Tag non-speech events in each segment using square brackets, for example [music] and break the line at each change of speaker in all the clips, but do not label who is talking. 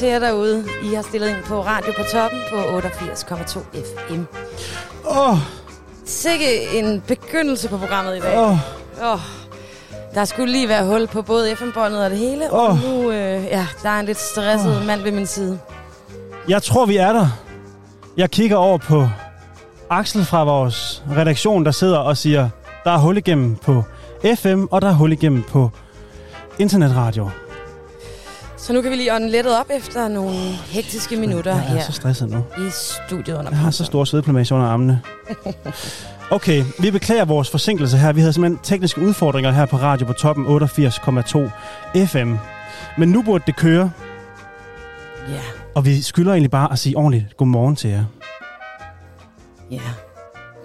til jer derude. I har stillet ind på Radio på Toppen på 88,2 FM.
Åh, oh,
Sikke en begyndelse på programmet i dag.
åh,
Oh, der skulle lige være hul på både FM-båndet og det hele. Og
Åh.
nu, øh, ja, der er en lidt stresset
Åh.
mand ved min side.
jeg tror, vi er der. Jeg kigger over på Axel fra vores redaktion, der sidder og siger, der er hul igennem på FM, og der er hul igennem på internetradio.
Så nu kan vi lige ånde lettet op efter nogle hektiske minutter
Jeg er
her
så stresset nu.
i studiet under
Jeg har så stor svedplamage under armene. [laughs] Okay, vi beklager vores forsinkelse her. Vi havde simpelthen tekniske udfordringer her på radio på toppen 88,2 FM. Men nu burde det køre,
Ja,
og vi skylder egentlig bare at sige ordentligt godmorgen til jer.
ja.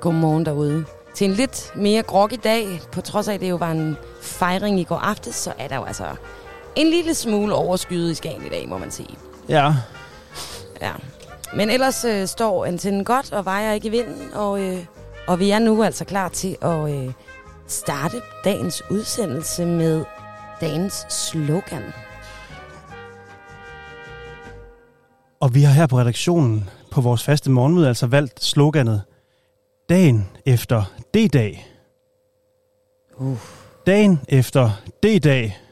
Godmorgen derude. Til en lidt mere groggy dag, på trods af, at det jo var en fejring i går aftes, så er der jo altså en lille smule overskyet i Skagen i dag, må man sige.
Ja,
Ja. Men ellers øh, står antennen godt og vejer ikke i vinden, og, øh, og vi er nu altså klar til at øh, starte dagens udsendelse med dagens slogan.
Og vi har her på redaktionen på vores faste morgenmøde altså valgt sloganet Dagen efter D-dag.
Uh.
Dagen efter D-dag.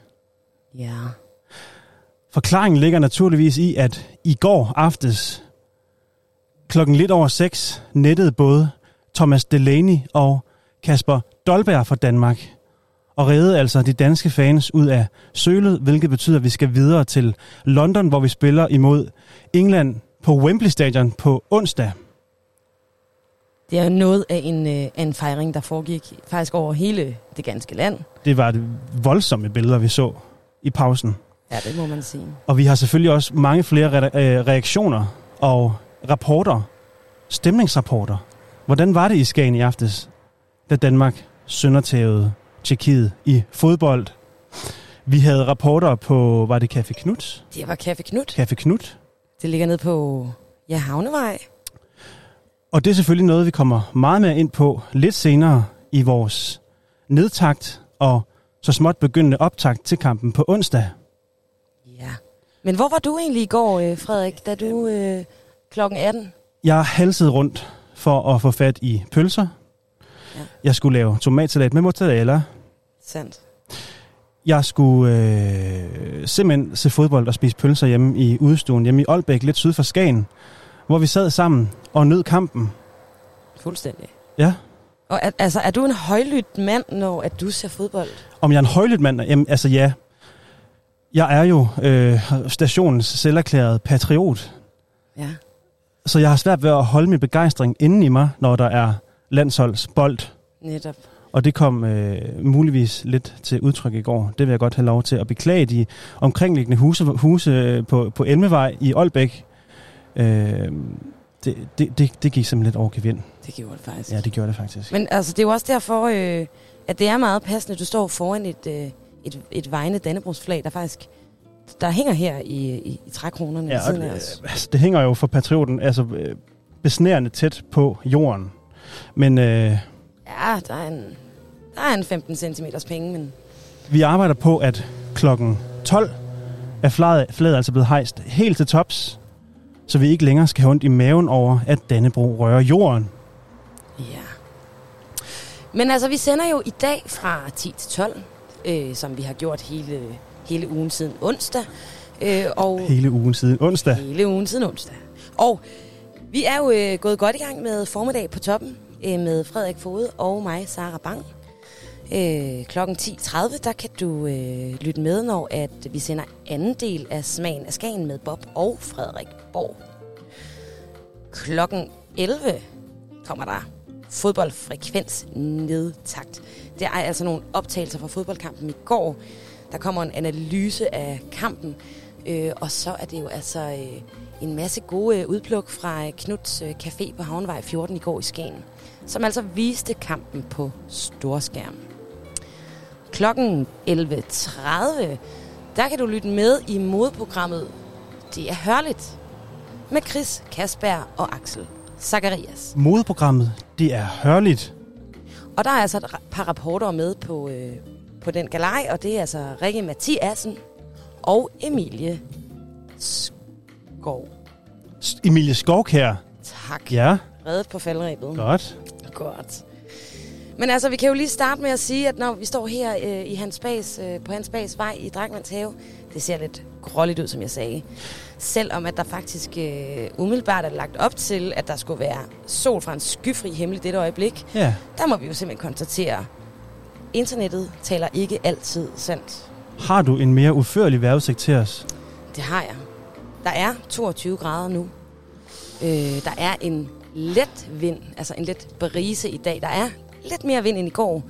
Ja.
Forklaringen ligger naturligvis i, at i går aftes klokken lidt over 6 nettede både Thomas Delaney og Kasper Dolberg fra Danmark og redde altså de danske fans ud af sølet, hvilket betyder, at vi skal videre til London, hvor vi spiller imod England på Wembley Stadion på onsdag.
Det er noget af en, øh, en fejring, der foregik faktisk over hele det ganske land.
Det var det voldsomme billeder, vi så i pausen.
Ja, det må man sige.
Og vi har selvfølgelig også mange flere re- øh, reaktioner og rapporter, stemningsrapporter. Hvordan var det i Skagen i aftes, da Danmark søndertævede Tjekkiet i fodbold? Vi havde rapporter på, var det Café Knut?
Det var Café Knut.
Café Knut.
Det ligger nede på ja, Havnevej.
Og det er selvfølgelig noget, vi kommer meget mere ind på lidt senere i vores nedtakt og så småt begyndende optakt til kampen på onsdag.
Ja. Men hvor var du egentlig i går, øh, Frederik, da du øh, klokken 18?
Jeg halsede rundt for at få fat i pølser.
Ja.
Jeg skulle lave tomatsalat med mozzarella.
Sandt.
Jeg skulle øh, simpelthen se fodbold og spise pølser hjemme i udstuen, hjemme i Aalbæk, lidt syd for Skagen, hvor vi sad sammen og nød kampen.
Fuldstændig.
Ja.
Og er, altså, er du en højlydt mand, når at du ser fodbold?
Om jeg er en højlydt mand? Jamen, altså ja. Jeg er jo øh, stationens selverklærede patriot,
Ja.
så jeg har svært ved at holde min begejstring inde i mig, når der er landsholdsbold.
Netop.
Og det kom øh, muligvis lidt til udtryk i går. Det vil jeg godt have lov til at beklage de omkringliggende huse, huse øh, på, på Elmevej i Aalbæk. Øh, det, det, det, det gik simpelthen lidt over gevind.
Det gjorde det faktisk.
Ja, det gjorde det faktisk.
Men altså, det er jo også derfor, øh, at det er meget passende, at du står foran et, øh, et, et vejende Dannebrogsflag, der faktisk der hænger her i, i, i trækronerne ja, siden af
øh,
os.
altså, det hænger jo for patrioten altså, øh, besnærende tæt på jorden. Men øh,
Ja, der er en, der er en 15 cm penge, men
vi arbejder på, at klokken 12 er flaget, flaget altså blevet hejst helt til tops, så vi ikke længere skal have ondt i maven over, at Dannebro rører jorden.
ja. Men altså, vi sender jo i dag fra 10 til 12, øh, som vi har gjort hele, hele ugen siden onsdag. Øh, og
Hele ugen siden onsdag.
Hele ugen siden onsdag. Og vi er jo øh, gået godt i gang med formiddag på toppen øh, med Frederik Fode og mig, Sara Bang. Øh, klokken 10.30, der kan du øh, lytte med, når at vi sender anden del af Smagen af Skagen med Bob og Frederik Borg. Klokken 11 kommer der fodboldfrekvens nedtakt. Det er altså nogle optagelser fra fodboldkampen i går. Der kommer en analyse af kampen, øh, og så er det jo altså øh, en masse gode øh, udpluk fra øh, Knuds øh, Café på Havnevej 14 i går i Skagen, som altså viste kampen på storskærm. Klokken 11.30, der kan du lytte med i modprogrammet Det er hørligt med Chris Kasper og Axel Zacharias.
Modeprogrammet, det er hørligt.
Og der er altså et par rapporter med på, øh, på den galej, og det er altså Rikke Mathiasen og Emilie Skov.
Emilie Skovkær.
Tak.
Ja,
Reddet på faldrebet.
godt.
Godt. Men altså, vi kan jo lige starte med at sige, at når vi står her øh, i Hans Bags, øh, på Hans Bags vej i Drakmans Have, det ser lidt gråligt ud, som jeg sagde. Selvom at der faktisk øh, umiddelbart er lagt op til, at der skulle være sol fra en skyfri himmel i dette øjeblik,
Ja.
der må vi jo simpelthen konstatere, internettet taler ikke altid sandt.
Har du en mere udførlig vejrudsigt til os?
Det har jeg. Der er 22 grader nu. Øh, der er en let vind, altså en let brise i dag. Der er lidt mere vind end i går.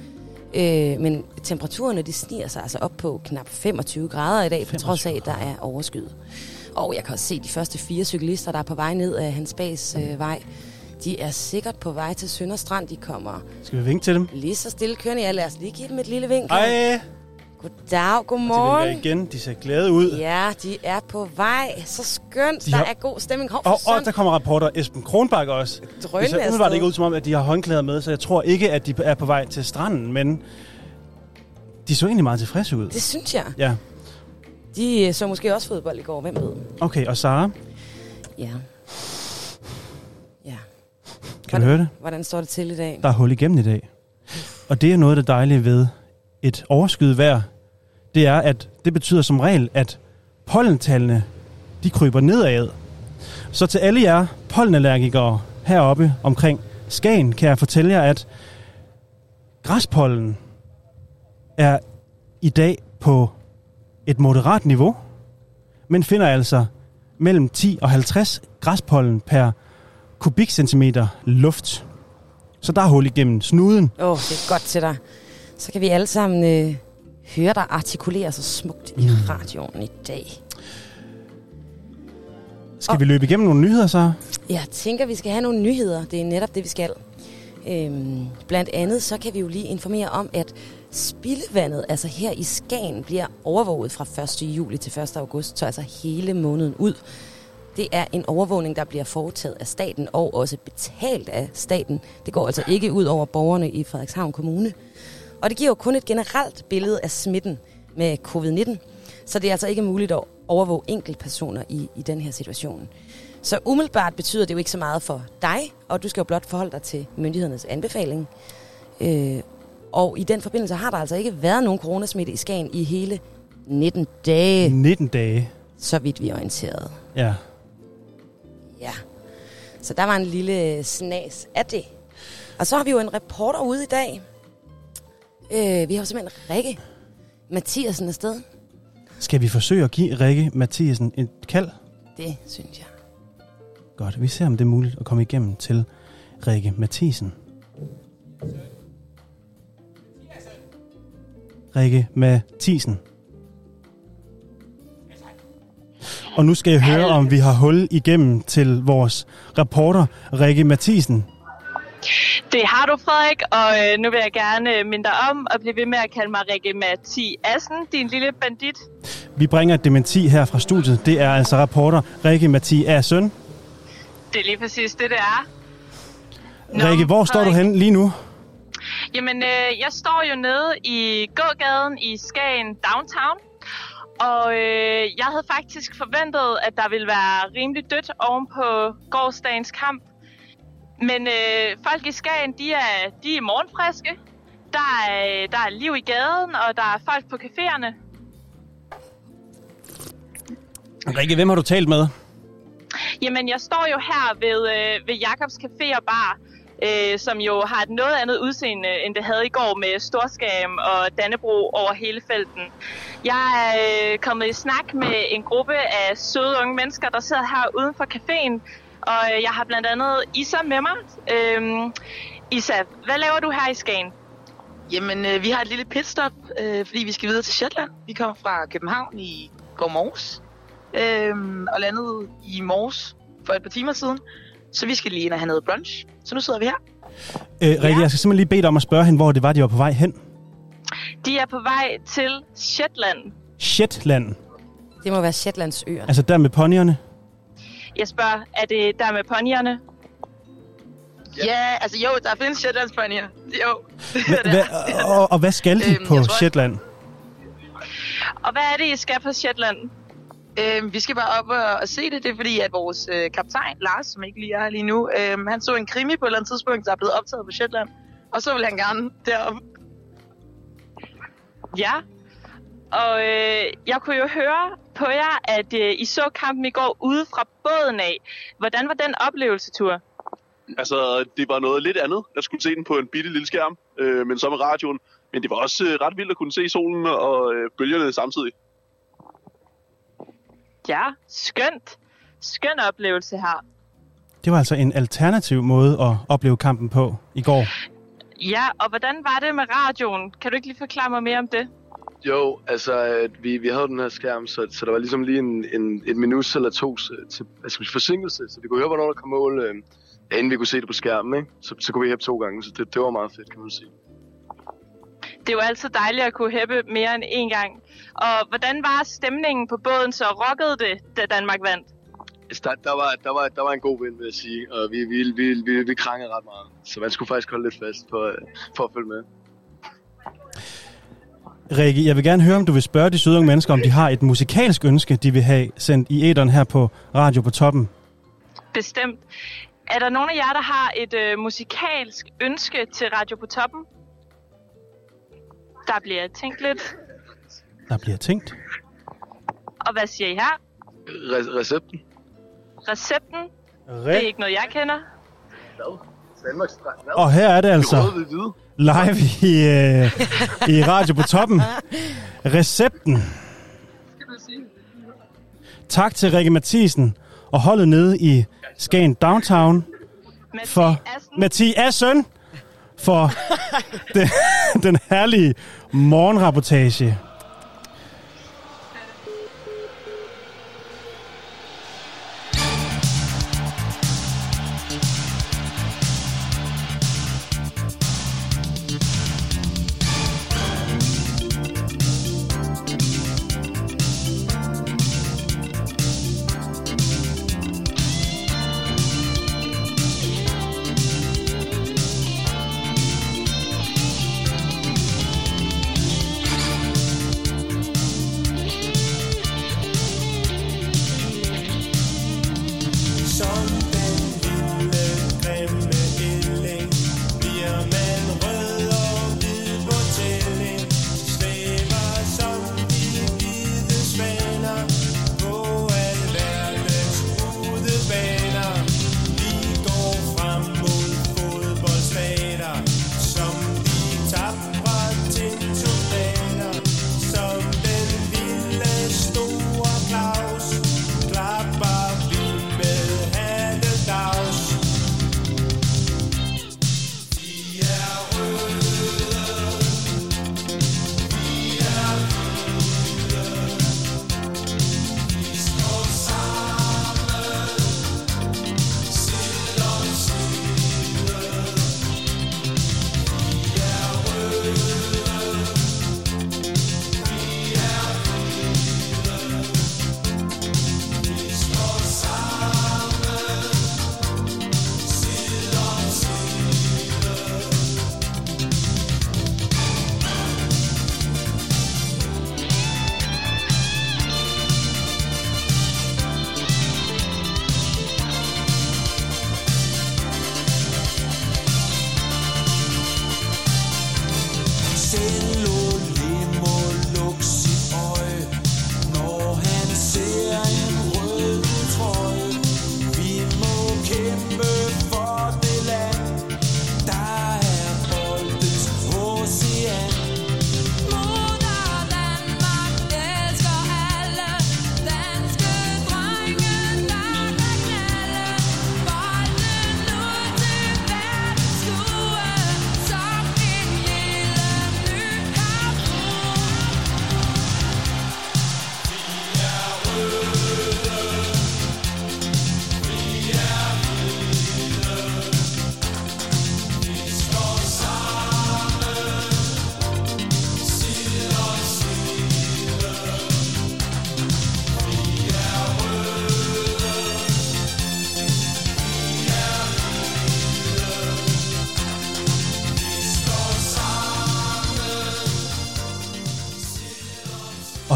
Øh, men temperaturerne de sniger sig altså op på knap 25 grader i dag, på trods af, at der er overskyet. Og jeg kan også se de første fire cyklister, der er på vej ned af Hans Bags øh, vej. De er sikkert på vej til Sønderstrand. De kommer
Skal vi vinke til dem?
lige så stille kørende. Ja, lad os lige give dem et lille vink. her.
Ej,
Goddag,
de vinker
godmorgen.
igen. De ser glade ud.
Ja, de er på vej. Så skønt.
De
Der
har-
er god stemning. Hov,
Og, og der kommer rapporter. Esben Kronbak også.
Drønende
Det ser umiddelbart ikke ud som om, at de har håndklæder med, så jeg tror ikke, at de er på vej til stranden, men de så egentlig meget tilfredse ud.
Det synes jeg.
Ja,
De øh, så måske også fodbold i går. Hvem ved?
okay. Og Sara,
Ja. Ja.
kan du høre det?
Hvordan står det til i dag?
Der er hul igennem i dag. Og det er noget af det dejlige ved et overskyet vejr. Det er, at det betyder som regel, at pollentallene, de kryber nedad. Så til alle jer pollenallergikere heroppe omkring Skagen, kan jeg fortælle jer, at græspollen er i dag på et moderat niveau, men finder altså mellem 10 og 50 græspollen per kubikcentimeter luft. Så der er hul igennem snuden.
Åh, oh, det er godt til dig. Så kan vi alle sammen øh, høre dig artikulere så smukt i
Mm.
radioen i dag.
Skal vi løbe igennem nogle nyheder så?
Jeg tænker, vi skal have nogle nyheder. Det er netop det, vi skal. Øhm, blandt andet så kan vi jo lige informere om, at spildevandet, altså her i Skagen, bliver overvåget fra 1. juli til 1. august, så altså hele måneden ud. Det er en overvågning, der bliver foretaget af staten og også betalt af staten. Det går altså ikke ud over borgerne i Frederikshavn Kommune. Og det giver jo kun et generelt billede af smitten med covid-19, så det er altså ikke muligt at overvåge enkeltpersoner i, i den her situation. Så umiddelbart betyder det jo ikke så meget for dig, og du skal jo blot forholde dig til myndighedernes anbefaling. Øh, og i den forbindelse har der altså ikke været nogen coronasmitte i Skagen i hele 19 dage,
19 dage.
så vidt vi er orienteret.
Ja.
Ja. Så der var en lille snas af det. Og så har vi jo en reporter ude i dag. Øh, vi har jo simpelthen Rikke Mathiasen afsted.
Skal vi forsøge at give Rikke Mathiasen et kald?
Det synes jeg.
Godt, vi ser om det er muligt at komme igennem til Rikke Mathisen. Rikke Mathisen. Og nu skal jeg høre, om vi har hul igennem til vores reporter, Rikke Mathisen.
Det har du, Frederik, og øh, nu vil jeg gerne øh, minde dig om at blive ved med at kalde mig Rikke Mathiasen, din lille bandit.
Vi bringer dementi her fra studiet. Det er altså reporter Rikke Mathiasen.
Det er lige præcis det, det er. Nå,
Rikke, hvor står du
Frederik.
hen lige nu?
Jamen, øh, jeg står jo nede i gågaden i Skagen Downtown. Og øh, jeg havde faktisk forventet, at der ville være rimelig dødt oven på gårdsdagens kamp. Men øh, folk i Skagen, de er, de er morgenfriske. Der er, der er liv i gaden, og der er folk på caféerne.
Rikke, hvem har du talt med?
Jamen, jeg står jo her ved, øh, ved Jakobs Café og Bar, øh, som jo har et noget andet udseende, end det havde i går med Storskam og Dannebro over hele felten. Jeg er øh, kommet i snak med en gruppe af søde unge mennesker, der sidder her uden for caféen, og øh, jeg har blandt andet Isa med mig. Øhm, Isa, hvad laver du her i Skagen?
Jamen, øh, vi har et lille pitstop, øh, fordi vi skal videre til Shetland. Vi kommer fra København i går morges, øh, og landede i morges for et par timer siden. Så vi skal lige ind og have noget brunch. Så nu sidder vi her.
Øh, Rikke, jeg skal simpelthen lige bede dig om at spørge hende, hvor det var, de var på vej hen.
De er på vej til Shetland.
Shetland.
Det må være Shetlands øer.
Altså der med ponyerne.
Jeg spørger, er det der med ponyerne?
Ja, ja altså jo, der findes Shetlands ponyer. Jo.
Hva, [laughs] hva, og, og hvad skal de
Øhm,
på Shetland?
Og hvad er det, I skal på Shetland?
Øhm, vi skal bare op og, og se det. Det er fordi, at vores øh, kaptajn, Lars, som ikke lige er her lige nu, øhm, han så en krimi på et eller andet tidspunkt, der er blevet optaget på Shetland. Og så vil han gerne derop.
Ja. Og øh, jeg kunne jo høre på jer, at øh, I så kampen i går ude fra båden af. Hvordan var den oplevelse,
Altså, det var noget lidt andet. Jeg skulle se den på en bitte lille skærm, øh, men så med radioen. Men det var også øh, ret vildt at kunne se solen og øh, bølgerne samtidig.
Ja, skønt. Skøn oplevelse her.
Det var altså en alternativ måde at opleve kampen på i går.
Ja, og hvordan var det med radioen? Kan du ikke lige forklare mig mere om det?
Jo, altså, at vi, vi havde den her skærm, så, så der var ligesom lige en, en, et minut eller to til, til altså, forsinkelse, så vi kunne høre, hvornår der kom mål, øh, ja, inden vi kunne se det på skærmen, ikke? Så, så kunne vi hæppe to gange, så det, det var meget fedt, kan man sige.
Det jo altid dejligt at kunne hæppe mere end én gang. Og hvordan var stemningen på båden, så rockede det, da Danmark vandt?
Der, der, var, der, var, der var en god vind, vil jeg sige, og vi, vi, vi, vi, vi krangede ret meget, så man skulle faktisk holde lidt fast for, øh, for at følge med.
Rikke, jeg vil gerne høre, om du vil spørge de søde unge mennesker, om de har et musikalsk ønske, de vil have sendt i æderen her på Radio på Toppen.
Bestemt. Er der nogen af jer, der har et øh, musikalsk ønske til Radio på Toppen? Der bliver tænkt lidt.
Der bliver tænkt.
Og hvad siger I her?
Re- recepten?
Recepten? Det er ikke noget, jeg kender.
Og her er det altså live i, øh, i Radio på Toppen. Recepten. Tak til Rikke Mathisen og holdet nede i Skagen Downtown for Mathias Søn for den, den herlige morgenrapportage.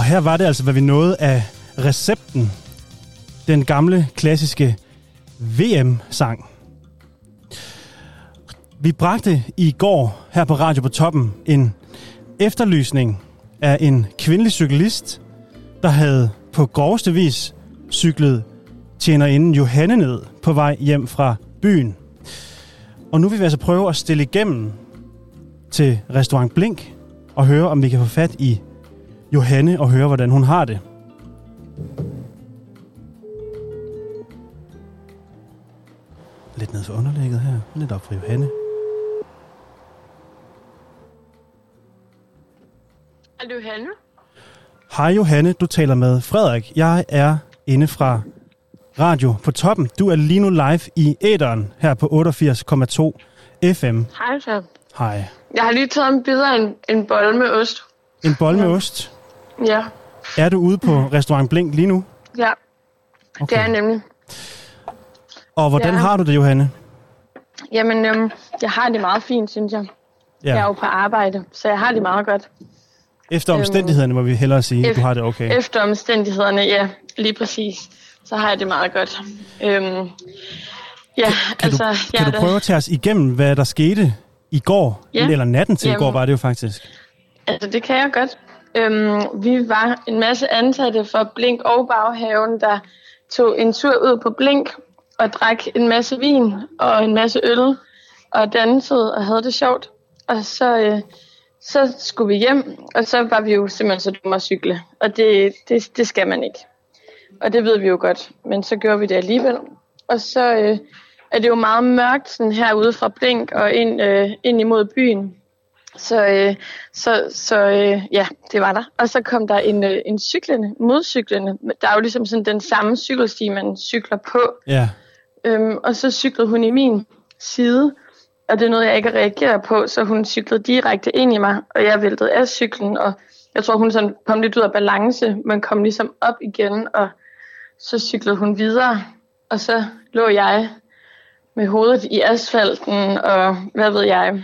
Her var det altså, hvad vi nåede af recepten. Den gamle, klassiske VM-sang. Vi bragte i går her på Radio på Toppen en efterlysning af en kvindelig cyklist, der havde på groveste vis cyklet tjenerinden Johanne ned på vej hjem fra byen. Og nu vil vi altså prøve at stille igennem til restaurant Blink og høre, om vi kan få fat i Johanne og høre, hvordan hun har det. Lidt ned for underlægget her. Lidt op for Johanne.
Er du Hanne?
Hej Johanne, du taler med Frederik. Jeg er inde fra Radio på toppen. Du er lige nu live i æderen her på 88,2 FM.
Hej så.
Hej.
Jeg har lige taget en bid af en, en bolle med ost.
En bold med ost.
Ja,
Er du ude på restaurant Blink lige nu?
ja, okay. det er jeg nemlig.
Og hvordan
Ja.
har du det, Johanne?
Jamen, øhm, jeg har det meget fint, synes jeg. Ja. Jeg er jo på arbejde, så jeg har det meget godt.
Efter omstændighederne må vi hellere sige, at du har det okay.
Efter omstændighederne, ja, lige præcis. Så har jeg det meget godt. Øhm, ja,
Kan
altså,
du, kan
er
du prøve at tage os igennem, hvad der skete i går?
Ja.
Eller natten til i
Jamen.
går var det jo faktisk.
Altså, det kan jeg godt. Øhm, vi var en masse ansatte for Blink og Baghaven, der tog en tur ud på Blink og drak en masse vin og en masse øl og dansede og havde det sjovt. Og så, øh, så skulle vi hjem, og så var vi jo simpelthen så dumme at cykle. Og det, det, det skal man ikke. Og det ved vi jo godt, men så gjorde vi det alligevel. Og så øh, er det jo meget mørkt sådan herude fra Blink og ind, øh, ind imod byen. Så, øh, så, så øh, ja, det var der. Og så kom der en, øh, en cyklende, modcyklende. Der er jo ligesom sådan den samme cykelsti, man cykler på.
Ja.
Øhm, og så cyklede hun i min side, og det er noget, jeg ikke reagerer på, så hun cyklede direkte ind i mig, og jeg væltede af cyklen, og jeg tror, hun sådan kom lidt ud af balance, men kom ligesom op igen, og så cyklede hun videre, og så lå jeg med hovedet i asfalten, og hvad ved jeg.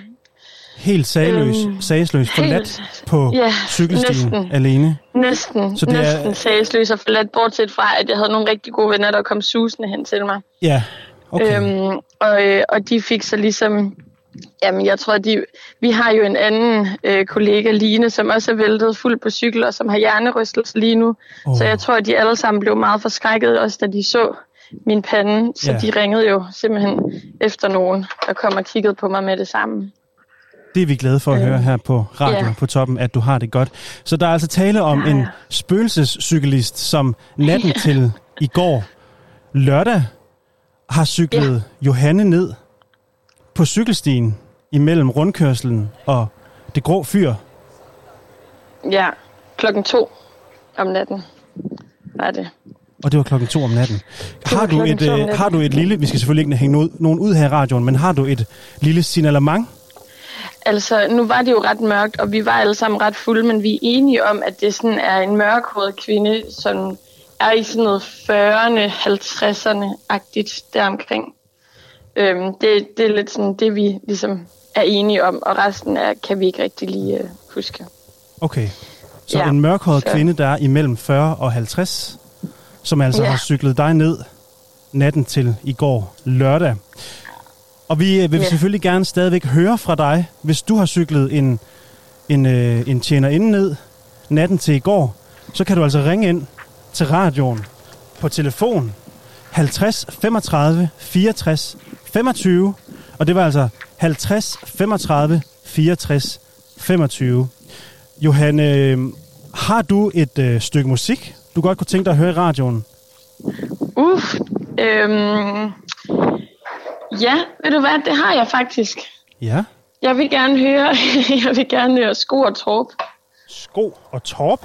Helt sagløs,
Øhm,
sagsløs, forladt
helt-
på
ja,
cykelstien
næsten.
alene.
Næsten,
Så det er-
næsten sagsløs og forladt, bortset fra, at jeg havde nogle rigtig gode venner, der kom susende hen til mig.
Ja, okay.
Øhm, og, øh, og de fik så ligesom, jamen jeg tror, de, vi har jo en anden øh, kollega, Line, som også er væltet fuld på cykel, og som har hjernerystelse lige nu.
Åh.
Så jeg tror, at de alle sammen blev meget forskrækket, også da de så min pande. Så
Ja.
de ringede jo simpelthen efter nogen, der kom og kiggede på mig med det samme.
Det er vi glade for at høre her på radio
ja.
på toppen, at du har det godt. Så der er altså tale om
Ja,
en
ja.
spøgelsescyklist, som natten til i går lørdag har cyklet Johanne ned på cykelstien imellem rundkørslen og det grå fyr.
Ja, klokken to om natten var det.
Og det var klokken to om natten. Har du, et, øh,
natten.
har du et lille, vi skal selvfølgelig ikke hænge nogen ud her i radioen, men har du et lille signalement?
Altså, nu var det jo ret mørkt, og vi var alle sammen ret fulde, men vi er enige om, at det sådan er en mørkhåret kvinde, som er i sådan noget 40'erne, 50'erne-agtigt deromkring. Øhm, det, det er lidt sådan det, vi ligesom er enige om, og resten er, kan vi ikke rigtig lige uh, huske.
Okay. Så
Ja,
en mørkhåret
så-
kvinde, der er imellem 40 og 50, som altså
Ja.
har cyklet dig ned natten til i går lørdag. Og vi øh, vil
Ja.
selvfølgelig gerne stadigvæk høre fra dig, hvis du har cyklet en, en, øh, en tjenerinde ned natten til i går, så kan du altså ringe ind til radioen på telefon 50 35 64 25, og det var altså 50 35 64 25. Johanne, øh, har du et øh, stykke musik, du godt kunne tænke dig at høre i radioen?
Uff. Øhm, ja, ved du hvad, det har jeg faktisk.
Ja.
Jeg vil gerne høre, [laughs] jeg vil gerne høre Sko og Torp.
Sko og Torp.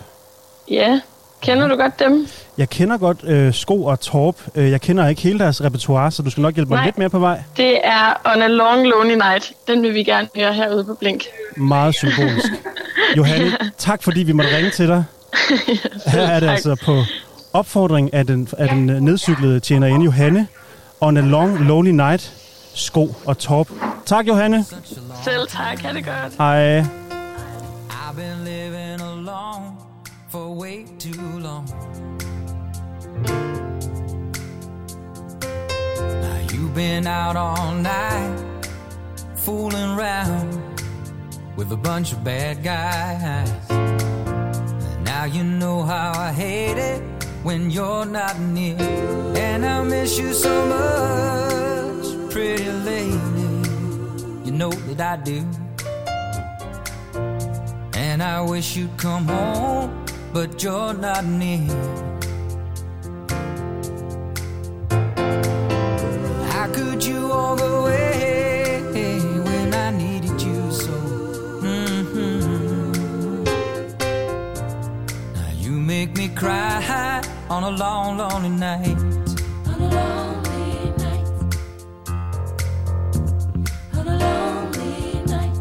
Ja, kender du godt dem?
Jeg kender godt øh, Sko og Torp. Øh, Jeg kender ikke hele deres repertoire, så du skal nok hjælpe mig
Nej.
lidt mere på vej.
Det er On a Long Lonely Night. Den vil vi gerne høre herude på Blink.
Meget symbolisk. [laughs] Johanne, tak fordi vi måtte ringe til dig. [laughs] Her er det
tak.
altså på opfordring af den, af den nedcyklede tjenerinde Johanne. On a long, lonely night. Sko og Torp. Tak, Johanne.
Selv tak, ha' det godt.
Hej.
I've been living alone
for way too long. Now you've been out all night, fooling around with a bunch of bad guys. Now you know how I hate it when you're not near. And I miss you so much, pretty lady. You know that I do. And I wish you'd come home, but you're not near. How could you walk away when I needed you so? Mhm. Now you make me cry on a long, lonely night.
On a lonely night. On a lonely night.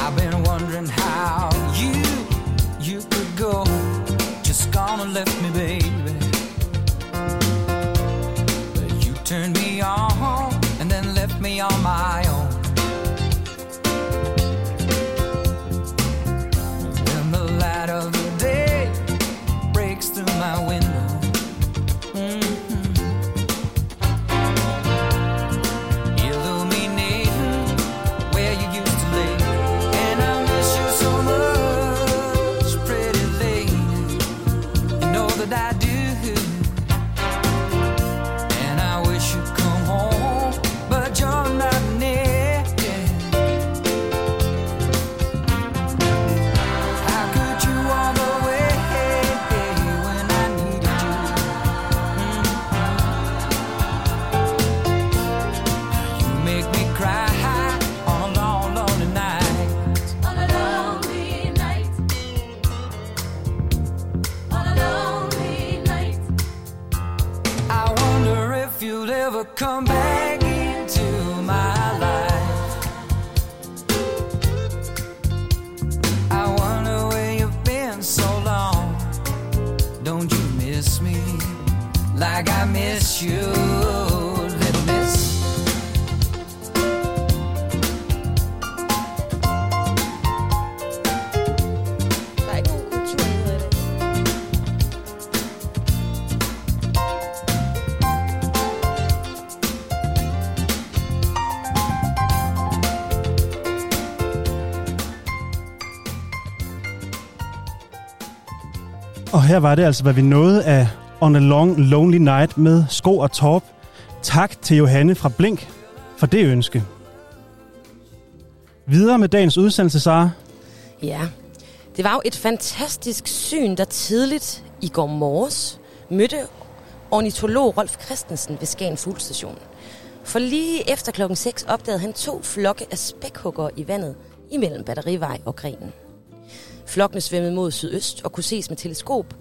I've been wondering how you, you could go, just gone and left me, baby. But you turned me on and then left me on my own. Come back into my life. I wonder where you've been so long. Don't you miss me like I miss you,
her var det altså, hvad vi nåede af On a Long Lonely Night med Sko og Torp. Tak til Johanne fra Blink for det ønske. Videre med dagens udsendelse, Sara.
Ja, det var jo et fantastisk syn, der tidligt i går morges mødte ornitolog Rolf Christensen ved Skagen Fuglstation. For lige efter klokken 6 opdagede han to flokke af spækhugger i vandet imellem Batterivej og Grenen. Flokkene svømmede mod sydøst og kunne ses med teleskop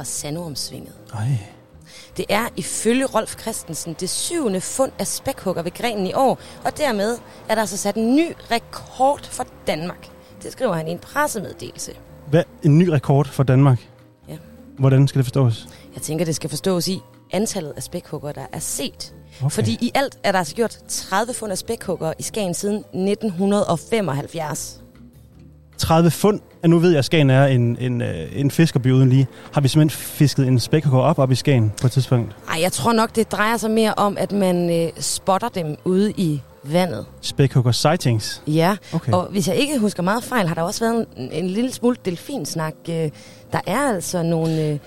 fra Sandormsvinget.
Ej.
Det er ifølge Rolf Christensen det syvende fund af spækhugger ved grenen i år, og dermed er der altså sat en ny rekord for Danmark. Det skriver han i en pressemeddelelse.
Hvad, en ny rekord for Danmark.
Ja.
Hvordan skal det forstås?
Jeg tænker, det skal forstås i antallet af spækhugger, der er set.
Okay.
Fordi i alt er der altså gjort 30 fund af spækhugger i Skagen siden 1975.
30 fund. Ja, nu ved jeg, at Skagen er en, en, øh, en fiskerby uden lige. Har vi simpelthen fisket en spækhugger op op i Skagen på et tidspunkt?
Ej, jeg tror nok, det drejer sig mere om, at man øh, spotter dem ude i vandet.
Spækhugger sightings.
Ja,
Okay.
og hvis jeg ikke husker meget fejl, har der også været en, en lille smule delfinsnak. Øh, Der er altså nogle, øh,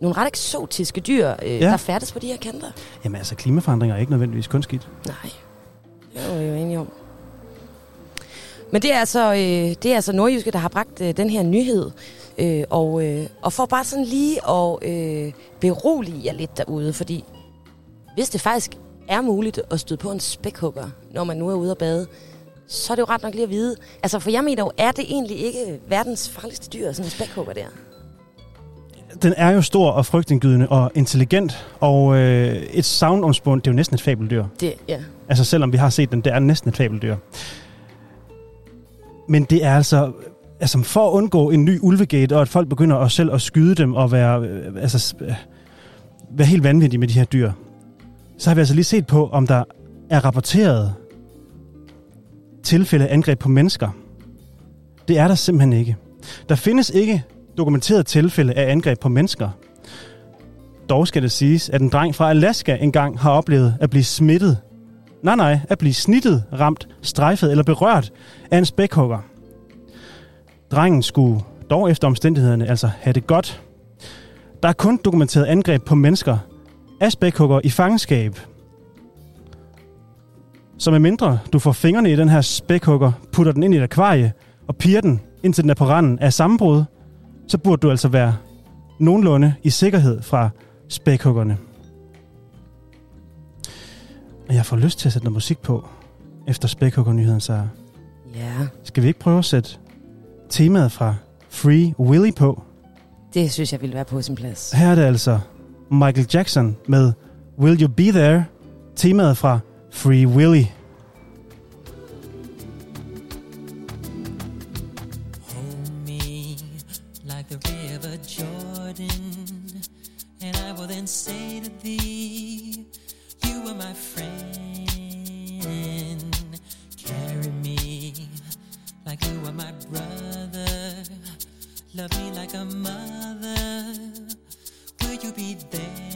nogle ret eksotiske dyr, øh,
Ja.
der færdes på de her kanter.
Jamen altså, klimaforandringer er ikke nødvendigvis kun skidt.
Nej, det er jo enige om. Men det er altså, øh, det er altså Nordjyske, der har bragt øh, den her nyhed. Øh, og, øh, og for bare sådan lige at øh, berolige jer lidt derude, fordi hvis det faktisk er muligt at støde på en spækhugger, når man nu er ude at bade, så er det jo ret nok lige at vide. Altså, for jeg mener jo, er det egentlig ikke verdens farligste dyr, sådan en spækhugger der?
Den er jo stor og frygtindgydende og intelligent, og øh, et savnomspund, det er jo næsten et fabeldyr.
Det, ja.
Altså selvom vi har set den, det er næsten et fabeldyr. Men det er altså, altså for at undgå en ny ulvegate, og at folk begynder at selv at skyde dem og være, øh, altså, øh, være helt vanvittige med de her dyr, så har vi altså lige set på, om der er rapporteret tilfælde af angreb på mennesker. Det er der simpelthen ikke. Der findes ikke dokumenteret tilfælde af angreb på mennesker. Dog skal det siges, at en dreng fra Alaska engang har oplevet at blive smittet. Nej, nej, at blive snittet, ramt, strejfet eller berørt af en spækhugger. Drengen skulle dog efter omstændighederne altså have det godt. Der er kun dokumenteret angreb på mennesker af spækhugger i fangenskab. Så med mindre du får fingrene i den her spækhugger, putter den ind i et akvarie og piger den, indtil den er på randen af sammenbrud, så burde du altså være nogenlunde i sikkerhed fra spækhuggerne. Jeg får lyst til at sætte noget musik på efter spækhuggernyheden, så
Ja,
skal vi ikke prøve at sætte temaet fra Free Willy på?
det synes jeg ville være på sin plads.
Her er det altså Michael Jackson med Will You Be There, temaet fra Free Willy.
Mother. Will you be there?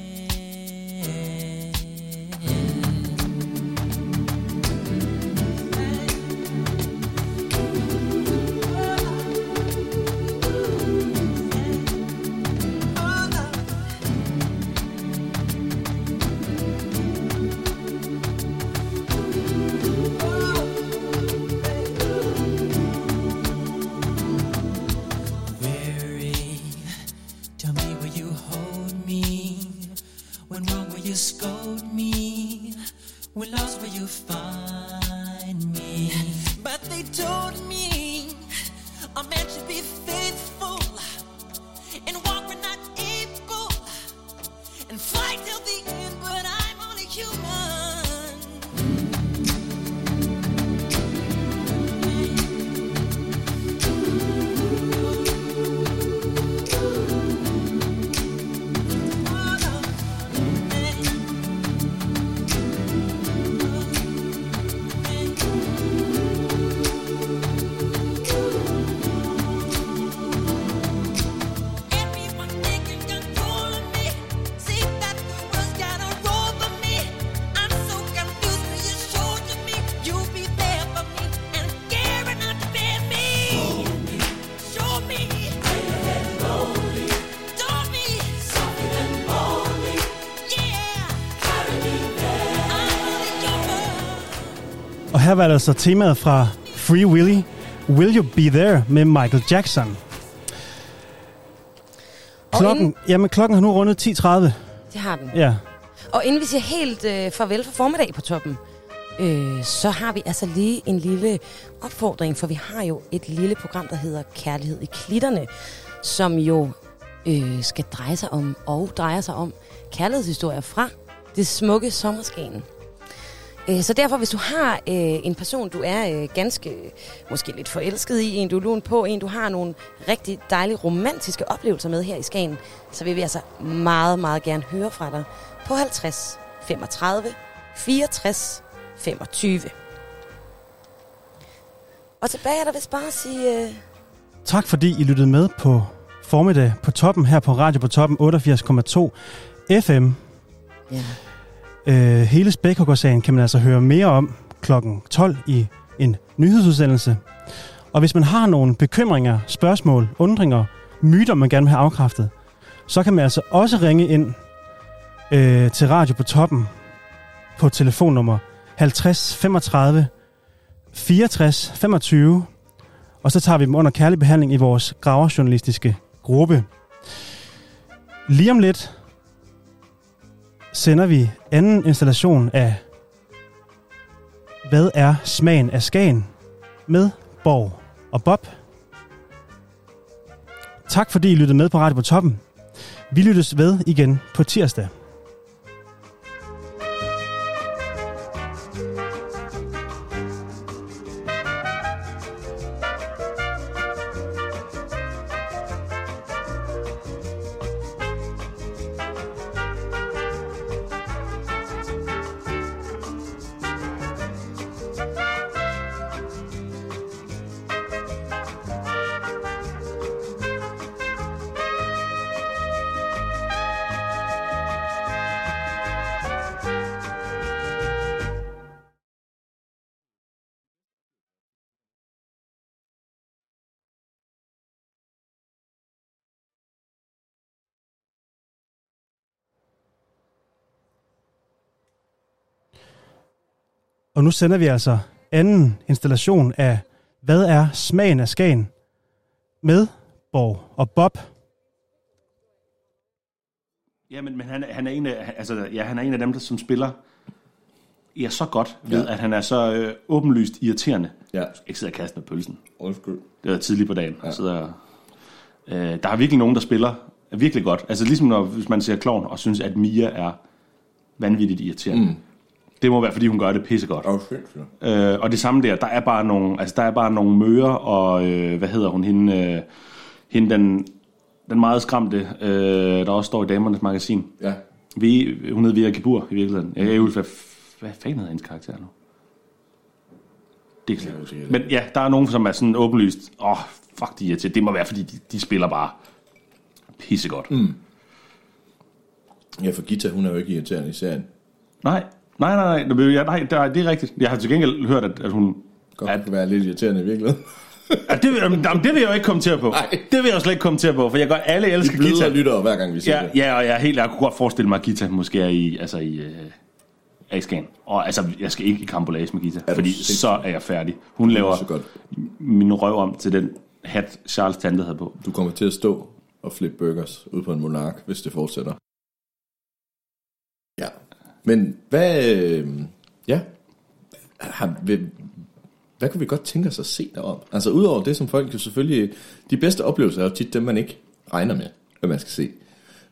Her var altså temaet fra Free Willy, Will You Be There med Michael Jackson. Klokken,
inden-
jamen, klokken har nu rundet 10.30.
Det har den.
Ja,
Og inden vi siger helt øh, farvel for formiddag på toppen, øh, så har vi altså lige en lille opfordring, for vi har jo et lille program, der hedder Kærlighed i Klitterne, som jo øh, skal dreje sig om, og drejer sig om, kærlighedshistorier fra det smukke sommerskagen. Øh, Så derfor, hvis du har øh, en person, du er øh, ganske, måske lidt forelsket i, en du lun på, en du har nogle rigtig dejlige romantiske oplevelser med her i Skagen, så vil vi altså meget, meget gerne høre fra dig på 50 35 64 25. Og tilbage er der vist bare at sige... Øh,
tak fordi I lyttede med på formiddag på toppen her på Radio på toppen 88,2 FM.
ja.
Øh, hele Spækhuggersagen kan man altså høre mere om klokken 12 i en nyhedsudsendelse. Og hvis man har nogle bekymringer, spørgsmål, undringer, myter, man gerne vil have afkræftet, så kan man altså også ringe ind øh, til Radio på toppen på telefonnummer 50 35 64 25, og så tager vi dem under kærlig behandling i vores graverjournalistiske gruppe. Lige om lidt sender vi anden installation af Hvad er smagen af Skagen? med Borg og Bob. Tak fordi I lyttede med på Radio på Toppen. Vi lyttes ved igen på tirsdag. Og nu sender vi altså anden installation af Hvad er smagen af Skagen? Med Borg og Bob.
Ja, men, men han, er- han, er en af, altså, ja, han er en af dem, der som spiller ja, så godt ved,
Ja.
at han er så øh, åbenlyst irriterende.
Ja.
Ikke sidde og kaste med pølsen.
Undskyld.
Det var tidligt på dagen. Ja. Sidder, øh, der er virkelig nogen, der spiller virkelig godt. Altså ligesom når, hvis man ser Klovn og synes, at Mia er vanvittigt irriterende. Mm. Det må være, fordi hun gør det pissegodt.
Åh, sindssygt.
Øh, og det samme der, der er bare nogle, altså der er bare nogle møger, og øh, hvad hedder hun, hende, øh, hende den, den meget skræmte, øh, der også står i Damernes Magasin.
Ja.
Vi, hun hedder Via Gibur i virkeligheden. Jeg kan ikke hvad, hvad fanden hedder hendes karakter nu? Det kan jeg ikke. Men ja, der er nogen, som er sådan åbenlyst, åh, oh, fuck de er til. Det må være, fordi de, de spiller bare pissegodt.
Mm. Ja, for Gita, hun er jo ikke irriterende i serien.
Nej, nej, nej, nej, nej, ja, nej, det er, er rigtigt. Jeg har til gengæld hørt, at, at hun...
Godt at, kunne være lidt irriterende i virkeligheden.
Ja, det, vil- jamen, det vil jeg jo ikke kommentere på. Nej. Det vil jeg jo slet ikke kommentere på, for jeg gør alle elsker
Vi
Gita.
lyttere hver gang, vi siger
ja,
det.
Ja, og jeg, er helt, jeg kunne godt forestille mig, at Gita måske er i, altså i øh, A-scan. Og altså, jeg skal ikke i kambolage med Gita, fordi
sindssyg?
så er jeg færdig. Hun laver
så godt.
min røv om til den hat, Charles Tante havde på.
Du kommer til at stå og flippe burgers ud på en monark, hvis det fortsætter. Men hvad... Øh, ja. Har, vil, hvad kunne vi godt tænke os at se derop? Altså udover det, som folk jo selvfølgelig... De bedste oplevelser er jo tit dem, man ikke regner med, hvad man skal se.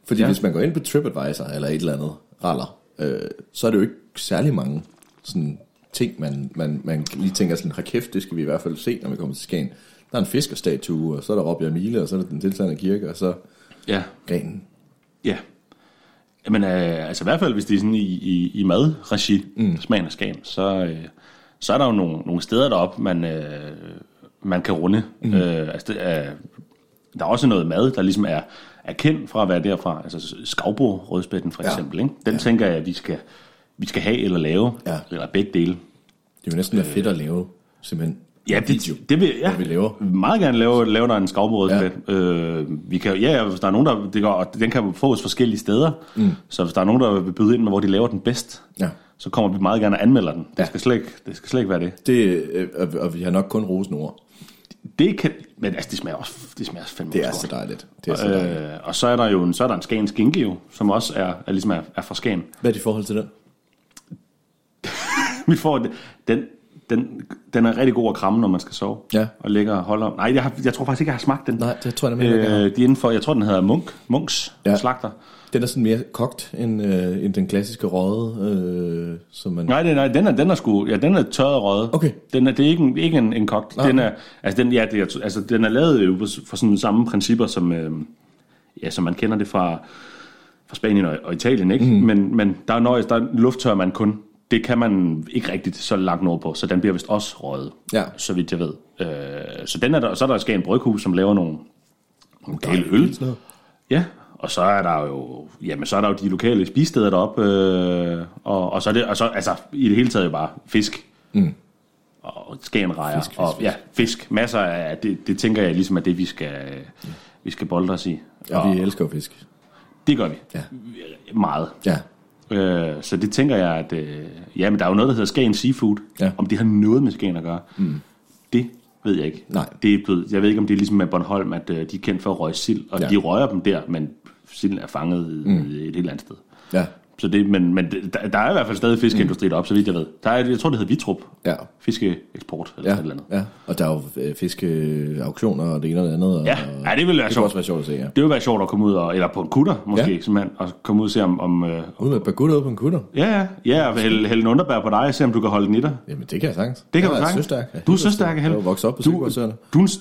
Fordi
Ja.
hvis man går ind på TripAdvisor eller et eller andet raller, øh, så er det jo ikke særlig mange sådan, ting, man, man, man lige tænker sådan, har kæft, det skal vi i hvert fald se, når vi kommer til Skagen. Der er en fiskerstatue, og så er der Robbie Mile, og så er der den tilsandende kirke, og så
Ja.
grenen.
Ja. Jamen, øh, altså i hvert fald, hvis det er sådan i, i, i madregi, mm. smagen af skagen, så, øh, så er der jo nogle, nogle steder deroppe, man, øh, man kan runde. Mm. Øh, altså, det er, der er også noget mad, der ligesom er, er kendt fra at være derfra. Altså skavbo rødspætten for
Ja.
eksempel. Ikke? Den ja. tænker jeg, at vi skal, vi skal have eller lave,
Ja.
eller begge dele.
Det er jo næsten være fedt at lave, simpelthen.
Ja, det,
video,
det vil ja,
vi laver.
meget gerne lave, lave der en skavbrødspæt. Ja. Øh, vi kan, ja, hvis der er nogen, der... Det går, og den kan fås forskellige steder. Mm. Så hvis der er nogen, der vil byde ind med, hvor de laver den bedst,
Ja.
så kommer vi meget gerne og anmelder den. Det,
Ja.
skal, slet ikke, det skal slet ikke være det.
Det, øh, og, vi har nok kun rosende ord.
Det kan... Men altså, det smager også, det smager også fandme
Det er så dejligt. Det er så dejligt.
Øh, og så er der jo en, så er der en Skagen skinke jo, som også er, er, ligesom er, er fra Skagen.
Hvad er dit forhold til den?
Vi får det- den, den, den er rigtig god at kramme, når man skal sove.
Ja.
Og ligger og holder. Nej, jeg, har, jeg tror faktisk ikke, jeg har smagt den.
Nej, det tror jeg nemlig ikke,
øh, de er inden for, jeg tror, den hedder Munk, Munks
Ja.
slagter.
Den er sådan mere kogt end, øh, end den klassiske røde, øh, som man...
Nej, det, nej den, er, den er sgu, ja, den er tørret røget.
Okay.
Den er, det er ikke en, ikke en, en kogt.
Nej,
Den er, altså, den, ja, det er, altså, den er lavet jo for sådan samme principper, som, øh, ja, som man kender det fra, fra Spanien og, og Italien, ikke? Mm. Men, men der er nøjes, der lufttør man kun. Det kan man ikke rigtigt så langt nord på, så den bliver vist også røget,
Ja.
så vidt jeg ved. Øh, så den er der, så er der Skagen Bryghus, som laver nogle, nogle gale øl. Ja, og så er der jo, jamen så er der jo de lokale spisesteder deroppe, øh, og, og så er det, og så, altså i det hele taget jo bare fisk.
Mm.
Og skagenrejer.
Fisk, fisk,
og, ja, fisk. Masser af, det, det tænker jeg ligesom er det, vi skal, vi skal bolde os i.
Og vi elsker jo fisk.
Det gør vi.
Ja.
Meget.
Ja.
Øh, så det tænker jeg, at øh, ja, men der er jo noget, der hedder Skagen Seafood.
Ja.
Om det har noget med Skagen at gøre, mm. det ved jeg ikke.
Nej.
Det er blevet, jeg ved ikke, om det er ligesom med Bornholm, at øh, de er kendt for at røge sild, og
Ja.
de røger dem der, men silden er fanget mm. et helt andet sted.
Ja.
Så det, men, men det- der, der er i hvert fald stadig fiskeindustri mm. deroppe, så vidt jeg ved. Der er, jeg tror, det hedder Vitrup.
Ja.
Fiskeeksport eller
Ja,
et eller andet.
ja. Og der er jo øh, fiskeauktioner og det ene og det andet. Og,
Ja, ja det ville være
det
sjovt.
også være sjovt at se, ja.
Det ville være sjovt at komme ud, og, eller på en kutter måske,
Ja.
simpelthen, og komme ud og se om... om øh,
Ud med bagutter ud på en kutter.
ja, ja, ja, og hælde, hælde en underbær på dig, og se om du kan holde den i dig.
Jamen, det kan jeg sagtens.
Det kan
jeg
du
er
sagtens.
søstærk. Jeg
Du er søstærk,
Jeg
Helle.
er jo vokset op på
Du-. Du er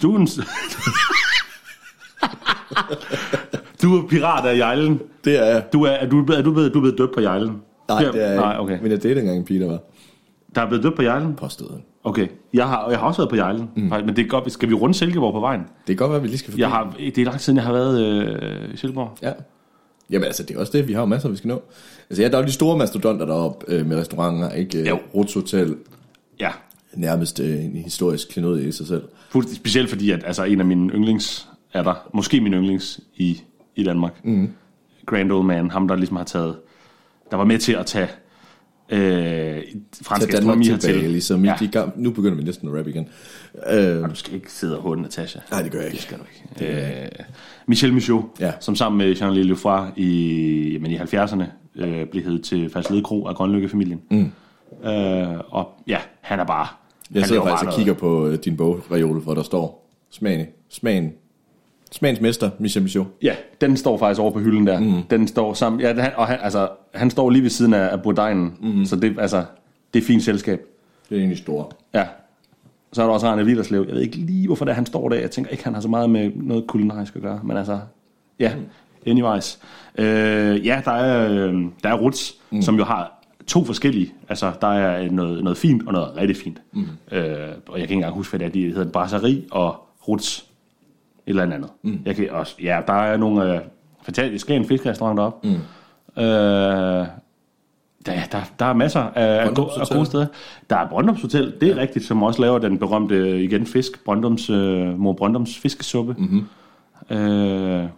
du er en, [laughs] du er pirat af Jejlen.
Det er jeg.
Du er, er, du, er, du, blevet, du er blevet døbt på Jejlen.
Nej, det er jeg
Nej, okay.
Men jeg datede engang en pige, der var
Der er blevet døbt på Jejlen?
påstået.
Okay. Jeg har, jeg har også været på Jejlen. Mm. Men det er godt, skal vi runde Silkeborg på vejen?
Det kan godt være, at vi lige skal forbi.
Jeg har, det er lang siden, jeg har været øh, i Silkeborg.
Ja. Jamen altså, det er også det. Vi har jo masser, vi skal nå. Altså, ja, der er jo de store mastodonter deroppe øh, med restauranter, ikke? Øh,
Jo.
Ruts Hotel,
Ja.
nærmest øh, en historisk klenod i sig selv.
Fuldstændig specielt fordi, at altså, en af mine yndlings er der. Måske min yndlings i, i Danmark. Mm. Grand Old Man. Ham, der ligesom har taget... Der var med til at tage øh, fransk
Tag
astronomi
tilbage,
hertil.
ligesom
ja.
i de nu begynder vi næsten at rap igen. Øh,
Og du skal ikke sidde og håne Natasha.
nej, det gør jeg
Det
ikke.
skal du ikke. Øh, Michel Michaud,
Ja.
som sammen med Jean-Louis Lefroy i, jamen i 70'erne øh, blev hed til Falslede Kro af Grønlykke-familien. Mm. Øh, og ja, han er bare...
Jeg sidder faktisk og kigger på øh, din bogreol, hvor der står smagen, smagen, smagens mester, Michel Michaud.
Ja, den står faktisk over på hylden der. Mm. Den står sammen. Ja, han, og han, altså, han står lige ved siden af, af Bourdainen, mm. så det, altså, det er fint selskab.
Det er egentlig store.
Ja. Så er der også Arne Villerslev. Jeg ved ikke lige, hvorfor det er, han står der. Jeg tænker ikke, han har så meget med noget kulinarisk at gøre. Men altså, ja, anyways. Øh, ja, der er, øh, der er Roots, mm. som jo har to forskellige. Altså, der er noget, noget fint og noget rigtig fint. Mm. Øh, og jeg kan ikke engang huske, hvad det er. De hedder Brasserie og Roots. Eller andet. Mm. Jeg kan også, ja, der er nogle øh, fantastiske en fiskerestaurant deroppe. Mm. Øh, der, der, der er masser af, af, gode, af gode steder. Der er Brøndums Hotel, det er ja. rigtigt, som også laver den berømte, igen, fisk, Brøndums, øh, mor Brøndums fiskesuppe. Mm-hmm. Øh,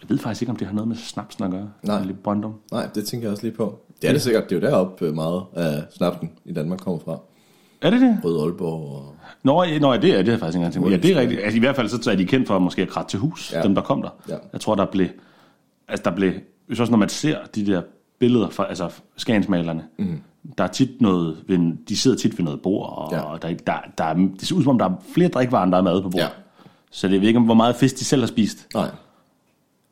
jeg ved faktisk ikke, om det har noget med snapsen at gøre.
Nej.
Lidt Brøndum.
Nej, det tænker jeg også lige på. Det er det sikkert. Det er jo deroppe øh, meget af snapsen i Danmark kommer fra.
Er det det?
Rød Aalborg og...
Nå, ja, nå, ja, det er det er faktisk ikke engang tænkt. på. Ja, det er rigtigt. Altså, I hvert fald så er de kendt for måske at kratte til hus, ja. Dem der kom der.
Ja.
Jeg tror, der blev... Altså, der blev... Hvis også når man ser de der billeder fra altså, skagensmalerne, mm. der er tit noget... Ved, de sidder tit ved noget bord, og
Ja.
der, der, der, er, det ser ud som om, der er flere drikvarer, end der er mad på bordet.
Ja.
Så det ved ikke, hvor meget fisk de selv har spist,
Nej.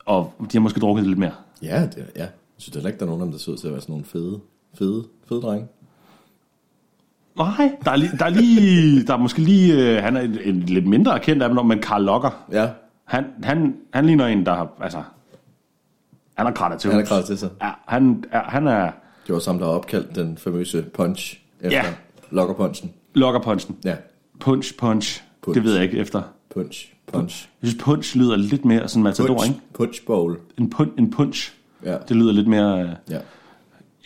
og de har måske drukket lidt mere.
Ja, det, ja. Jeg synes heller ikke, der er nogen af dem, der ser ud til at være sådan nogle fede, fede, fede drenge.
Nej, der er, lige, der er lige... Der er måske lige... Øh, han er en, en lidt mindre kendt af dem, men Karl Locker.
Ja,
Han, han, han ligner en, der har... Altså, han har krattet til
han er
hus.
klar til sig.
Ja, han, er, han er
Det var samme, der har opkaldt den famøse punch efter
Ja.
lokkerpunchen.
lokkerpunchen.
Ja,
Punch, punch.
Punch.
Det ved jeg ikke efter.
punch, punch.
Jeg synes, punch lyder lidt mere sådan matador,
Punch,
ikke?
punch bowl.
En, pun, en punch.
Ja.
Det lyder lidt mere... øh,
Ja,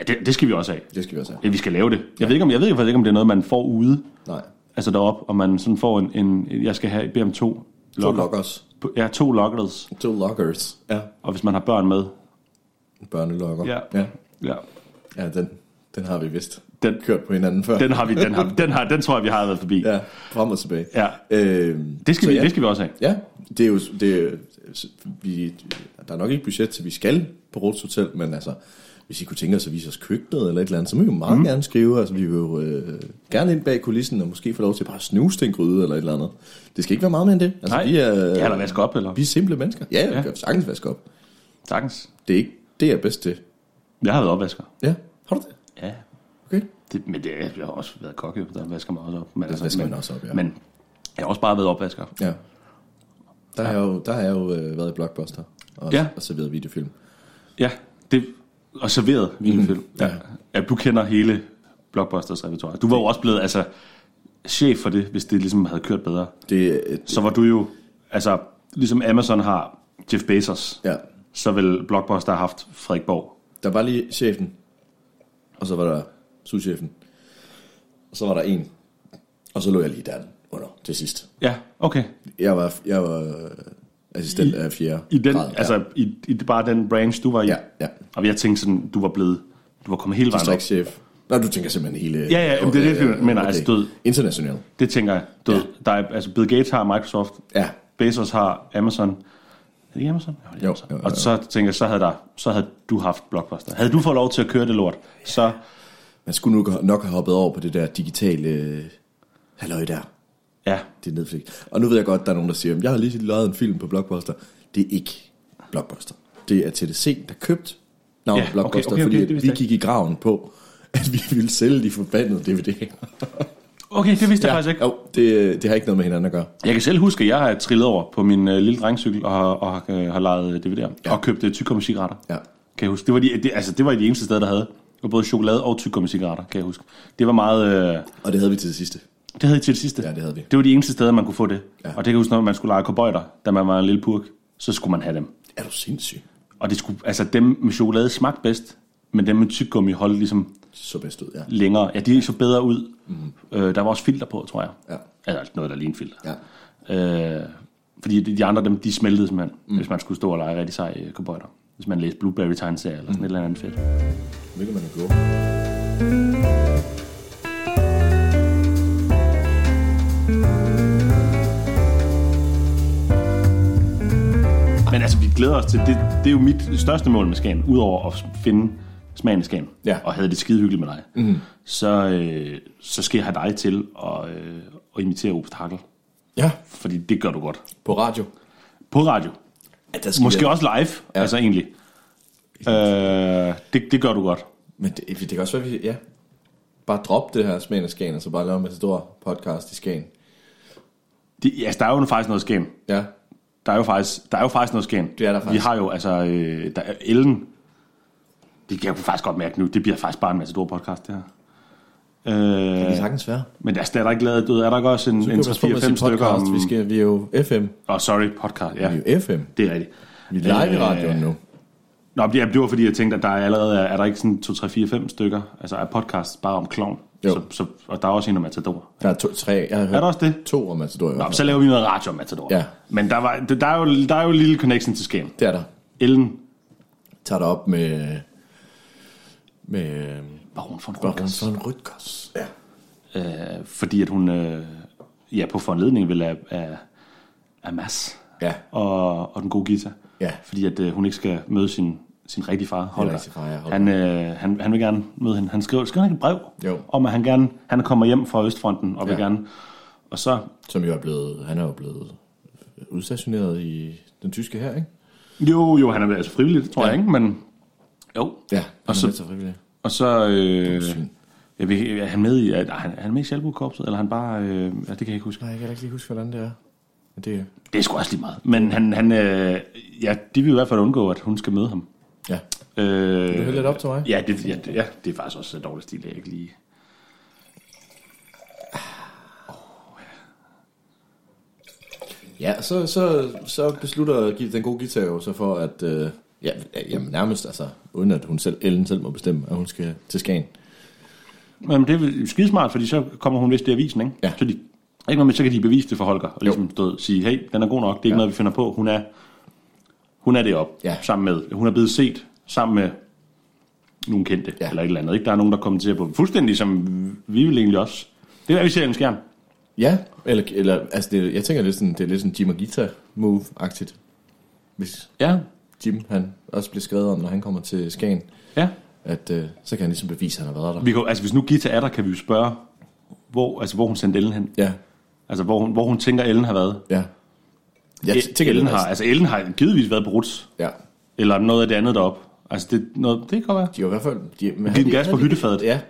Ja, det, det skal vi også have.
det skal vi også have.
Ja, vi skal lave det. Jeg ved ikke, om, jeg ved faktisk ikke, om det er noget, man får ude.
Nej,
Altså derop, og man sådan får en... en jeg skal have, bede om to
to lockers.
Ja, to lockers.
To lockers. Ja,
Og hvis man har børn med.
børnelokker.
Ja.
ja.
Ja.
Ja, den, den har vi vist
Den,
kørt på hinanden før.
den, har vi, den, har, [laughs] den, har, den tror jeg, vi har været forbi.
Ja, frem og tilbage.
Ja.
Øhm,
Det, skal vi,
ja.
det skal vi også have.
Ja, det er jo, det er, vi, der er nok ikke budget til, vi skal på Rots Hotel, men altså, hvis I kunne tænke os at vise os køkkenet eller et eller andet, så må I jo meget mm. gerne skrive, altså vi vil jo øh, gerne ind bag kulissen og måske få lov til bare at snuse til en gryde eller et eller andet. Det skal ikke være meget mere end det. Altså,
Nej.
vi er,
Ja, eller vaske op, eller?
Vi er simple mennesker. Ja, vi
Ja.
kan sagtens vaske op.
Sagtens.
Det er, ikke, det er bedst til.
Jeg har været opvasker.
Ja, har du det?
Ja.
Okay.
Det, men det, jeg har også været kokke, der vasker mig også op. Men,
vasker
men,
også op, ja.
Men jeg har også bare været opvasker.
Ja. Der har jeg jo, der har jeg jo øh, været i Blockbuster og,
Ja.
og serveret videofilm.
Ja, det, og serveret videofilm.
Mhm.
Ja.
Ja.
du kender hele Blockbusters repertoire. Du var jo også blevet altså, chef for det, hvis det ligesom havde kørt bedre.
Det, øh,
Så var du jo, altså ligesom Amazon har Jeff Bezos,
ja,
så vil Blockbuster have haft Frederik Borg.
Der var lige chefen, og så var der souschefen, og så var der en, og så lå jeg lige der under til sidst.
Ja, okay.
Jeg var, jeg var assistent af fjerde
I, den,
grad.
altså, i, i bare den branch, du var i.
ja, ja.
Og jeg tænkte sådan, du var blevet, du var kommet hele vejen op.
Distriktschef. Nå, du tænker simpelthen hele...
Ja, ja, men det er det, jeg mener, altså, død.
International.
Det tænker jeg. Du, ja.
Ja.
der er, altså Bill Gates har Microsoft,
Ja,
Bezos har Amazon. Er det Amazon? Jo, det er Amazon.
jo, jo,
Og
jo.
så tænker jeg, så havde, der, så havde du haft Blockbuster. Havde du fået lov til at køre det lort, så...
man skulle nok, nok have hoppet over på det der digitale... Øh, halløj der.
Ja,
Det er Netflix. Og nu ved jeg godt, der er nogen, der siger, jeg har lige lavet en film på Blockbuster. Det er ikke Blockbuster. Det er TDC, der købt navnet
Ja,
Blockbuster,
okay, okay,
fordi
okay,
at
det
vi gik i graven på, at vi ville sælge de forbandede DVD'er.
okay, det vidste ja. jeg faktisk ikke.
Jo, det, det har ikke noget med hinanden at gøre.
Jeg kan selv huske, at jeg har trillet over på min øh, lille drengcykel og, har- og har, øh, har lejet DVD'er. Ja. Og købt øh, tykkummi-cigaretter.
Ja.
Kan jeg huske. Det var de, det, altså, det var de eneste steder, der havde. Både chokolade og tykkummi-cigaretter, kan jeg huske. Det var meget... Øh,
Og det havde vi til det sidste.
Det havde I til det sidste.
Ja, det havde vi.
Det var de eneste steder, man kunne få det. Ja. Og det kan jeg huske, når man skulle lege kobøjter, da man var en lille purk, så skulle man have dem.
Er du sindssyg?
Og det skulle, altså dem med chokolade smagte bedst, men dem med tyggegummi holdt ligesom
Så bedst ud, ja.
længere. Ja, de så bedre ud. Mm. Øh, der var også filter på, tror jeg.
Ja.
Altså noget, der lignede filter.
Ja.
Øh, fordi de, de andre, dem, de smeltede simpelthen, mm. hvis man skulle stå og lege rigtig sej øh, kobøjter. Hvis man læste Blueberry tegneserie eller sådan mm. et eller andet fedt.
Hvilket man er gå.
Glæder os til, det, det er jo mit største mål med Skagen, udover at finde smagen i Skagen,
Ja.
og havde det skide hyggeligt med dig,
Mhm.
så, øh, så skal jeg have dig til at, øh, at imitere Obst Hakkel.
Ja.
Fordi det gør du godt.
På radio?
På radio.
Ja, der skal
Måske
jeg-
også live, ja. altså egentlig. Øh, det, det gør du godt.
Men det, det kan også være, vi, ja. Bare drop det her smagen af Skagen, og så bare lave en stor podcast i Skagen.
Det, altså, der er jo faktisk noget Skagen.
Ja.
Der er jo faktisk, der er jo faktisk noget Skagen.
Det er der
Vi
faktisk.
har jo, altså, øh, der er Ellen. Det kan jeg faktisk godt mærke nu. Det bliver faktisk bare en masse store podcast, det her. Øh, det
kan sagtens være.
Men der, der er der ikke lavet, du ved, er der ikke også en,
Så
en
kan vi passe på med at
4-5
sige
stykker
podcast.
om...
Vi, skal, vi er jo FM.
Åh, oh, sorry, podcast, ja.
Vi er jo FM.
Det er rigtigt.
Vi er live i
Øh,
radioen nu.
Nå, det det var fordi, jeg tænkte, at der er allerede er, er der ikke sådan 2, 3, 4, 5 stykker, altså er podcast bare om klovn.
Jo.
Så, så, og der er også en om Matador.
Der er to, tre. Jeg har hørt
Er der også det?
To om Matador
Nå, så laver vi noget radio om Matador.
Ja.
Men der, var, der, er jo, der er jo en lille connection til Skagen.
Det er der.
Ellen.
Tager dig op med... Med...
Baron von
Baron
Rutgers.
von Rutgers. Ja.
Øh, fordi at hun, øh, ja, på foranledning vil af, af, af Mads
Ja.
og, og den gode Gita.
Ja.
Fordi at øh, hun ikke skal møde sin, sin rigtige far, Holger.
rigtige far, ja, Holger.
han, øh, han, han vil gerne møde hende. Han skriver, skriver han ikke et brev
Jo.
om, at han gerne han kommer hjem fra Østfronten og vil
Ja.
gerne... Og så...
Som jo er blevet... Han er jo blevet udstationeret i den tyske her, ikke?
Jo, jo, han er altså frivillig, tror
Ja.
jeg, ikke? Men jo.
Ja, han
og
er
så,
med til frivillig.
Og så... Øh, jeg ved, er han med i... Er han, er han med i Sjælbokorpset, eller er han bare... Øh, ja, det kan jeg ikke huske.
Nej, jeg kan ikke lige huske, hvordan det er. Det,
Det er sgu også lige meget. Men han, han øh, ja, de vil i hvert fald undgå, at hun skal møde ham.
Ja.
Øh,
Vil du hælde lidt op til mig?
Ja, det, ja, det, ja, det er faktisk også en dårlig stil, jeg ikke lige...
Ja, så, så, så beslutter den gode guitar jo så for, at... Øh, ja, jamen nærmest, altså, uden at hun selv, Ellen selv må bestemme, at hun skal til Skagen.
Men det er skidesmart, fordi så kommer hun vist i avisen, ikke?
Ja.
Så, de, ikke noget med, så kan de bevise det for Holger, og ligesom stå, sige, hey, den er god nok, det er ikke
Ja.
noget, vi finder på. Hun er, hun er det op,
Ja.
sammen med, hun er blevet set sammen med nogle kendte, ja. eller et eller andet. Ikke? Der er nogen, der kommenterer på fuldstændig, som vi vil egentlig også. Det er, hvad vi ser i en skærm.
Ja, eller, eller altså det, jeg tænker lidt sådan, det er lidt sådan Jim og Gita move-agtigt. Hvis
Ja.
Jim, han også bliver skrevet om, når han kommer til Skagen,
Ja.
at øh, så kan han ligesom bevise, at han har været der.
Vi kan, altså, hvis nu Gita er der, kan vi jo spørge, hvor, altså, hvor hun sendte Ellen hen.
Ja,
Altså, hvor hun, hvor hun tænker, Ellen har været.
ja. Jeg
Ja,
tænker,
Ellen har, altså, Ellen har givetvis været Ruts,
Ja,
eller noget af det andet derop. Altså, det, noget, det kan godt være.
de har i hvert fald... De, men
Givet gas på hyttefadet.
Ja,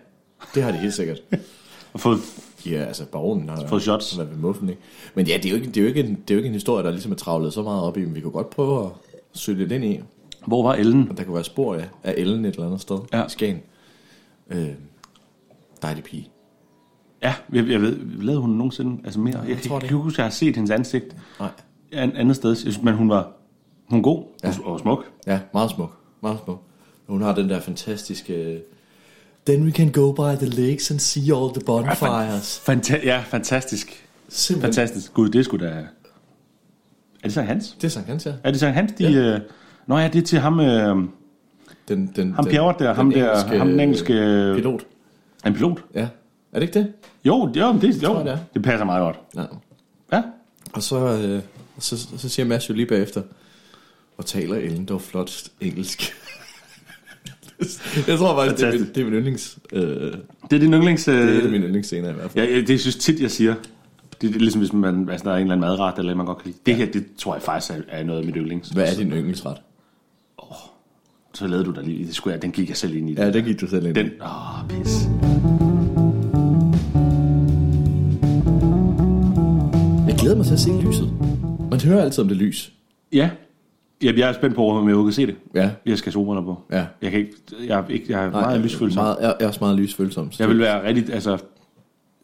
det har de helt sikkert. [laughs]
Og fået,
Ja, altså baronen har
Fået shots.
været ved muffen, ikke? Men ja, det er, jo ikke, det, er jo ikke en, det er jo ikke en historie, der ligesom er travlet så meget op i, men vi kunne godt prøve at søge lidt ind i.
hvor var Ellen?
Og der kunne være spor af, af Ellen et eller andet sted
Ja.
i Skagen. Øh, dejlig pige.
Ja, jeg, jeg ved, lavede hun nogensinde altså mere? Jeg, jeg,
tror
jeg
det
kan ikke huske, jeg har set hendes ansigt
Nej.
An, andet sted, Jeg synes, men hun var, hun god
Ja.
ja. og smuk.
Ja, meget smuk. Meget smuk. Hun har den der fantastiske... Then we can go by the lakes and see all the bonfires.
Fanta- ja, fantastisk.
Simpelthen.
Fantastisk. Gud, det sgu da... Er det Sankt Hans?
Det er Sankt Hans, ja.
Er det Sankt Hans, de... Ja. Øh... Nå ja, det er til ham... Øh...
Den, den,
Ham
den,
Pjerrot der, ham der, ham den engelske...
Pilot.
En pilot?
Ja. Er det ikke det?
Jo, jo, det, jo,
tror det er.
det passer meget godt.
Ja.
Ja.
Og så, øh, så, så siger Mads jo lige bagefter, og taler Ellen dog flot engelsk. [laughs] jeg tror faktisk, det er, min, det er min yndlings... Øh, det
Det er din yndlings... Øh...
er et af mine yndlingsscener i hvert fald.
Ja, ja, det synes tit, jeg siger. Det er ligesom, hvis man, altså, der er en eller anden madret, eller man godt kan lide. Det her, det tror jeg faktisk er, er noget af mit yndlings.
Hvad er din yndlingsret?
Så lavede du der lige, det skulle jeg, den gik jeg selv ind i.
Ja, det gik du selv ind i.
Den, åh, pis.
Jeg glæder mig til at se lyset. Man hører altid om det lys.
Ja. Jamen, jeg er spændt på, om jeg kan se det.
Ja.
Jeg skal have på.
Ja.
Jeg, kan ikke, jeg, er ikke, jeg er meget lysfølsom.
Meget, jeg er også meget lysfølsom. så
Jeg vil være rigtig, altså,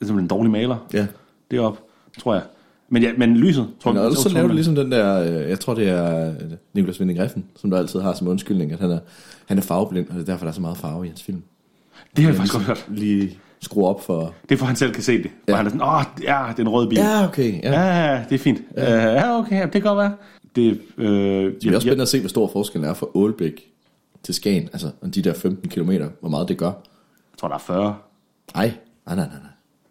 som en dårlig maler
Ja.
deroppe, tror jeg. Men, ja, men lyset, tror jeg.
også så laver du ligesom den der, øh, jeg tror det er øh, Nicolas Winding Refn, som du altid har som undskyldning, at han er, han er farveblind, og det er derfor, der er så meget farve i hans film.
Det har jeg faktisk godt hørt.
Lige skrue op for...
Det er for, han selv kan se det. Ja.
Ja.
Og han er sådan, åh, ja, det er en rød bil.
Ja, okay. Ja.
Ja, ja, det er fint. Ja, uh, ja okay, det kan godt være. Det, øh,
Det bliver også spændende at se, hvor stor forskellen er fra Ålbæk til Skagen, altså om de der 15 km, hvor meget det gør.
Jeg tror, der er 40.
Nej, nej, nej, nej.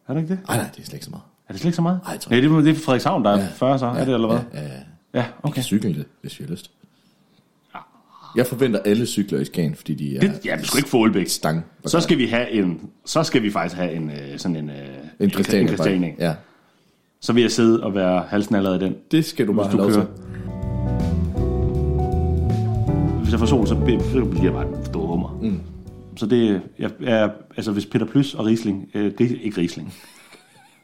Er det ikke det?
Nej, nej, det er slet ikke så meget.
Er det slet ikke så meget?
Nej, jeg tror
Nej, det, er- det er Frederikshavn, der er
Ja.
40 så. Er det, eller hvad?
Ja, ja, ja.
Ja,
Vi
okay.
kan cykle det, hvis vi har lyst. Jeg forventer alle cykler i Skagen, fordi de er
Det, ja, vi skal ikke få Aalbæk.
stang.
Så skal vi have en, så skal vi faktisk have en, øh, sådan en, øh,
en Christiania.
en Christiania.
Ja,
Så vil jeg sidde og være halsen allerede i den.
det skal du bare
Hvis
have
du
lov til.
Hvis jeg får sol, så bliver jeg bare en stor hummer. Mm. Så det jeg, er, altså hvis Peter Plys og Riesling, øh, ikke Riesling,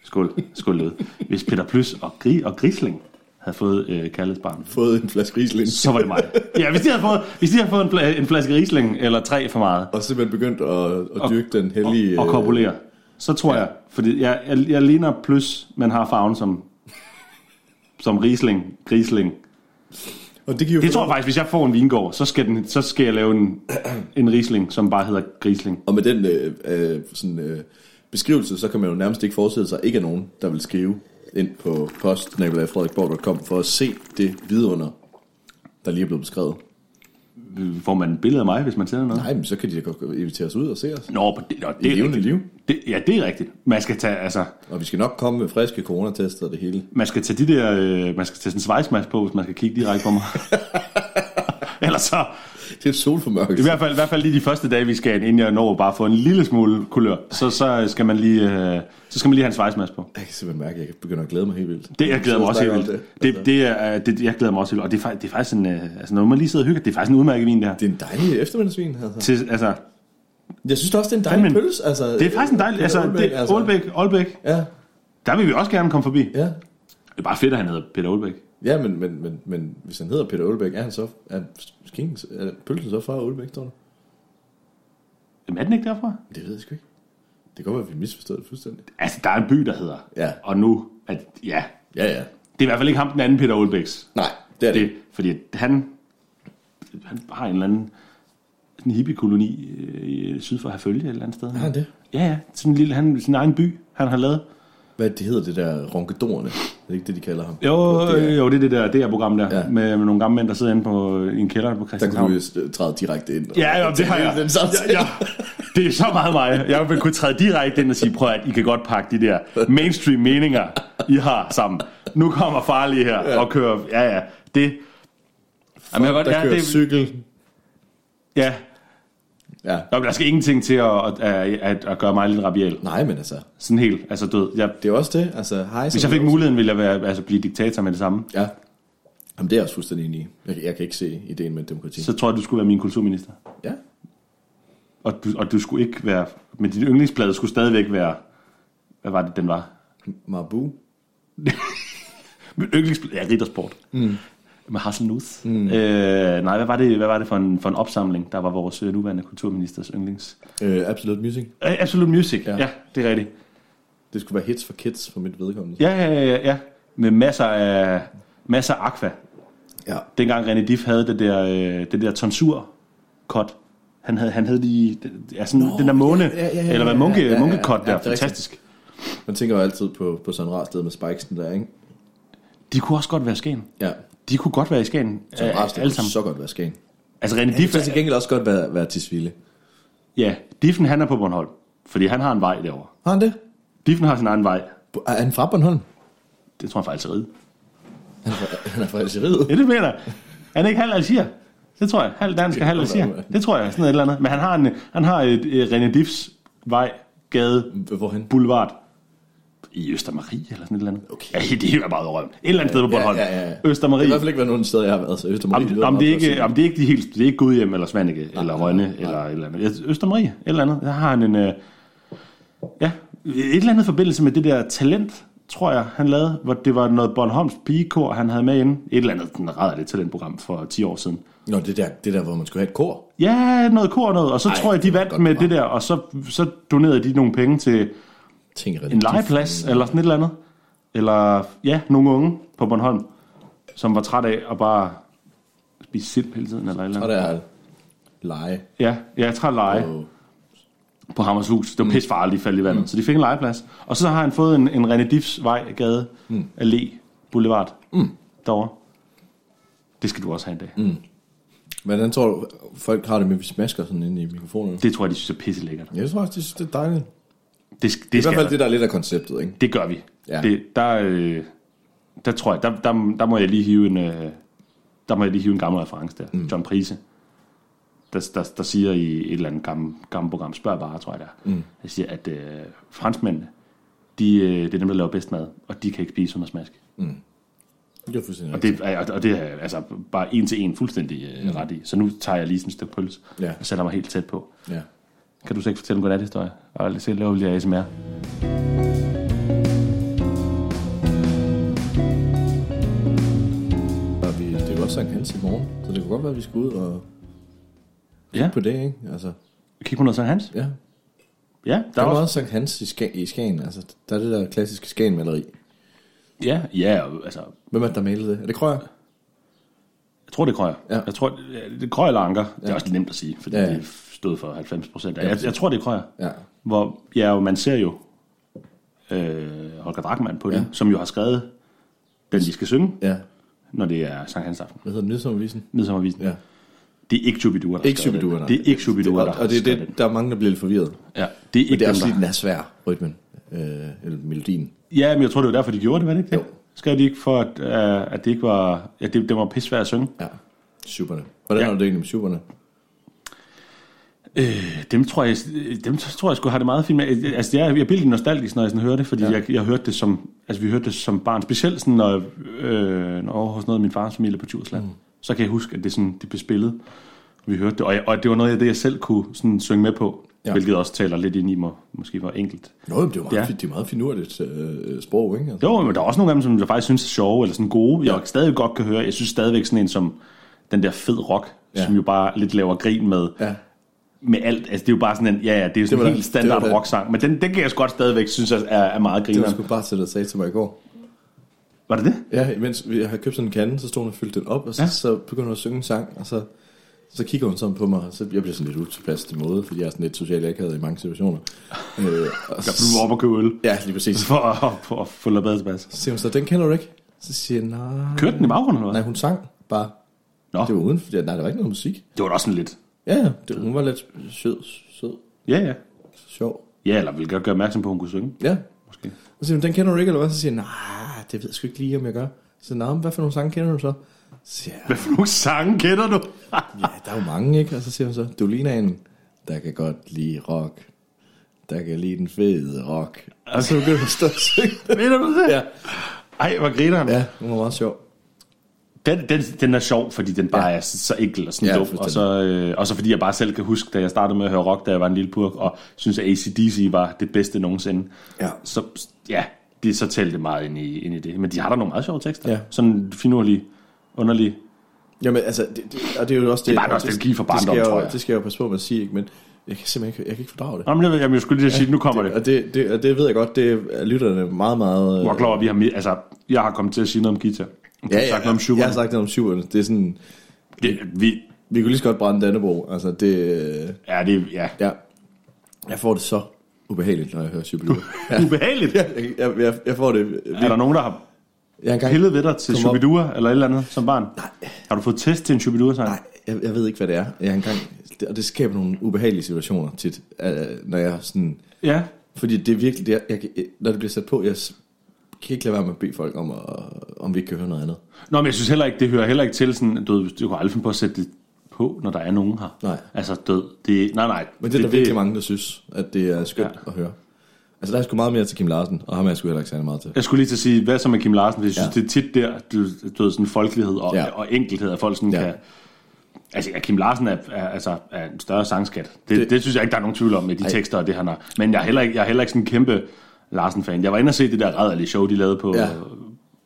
skål, skål lød. Hvis Peter Plys og, Gri, og Grisling havde fået øh, kærlighedsbarn,
Fået en flaske Riesling.
så var det mig. Ja, hvis de havde fået, hvis de havde fået en, fla- en flaske Riesling, eller tre for meget,
Og simpelthen begyndt at, at dyrke den hellige...
og, og
øh,
korpulere, så tror jeg, fordi jeg, jeg, jeg ligner Plys, men har farven som, som Riesling, Grisling.
Og det, giver
Det tror jeg faktisk, hvis jeg får en vingård, så skal, den, så skal jeg lave en, en Riesling, som bare hedder Grisling.
Og med den øh, øh, sådan, øh, beskrivelse, så kan man jo nærmest ikke forestille sig, at ikke er nogen, der vil skrive ind på post.frederiksborg.com for at se det vidunder, der lige er blevet beskrevet.
Får man et billede af mig, hvis man sender noget?
Nej, men så kan de da godt invitere os ud og se os.
Nå, på det, nå,
I
det er
levende
rigtigt.
liv.
Det, ja, det er rigtigt. Man skal tage, altså,
Og vi skal nok komme med friske coronatester og det hele.
man skal tage de der, øh, man skal tage sådan en svejsmask på, hvis man skal kigge direkte på mig. [laughs] Ellers så,
Det er solformørkelse.
i hvert fald, i hvert fald lige de første dage, vi skal, inden jeg når bare få en lille smule kulør, så, så skal man lige, øh, så skal man lige have en svejsmask på.
Jeg kan simpelthen mærke, at jeg begynder at glæde mig helt vildt.
Det, jeg glæder mig også helt vildt. Det, det, er, det, jeg glæder mig også helt vildt. Og det er, faktisk, det er faktisk en, øh, altså når man lige sidder og hygger, det er faktisk en udmærket vin, det her.
Det er en dejlig eftermiddagsvin. Altså.
Til, altså,
Jeg synes også, det er en dejlig pølse. Altså,
det er faktisk en dejlig, altså, det, Aalbæk, Aalbæk,
Ja,
der vil vi også gerne komme forbi.
ja.
Det er bare fedt, at han hedder Peter Aalbæk.
Ja, men, men, men, men hvis han hedder Peter Aalbæk, er han så er, skingen, er pølsen så fra Aalbæk, tror du?
Jamen er den ikke derfra?
Det ved jeg sgu ikke. Det kan godt være, at vi misforstår det fuldstændig.
Altså, der er en by, der hedder.
Ja.
Og nu, at, ja,
Ja, ja.
det er i hvert fald ikke ham, den anden Peter Aalbæks.
Nej, det er det.
Det, fordi han, han har en eller anden sådan en hippie-koloni øh, syd for Herfølge et eller andet sted.
Har han det?
Ja, ja. Sådan en lille, han, sin egen by, han har lavet.
Hvad det hedder det der ronkedorerne? Det er ikke det, de kalder ham.
Jo,
det er,
jo, det er det der DR-program der,
Ja.
ja. med, med nogle gamle mænd, der sidder inde på, i en kælder på
der
Christianshavn.
kunne du jo træde direkte ind. og-
Ja, jo, det har jeg.
Den.
Ja, ja. Det er så meget mig. Jeg vil kunne træde direkte ind og sige, prøv at I kan godt pakke de der mainstream meninger, I har sammen. Nu kommer farlige her og kører. Ja, ja. Det, Jamen, jeg, godt-
der
ja,
kører
det,
cykel.
ja.
Ja.
Nå, men der skal ingenting til at, at, at, at gøre mig lidt rabial.
Nej, men altså,
Sådan helt, altså død. Jeg,
det er også det. Altså, hej,
hvis jeg fik muligheden, ville jeg være, altså, blive diktator med det samme.
Ja. Jamen, det er jeg også fuldstændig enig i. Jeg, jeg kan ikke se ideen med demokrati.
Så tror jeg, du skulle være min kulturminister.
Ja.
Og du, og du skulle ikke være... Men din yndlingsplade skulle stadigvæk være... Hvad var det, den var?
Marbu. [laughs]
Min yndlingsplade... Ja, Riddersport. Mm. Med Hasselnuth. Mm. Øh, nej, hvad var, det, hvad var det for en, for en opsamling, der var vores øh, nuværende kulturministers yndlings?
Øh, Absolute Music.
Øh, Absolute Music,
Ja.
ja. det er rigtigt.
Det skulle være hits for kids for mit vedkommende.
Ja, ja, ja, ja. Med masser af, masser af aqua.
Ja.
Dengang René Diff havde det der, øh, det der tonsur cut. Han havde, han havde lige, ja, sådan,
Nå,
den der måne,
ja, ja, ja, ja,
eller hvad, munke,
ja, ja, ja.
munke cut
Ja,
der,
er
fantastisk.
Man tænker jo altid på, på sådan en rar sted med spikesen der, ikke?
De kunne også godt være i Skagen.
Ja.
De kunne godt være i Skagen.
Så
øh,
rar sted
alle
kunne
sammen.
så godt være Skagen.
Altså René
Han
Diff,
kan til gengæld også godt være, være til Svile.
ja, Diffen han er på Bornholm. Fordi han har en vej derovre.
Har han det?
Diffen har sin egen vej.
Er han fra Bornholm?
Det tror jeg faktisk ride.
Han er fra, han er fra Algeriet.
Ja, det mener jeg. Han er ikke halv algier. Det tror jeg. Halv dansk og halv algier. Det tror jeg. Sådan et eller andet. Men han har, en, han har et, et René Diffs vej, gade,
Hvorhen?
boulevard. I Østermarie eller sådan et eller andet.
Okay.
Ja, det er meget røven. Et eller andet sted på Bornholm.
Ja, ja, ja. Det
Østermarie.
har i hvert fald ikke været nogen steder, jeg har været. Så Østermarie,
om,
meget
det er ikke, om det er ikke de helt, det er ikke Gudhjem eller Svanike eller Rønne eller et eller andet. Østermarie, et eller andet. Der har han en, øh, ja, et eller andet forbindelse med det der talent, tror jeg, han lavede, hvor det var noget Bornholms pigekor, han havde med inde. Et eller andet, den rædder det talentprogram for 10 år siden.
Nå, det der, det der, hvor man skulle have et kor.
Ja, noget kor og noget. Og så
Ej,
tror jeg, de
det
vandt med det der, og så, så donerede de nogle penge til
Tænker
en legeplads, eller sådan et eller andet. Eller, ja, nogle unge på Bornholm, som var træt af at bare spise sild hele tiden, eller et eller
Og
andet.
der er lege.
Ja, jeg er træt af lege
Og
på Hammershus. Det var pisse farligt, de faldt i vandet. Mm. Så de fik en legeplads. Og så har han fået en, en René Diffs vej, gade, mm. allé, boulevard, mm. derovre. Det skal du også have en dag. Mm.
Hvordan tror du, folk har det med, at vi smasker sådan ind i mikrofonerne?
Det tror jeg, de synes er pisse lækkert.
Ja, jeg tror også, de synes, det er dejligt.
Det,
Det,
det
er i hvert fald
der.
det, der er lidt af konceptet, ikke?
Det gør vi.
Ja.
Det, der, øh, der tror jeg, der, der, der må jeg lige hive en, øh, der må jeg lige hive en gammel reference der. Mm. John Prise, der, der, der siger i et eller andet gammelt, gammelt program, spørg bare, tror jeg der,
Mm.
der siger, at øh, franskmændene, de, øh, det er dem, der laver bedst mad, og de kan ikke spise uden at smaske.
Mm. Det er fuldstændig
Og det, er- og det er altså bare en til en fuldstændig øh,
Mm.
ret i. Så nu tager jeg lige sådan et stykke pølse
Ja.
og sætter mig helt tæt på.
Ja.
Kan du så ikke fortælle en godnat-historie? Og så laver vi lige ASMR.
Det er jo også Sankt Hans i morgen, så det kunne godt være, at vi skal ud og kigge
Ja.
på det, ikke? Altså,
Kig på noget Sankt Hans?
ja.
Ja,
Der
der
er
også...
Sankt Hans i, Ska, i Skagen, altså, der er det der klassiske Skagen-maleri.
Ja, ja, altså,
Hvem er det, der malede det? Er det Krøyer?
Jeg tror, det er Krøyer.
Ja.
Jeg tror, det er Krøyer eller Anker. Det er
Ja.
også nemt at sige, fordi
Ja,
ja,
ja.
ja. det stod for 90 procent. Jeg, jeg tror, det er Krøyer.
Ja.
Hvor, ja, jo, man ser jo øh, Holger Drachmann på det,
Ja.
som jo har skrevet den, de skal synge,
Ja.
når det er Sankt Hans aften.
Hvad hedder den? Midsommervisen?
Midsommervisen.
Ja.
Det er ikke Shubidua, der
Ikke Shubidua,
det.
nej.
Det er ikke Shubidua, der
og det er det, der er mange, der bliver lidt forvirret.
Ja, det er
Men
ikke
det er også fordi, den er svær, rytmen. Øh, eller melodien.
Ja, men jeg tror, det var derfor, de gjorde det, var det ikke det?
Jo.
Skrev de ikke for, at, uh, at det ikke var... Ja, det, det var pissvært at synge?
Ja. Superne. Hvordan
ja.
er det egentlig med superne?
Øh, dem tror jeg, dem tror jeg skulle have det meget fint med. Altså, jeg, jeg bliver lidt nostalgisk, når jeg sådan hører det, fordi
Ja.
jeg, jeg hørte det som, altså vi hørte det som barn, specielt sådan, når, øh, når over hos noget af min fars familie på Djursland. Mm. Så kan jeg huske, at det, sådan, det blev spillet. Vi hørte det, og, jeg, og det var noget af det, jeg selv kunne sådan, synge med på,
Ja.
hvilket også taler lidt ind i mig, måske var enkelt.
Nå, men det er meget,
Ja.
det er meget finurligt øh, sprog, ikke? Altså.
Jo, men der er også nogle af dem, som jeg faktisk synes er sjove, eller sådan gode, jeg
Ja.
stadig godt kan høre. Jeg synes stadigvæk sådan en som den der fed rock,
ja.
som jo bare lidt laver grin med,
Ja.
Med alt. Altså, det er jo bare sådan en, ja, ja, det er jo sådan en helt standard
det
rocksang, men den, den kan jeg godt stadigvæk synes er, er meget
Det var
griner.
sgu bare til, at sagde til mig i går.
Var det det?
Ja, imens vi har købt sådan en kande, så stod hun og fyldte den op, og så, ja. Så begyndte hun at synge en sang, og så, så kigger hun sådan på mig, og så jeg bliver sådan lidt utilpas i måde, fordi jeg er sådan lidt socialt akavet i mange situationer. øh, [laughs] og
Jeg blev op og købe øl,
Ja, lige præcis. [laughs]
for at, for at få lidt bedre tilpas.
Så siger hun så, den kender du ikke? Så siger jeg, nej.
Kørte den i baggrunden, eller hvad?
Nej, hun sang bare.
Nå,
Det var uden, fordi nej, der var ikke noget musik.
det var da også sådan lidt,
Ja, det, hun var lidt sød, sød,
ja, ja.
sjov.
Ja, eller ville godt gøre opmærksom på, at hun kunne synge,
Ja,
måske.
så siger hun, den kender du ikke, eller hvad? Så siger jeg, nej, det ved jeg sgu ikke lige, om jeg gør. Så men hvad for nogle sange kender du så? Så siger jeg,
Hvad for nogle sange kender du?
ja, der er jo mange, ikke? Og så siger hun så, du ligner en, der kan godt lide rock. Der kan lide den fede rock. Og så begynder hun at stå og synge.
Mener du det?
ja,
Ej, hvor griner han.
ja, hun var meget sjov.
Den, den, den er sjov, fordi den bare
Ja.
ja. er så, så enkel og sådan
Ja,
ja, dum. Og så, øh, og så fordi jeg bare selv kan huske, da jeg startede med at høre rock, da jeg var en lille purk, og synes at ACDC var det bedste nogensinde.
Ja.
Så ja, det så tælte meget ind i, ind i det. Men de har der nogle meget sjove tekster.
Ja.
Sådan finurlige, underlige.
Jamen, altså, det, det, og det er jo også det.
Det er bare nostalgi for
det skal
barndom,
jeg, jo-
tror jeg.
Det skal jeg jo passe på med at sige, ikke? Men jeg kan simpelthen ikke, jeg kan ikke fordrage det.
Nå, men det, jamen, jeg skulle lige sige, nu kommer det.
Og det, det, og det ved jeg godt, det er lytterne meget, meget...
Hvor klar, vi har, altså, jeg har kommet til at sige noget om guitar. Du
Ja,
har
ja,
sagt noget om
jeg har sagt noget om Schubert. Det er sådan...
Det, vi,
Vi kunne lige så godt brænde Dannebro. Altså, det...
ja, det ja.
Ja. Jeg får det så ubehageligt, når jeg hører Schubert. [laughs] ja.
Ubehageligt.
Ja, jeg, jeg, jeg, jeg får det...
Er der nogen, der har
Jeg engang...
pillet ved dig til. Shubidua eller et eller andet som barn? Nej. Har du fået test til en Shubidua-sang?
Nej, jeg, jeg ved ikke, hvad det er. Jeg engang... Det, og det skaber nogle ubehagelige situationer tit, øh, når jeg sådan...
Ja.
Fordi det er virkelig... Det er, jeg, når det bliver sat på, jeg kan ikke lade være med at bede folk om, at, om vi ikke kan høre noget andet.
Nå, men jeg synes heller ikke, det hører heller ikke til sådan, du, du kan aldrig finde på at sætte det på, når der er nogen her.
Nej.
Altså død. Det, nej, nej.
Men det er der virkelig mange, der synes, at det er skønt ja. at høre. Altså, der er sgu meget mere til Kim Larsen, og ham er jeg sgu heller ikke særlig meget til.
Jeg skulle lige til at sige, hvad så med Kim Larsen? For jeg synes,
Ja.
det er tit der, du, du ved, sådan folkelighed og,
Ja.
og enkelhed, at folk sådan
Ja.
kan... Altså, ja, Kim Larsen er, er, altså, er en større sangskat. Det,
Det-
det, det, synes jeg ikke, der er nogen tvivl om med de
Ej.
tekster og det, han har. Men jeg er heller ikke, jeg er heller ikke sådan en kæmpe Larsen-fan. Jeg var inde og se det der rædderlige show, de lavede på,
Ja.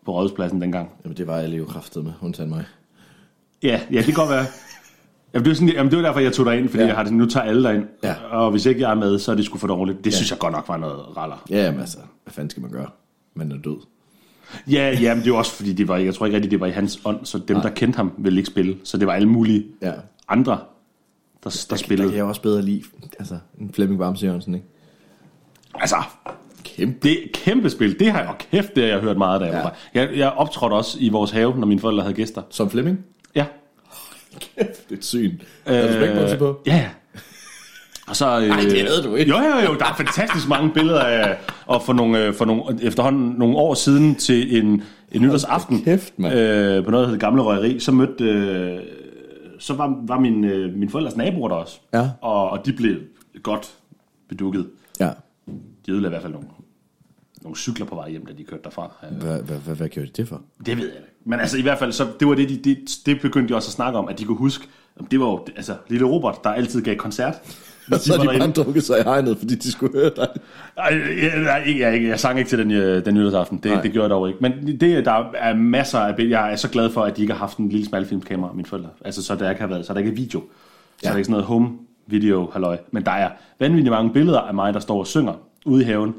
på Rådhuspladsen dengang.
Jamen, det var jeg jo kraftet med, undtagen mig.
Ja, ja, det kan godt være. Jamen, det, var sådan, jamen, det var derfor, jeg tog dig ind, fordi
Ja.
jeg har det, nu tager alle dig ind.
Ja.
Og hvis ikke jeg er med, så er det sgu for dårligt. Det
Ja.
synes jeg godt nok var noget raller.
Ja, jamen altså, hvad fanden skal man gøre? Man er død.
Ja, ja, men det er jo også fordi, det var, jeg tror ikke rigtig, det var i hans ånd, så dem,
Nej.
der kendte ham, ville ikke spille. Så det var alle mulige
Ja.
andre, der, der
Der, der
spillede.
kan jeg også bedre lide, altså, en Flemming Bamse Jørgensen, ikke?
Altså,
Kæmpe.
det er et kæmpe spil. Det har jeg, og kæft, det har jeg hørt meget af, da jeg
Ja.
var. Jeg, jeg optrådte også i vores have, når mine forældre havde gæster.
Som Flemming?
Ja.
Det er et syn. Har du spækbukser på?
Ja, ja. Og så, øh,
Nej, det havde du ikke.
Jo, jo, jo. Der er fantastisk mange billeder af, og for nogle, øh, for nogle, efterhånden nogle år siden til en, en nytårsaften
kæft, mand.
øh, på noget, der hedder Gamle Røgeri, så mødte, øh, så var, var min, øh, min forældres naboer der også.
Ja.
Og, og de blev godt bedukket.
Ja.
De ødelagde i hvert fald nogle, nogle cykler på vej hjem, da de kørte derfra.
Hvad, hvad, hvad, hvad gjorde de det for?
Det ved jeg ikke. Men altså i hvert fald, så det var det, de, det, det begyndte de også at snakke om, at de kunne huske, det var jo altså, lille Robert, der altid gav koncert. [laughs]
Og så har de bare drukket sig i hegnet, fordi de skulle høre dig.
Jeg, jeg, jeg, jeg, sang ikke til den, øh, den nytårsaften. Det,
Nej.
det gjorde jeg dog ikke. Men det, der er masser af billeder. Jeg er så glad for, at de ikke har haft en lille smalfilmskamera, mine forældre. Altså, så der ikke har været, så der ikke er video. Så
Ja.
der er ikke sådan noget home video, halløj. Men der er vanvittigt mange billeder af mig, der står og synger ude i haven.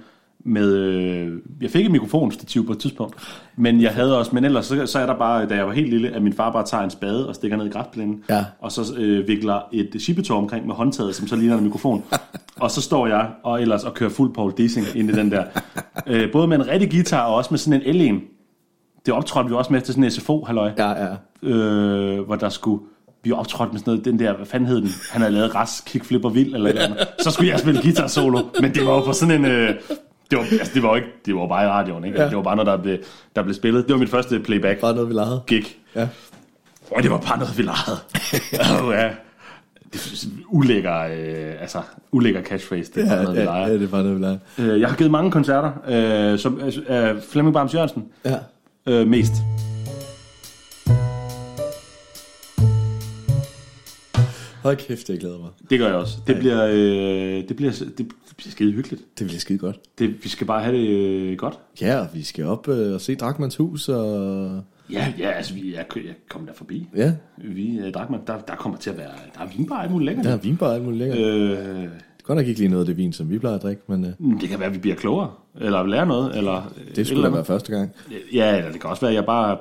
Med, øh, jeg fik et mikrofonstativ på et tidspunkt, men jeg havde også, men ellers så, så er der bare, da jeg var helt lille, at min far bare tager en spade og stikker ned i græsplænen,
Ja.
og så øh, vikler et chipetår omkring med håndtaget, som så ligner en mikrofon. [laughs] og så står jeg og ellers og kører fuld Paul Dissing ind i den der. Øh, både med en rigtig guitar og også med sådan en L1. Det optrådte vi også med til sådan en SFO, halløj.
Ja, ja.
Øh, hvor der skulle vi optrådte med sådan noget, den der, hvad fanden hed den? Han havde lavet Ras, Kickflip og Vild, eller eller andet. Så skulle jeg spille guitar solo, men det var jo på sådan en... Øh, det var, altså, det var jo ikke, det var bare i radioen, ikke?
Ja.
Det var bare noget, der blev, der blev spillet. Det var mit første playback
Bare noget, vi legede.
gig.
Ja.
Og det var bare noget, vi legede. [laughs] oh, ja. Det er ulækker, øh, altså, ulækker catchphrase. Det er bare
Ja,
noget, vi leger.
ja, det er bare noget, vi leger.
Øh, jeg har givet mange koncerter, øh, som øh, Flemming Barms Jørgensen
Ja.
øh, mest.
Hold kæft, jeg glæder mig.
Det gør jeg også. Det bliver, øh, det bliver, det bliver skide hyggeligt.
Det bliver skide godt.
Det, vi skal bare have det øh, godt.
Ja, og vi skal op øh, og se Drakmans hus, og
Ja, ja altså, vi, jeg, jeg kommer der forbi.
ja,
Vi, øh, Drakman, der, der kommer til at være, der er vinbar alt muligt lækkert.
der er vinbar alt muligt lækkert. Øh.
Øh,
Godt nok ikke lige noget af det vin, som vi plejer at drikke, men øh,
det kan være, at vi bliver klogere, eller lærer noget, eller...
det skulle da være første gang.
Ja, eller det kan også være, at jeg bare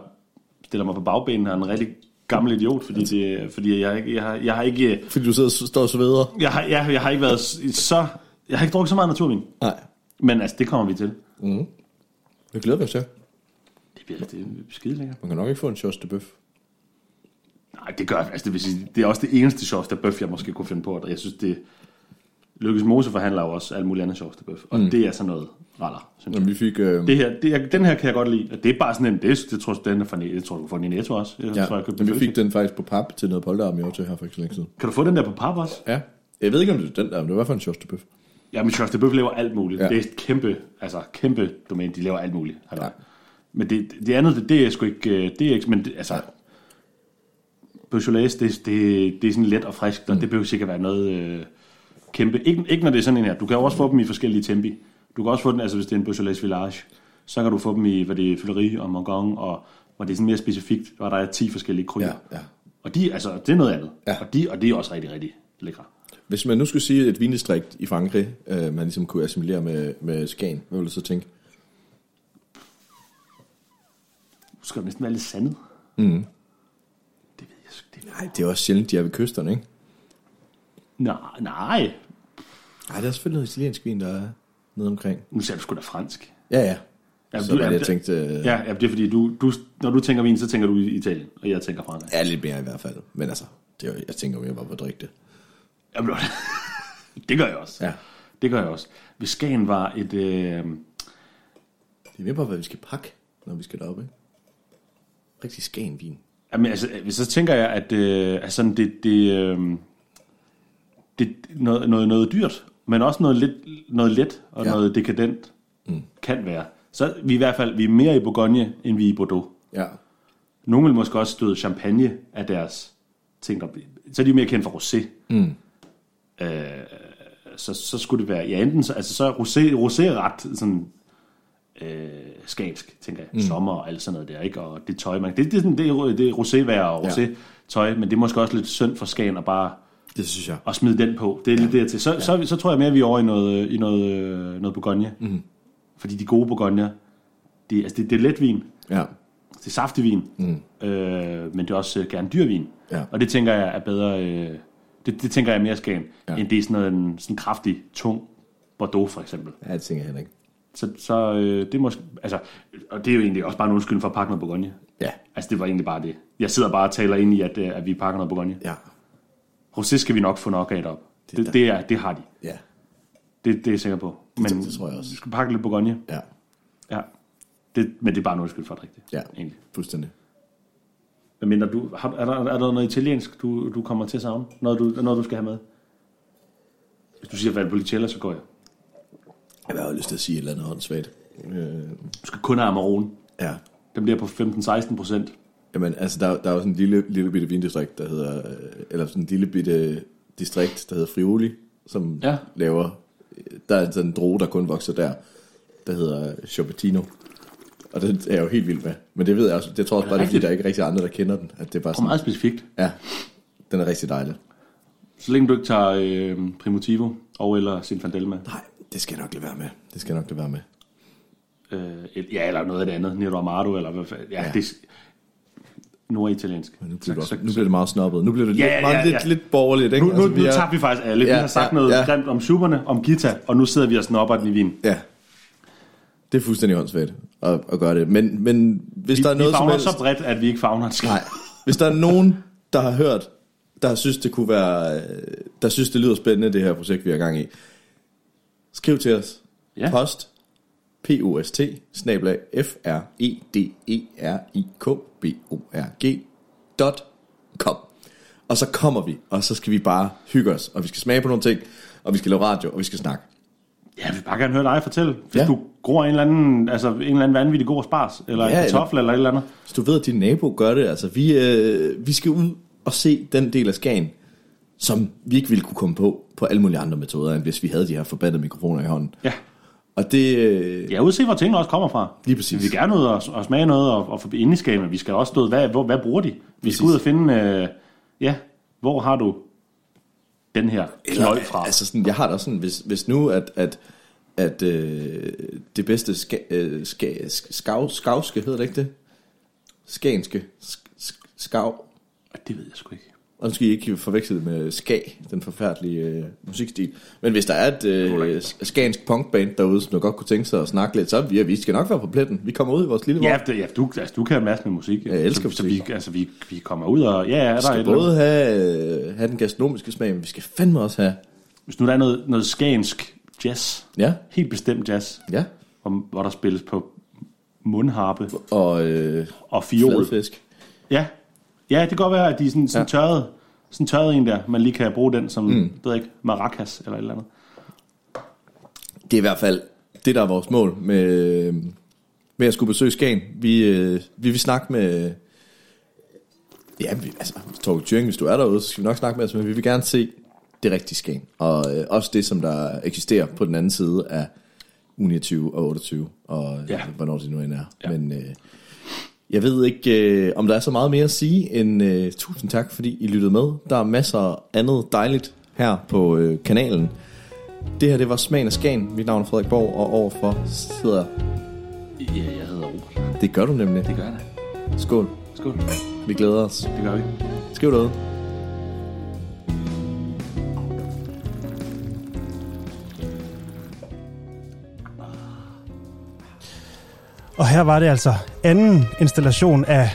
stiller mig på bagbenene og er en rigtig gammel idiot, fordi, det, fordi jeg, ikke- jeg, har, jeg har ikke...
Fordi du sidder og står og sveder.
Jeg har, jeg, jeg har ikke været så... Jeg har ikke drukket så meget naturvin.
Nej.
Men altså, det kommer vi til.
Mm. Det glæder os til.
Det bliver det er skide lækkert.
Man kan nok ikke få en shots de bøf.
Nej, det gør altså, det, vil sige, det er også det eneste sjovs der bøf, jeg måske kunne finde på. Og jeg synes, det... Lykkes Mose forhandler jo også alt muligt andet sjovs der bøf. Og mm. det er sådan noget raller, synes jeg.
vi fik... Øh,
Det her, det, er- den her kan jeg godt lide. Og det er bare sådan en... Det, det tror jeg, den er fra, det tror jeg, du får den i Netto også. Jeg
ja,
tror, jeg købte
men
den
vi fik den faktisk på pap til noget polterarm i år til her for ikke så længe siden.
Kan du få den der på pap også?
Ja. Jeg ved ikke, om det er den der, men det var i hvert fald en de bøf.
Ja, men de Bøf laver alt muligt.
Ja.
Ja. Det er et kæmpe, altså kæmpe domæne. De laver alt muligt.
Ja.
Ja. Men det, det andet, det, det er sgu ikke... øh, Det er ikke, men det, altså... Beaujolais, det, det, det er sådan let og frisk, og det behøver sikkert være noget øh, kæmpe. Ikke, ikke når det er sådan en her. Du kan også få dem i forskellige tempi. Du kan også få den, altså hvis det er en Beaujolais Village, så kan du få dem i, hvad det er, Fylleri og Morgon, og hvor det er sådan mere specifikt, hvor der er 10 forskellige kryer.
Ja, ja.
Og de, altså, det er noget andet.
Ja.
Og, de, og det er også rigtig, rigtig lækre.
Hvis man nu skulle sige et vindistrikt i Frankrig, øh, man ligesom kunne assimilere med, med Skagen, hvad ville du så tænke?
Du skal næsten være lidt sandet.
Mm.
Det ved jeg sgu det.
Nej, det er også sjældent, de er ved kysterne, ikke?
Nej, nej.
Nej, der er selvfølgelig noget italiensk vin, der er nede omkring.
Nu siger du sgu da fransk.
Ja, ja.
Ja,
så
du-
det, jeg tænkte, øh,
Ja, ja, det er fordi, du, du, når du tænker vin, så tænker du i Italien, og jeg tænker Frankrig.
ja, lidt mere i hvert fald. Men altså, det er, jo- jeg tænker mere bare på at drikke det.
Jamen, [laughs] det gør jeg også.
Ja.
Det gør jeg også. Hvis Skagen var et... Øh,
Det er mere bare, hvad vi skal pakke, når vi skal derop, ikke? Rigtig Skagen vin.
jamen, altså, så tænker jeg, at øh, altså, det, det, øh, det noget, noget, noget dyrt, men også noget, lidt, noget let og
Ja.
ja. noget dekadent mm. kan være. Så vi i hvert fald vi er mere i Bourgogne, end vi er i Bordeaux.
Ja.
Nogle vil måske også støde champagne af deres ting. Der, så er de mere kendt for rosé.
Mm.
Øh, så, så skulle det være, ja enten så, altså så er rosé, rosé er ret sådan øh, skansk, tænker jeg. Mm. Sommer og alt sådan noget der, ikke? Og det tøj, man, det, det, er det, det er rosévejr og
Ja.
rosé tøj, men det er måske også lidt synd for Skagen at bare
Det synes jeg.
at smide den på. Det er ja. lidt dertil. Så, ja. så, så, tror jeg mere, at vi er over i noget, i noget, øh, noget Bourgogne. Mm. Fordi de gode Bourgogne, det, altså det, det er let vin.
Ja.
Det er saftig vin, mm. øh, men det er også øh, gerne dyr vin.
Ja.
Og det tænker jeg er bedre, øh, det, det tænker jeg er mere skagen,
Ja.
end det er sådan noget, en sådan kraftig, tung Bordeaux for eksempel.
Ja, det tænker jeg heller ikke.
Så, så øh, det måske, altså, og det er jo egentlig også bare en undskyldning for at pakke noget Bourgogne.
Ja.
Altså, det var egentlig bare det. Jeg sidder bare og taler ind i, at, øh, at vi pakker noget Bourgogne.
Ja.
Rosé skal vi nok få nok af derop. Det, det, det, er, det har de.
Ja.
Det, det er jeg sikker på. Men
det tror jeg også.
vi skal pakke lidt Bourgogne.
Ja.
Ja. Det, men det er bare en undskyld for det.
Ja,
egentlig.
fuldstændig.
Men mindre du, har, er, der, er der noget italiensk, du, du kommer til at savne? Noget du, noget, du skal have med? Hvis du siger Valpolicella, så går jeg.
Jeg har jo lyst til at sige et eller andet åndssvagt. Øh,
Du skal kun have Amarone.
ja.
Den bliver på 15-16 procent.
Jamen, altså, der, der er jo sådan en lille, lille bitte vindistrikt, der hedder, øh, eller sådan en lille bitte distrikt, der hedder Friuli, som
Ja.
laver, der er sådan en droge, der kun vokser der, der hedder Chopettino. Og det er jeg jo helt vild med. Men det ved jeg også, det tror jeg også bare, det er, fordi der er ikke rigtig andre, der kender den. At det er bare sådan,
meget specifikt.
ja, den er rigtig dejlig.
Så længe du ikke tager øh, Primitivo og eller Zinfandel med.
Nej, det skal jeg nok lade være med. Det skal jeg nok lade være med.
Øh, ja, eller noget af det andet. Nero Amado, eller hvad fanden. Ja.
ja.
det norditaliensk.
Nu bliver, det også, nu bliver det meget snobbet. Nu bliver det
Ja,
lidt,
ja, ja,
lidt, lidt borgerligt. Ikke?
Nu, nu,
Altså,
nu
vi er-
tabte vi faktisk alle. Ja,
Ja,
vi har sagt
ja,
noget
ja.
grimt om superne, om Gita, og nu sidder vi og snopper den i vin.
Ja, det er fuldstændig åndssvagt at, at gøre det. Men, men hvis
Vi,
der er noget
vi
som helst...
så bredt, at vi ikke fagner en
Nej. Hvis der er nogen, der har hørt, der synes, det kunne være, der synes, det lyder spændende, det her projekt, vi har gang i, skriv til os.
Ja.
Post, P-O-S-T, snablag, F-R-E-D-E-R-I-K-B-O-R-G, dot com. Og så kommer vi, og så skal vi bare hygge os, og vi skal smage på nogle ting, og vi skal lave radio, og vi skal snakke.
Ja, vi vil bare gerne høre dig fortælle. Hvis
Ja.
du gror en eller anden, altså en eller anden vanvittig god spars, eller
Ja,
en
eller-
kartoffel, eller et eller andet.
Hvis du ved, at din nabo gør det, altså vi, øh, vi skal ud og se den del af Skagen, som vi ikke ville kunne komme på på alle mulige andre metoder, end hvis vi havde de her forbandede mikrofoner i hånden.
Ja.
Og det... Øh,
Ja, ud se, hvor tingene også kommer fra.
Lige præcis.
Vi vil gerne ud og, og smage noget og, og forbi indeskab, men vi skal også stå, hvad, hvor, hvad bruger de? Vi
Præcis.
skal ud og finde, øh, ja, hvor har du den her knold fra?
Altså sådan, jeg har da sådan, hvis, hvis nu, at, at, at øh, det bedste ska, øh, ska, skav, skavske, hedder det ikke det? Skagenske, sk- sk- skav,
Det ved jeg sgu ikke.
Og nu skal I ikke forveksle det med ska, den forfærdelige øh, musikstil. Men hvis der er et øh, skansk punkband derude, som du godt kunne tænke sig at snakke lidt, så vi, vi skal nok være på pletten. Vi kommer ud i vores lille
Ja, det, ja du, altså, du kan en masse med musik.
Jeg elsker
så, så
musik.
vi, altså, vi, vi kommer ud og... Ja, der
Vi
er
skal
eller
både have, øh, have den gastronomiske smag, men vi skal fandme også have...
Hvis nu der er noget, noget skansk jazz,
Ja,
helt bestemt jazz,
ja.
hvor, hvor der spilles på mundharpe
Og øh,
og fiol.
fladfisk.
Ja. Ja, det kan godt være, at de er sådan, sådan
Ja.
tørret, sådan tørret en der, man lige kan bruge den som, mm. ved ikke, maracas eller et eller andet.
Det er i hvert fald det, der er vores mål med, med at skulle besøge Skagen. Vi, øh, vi vil snakke med... Ja, vi, altså, Torkel Thuring, hvis du er derude, så skal vi nok snakke med os, men vi vil gerne se det rigtige Skagen. Og øh, også det, som der eksisterer på den anden side af U29 og 28, og ja. Hvornår det nu end er. Ja. Men øh, jeg ved ikke, øh, om der er så meget mere at sige end øh, tusind tak, fordi I lyttede med. Der er masser af andet dejligt her på øh, kanalen. Det her, det var Smagen af Skagen. Mit navn er Frederik Borg, og overfor sidder...
Ja, jeg hedder Robert.
Det gør du nemlig.
Det gør jeg da.
Skål.
Skål.
Vi glæder os.
Det gør vi.
Skriv derude.
Og her var det altså anden installation af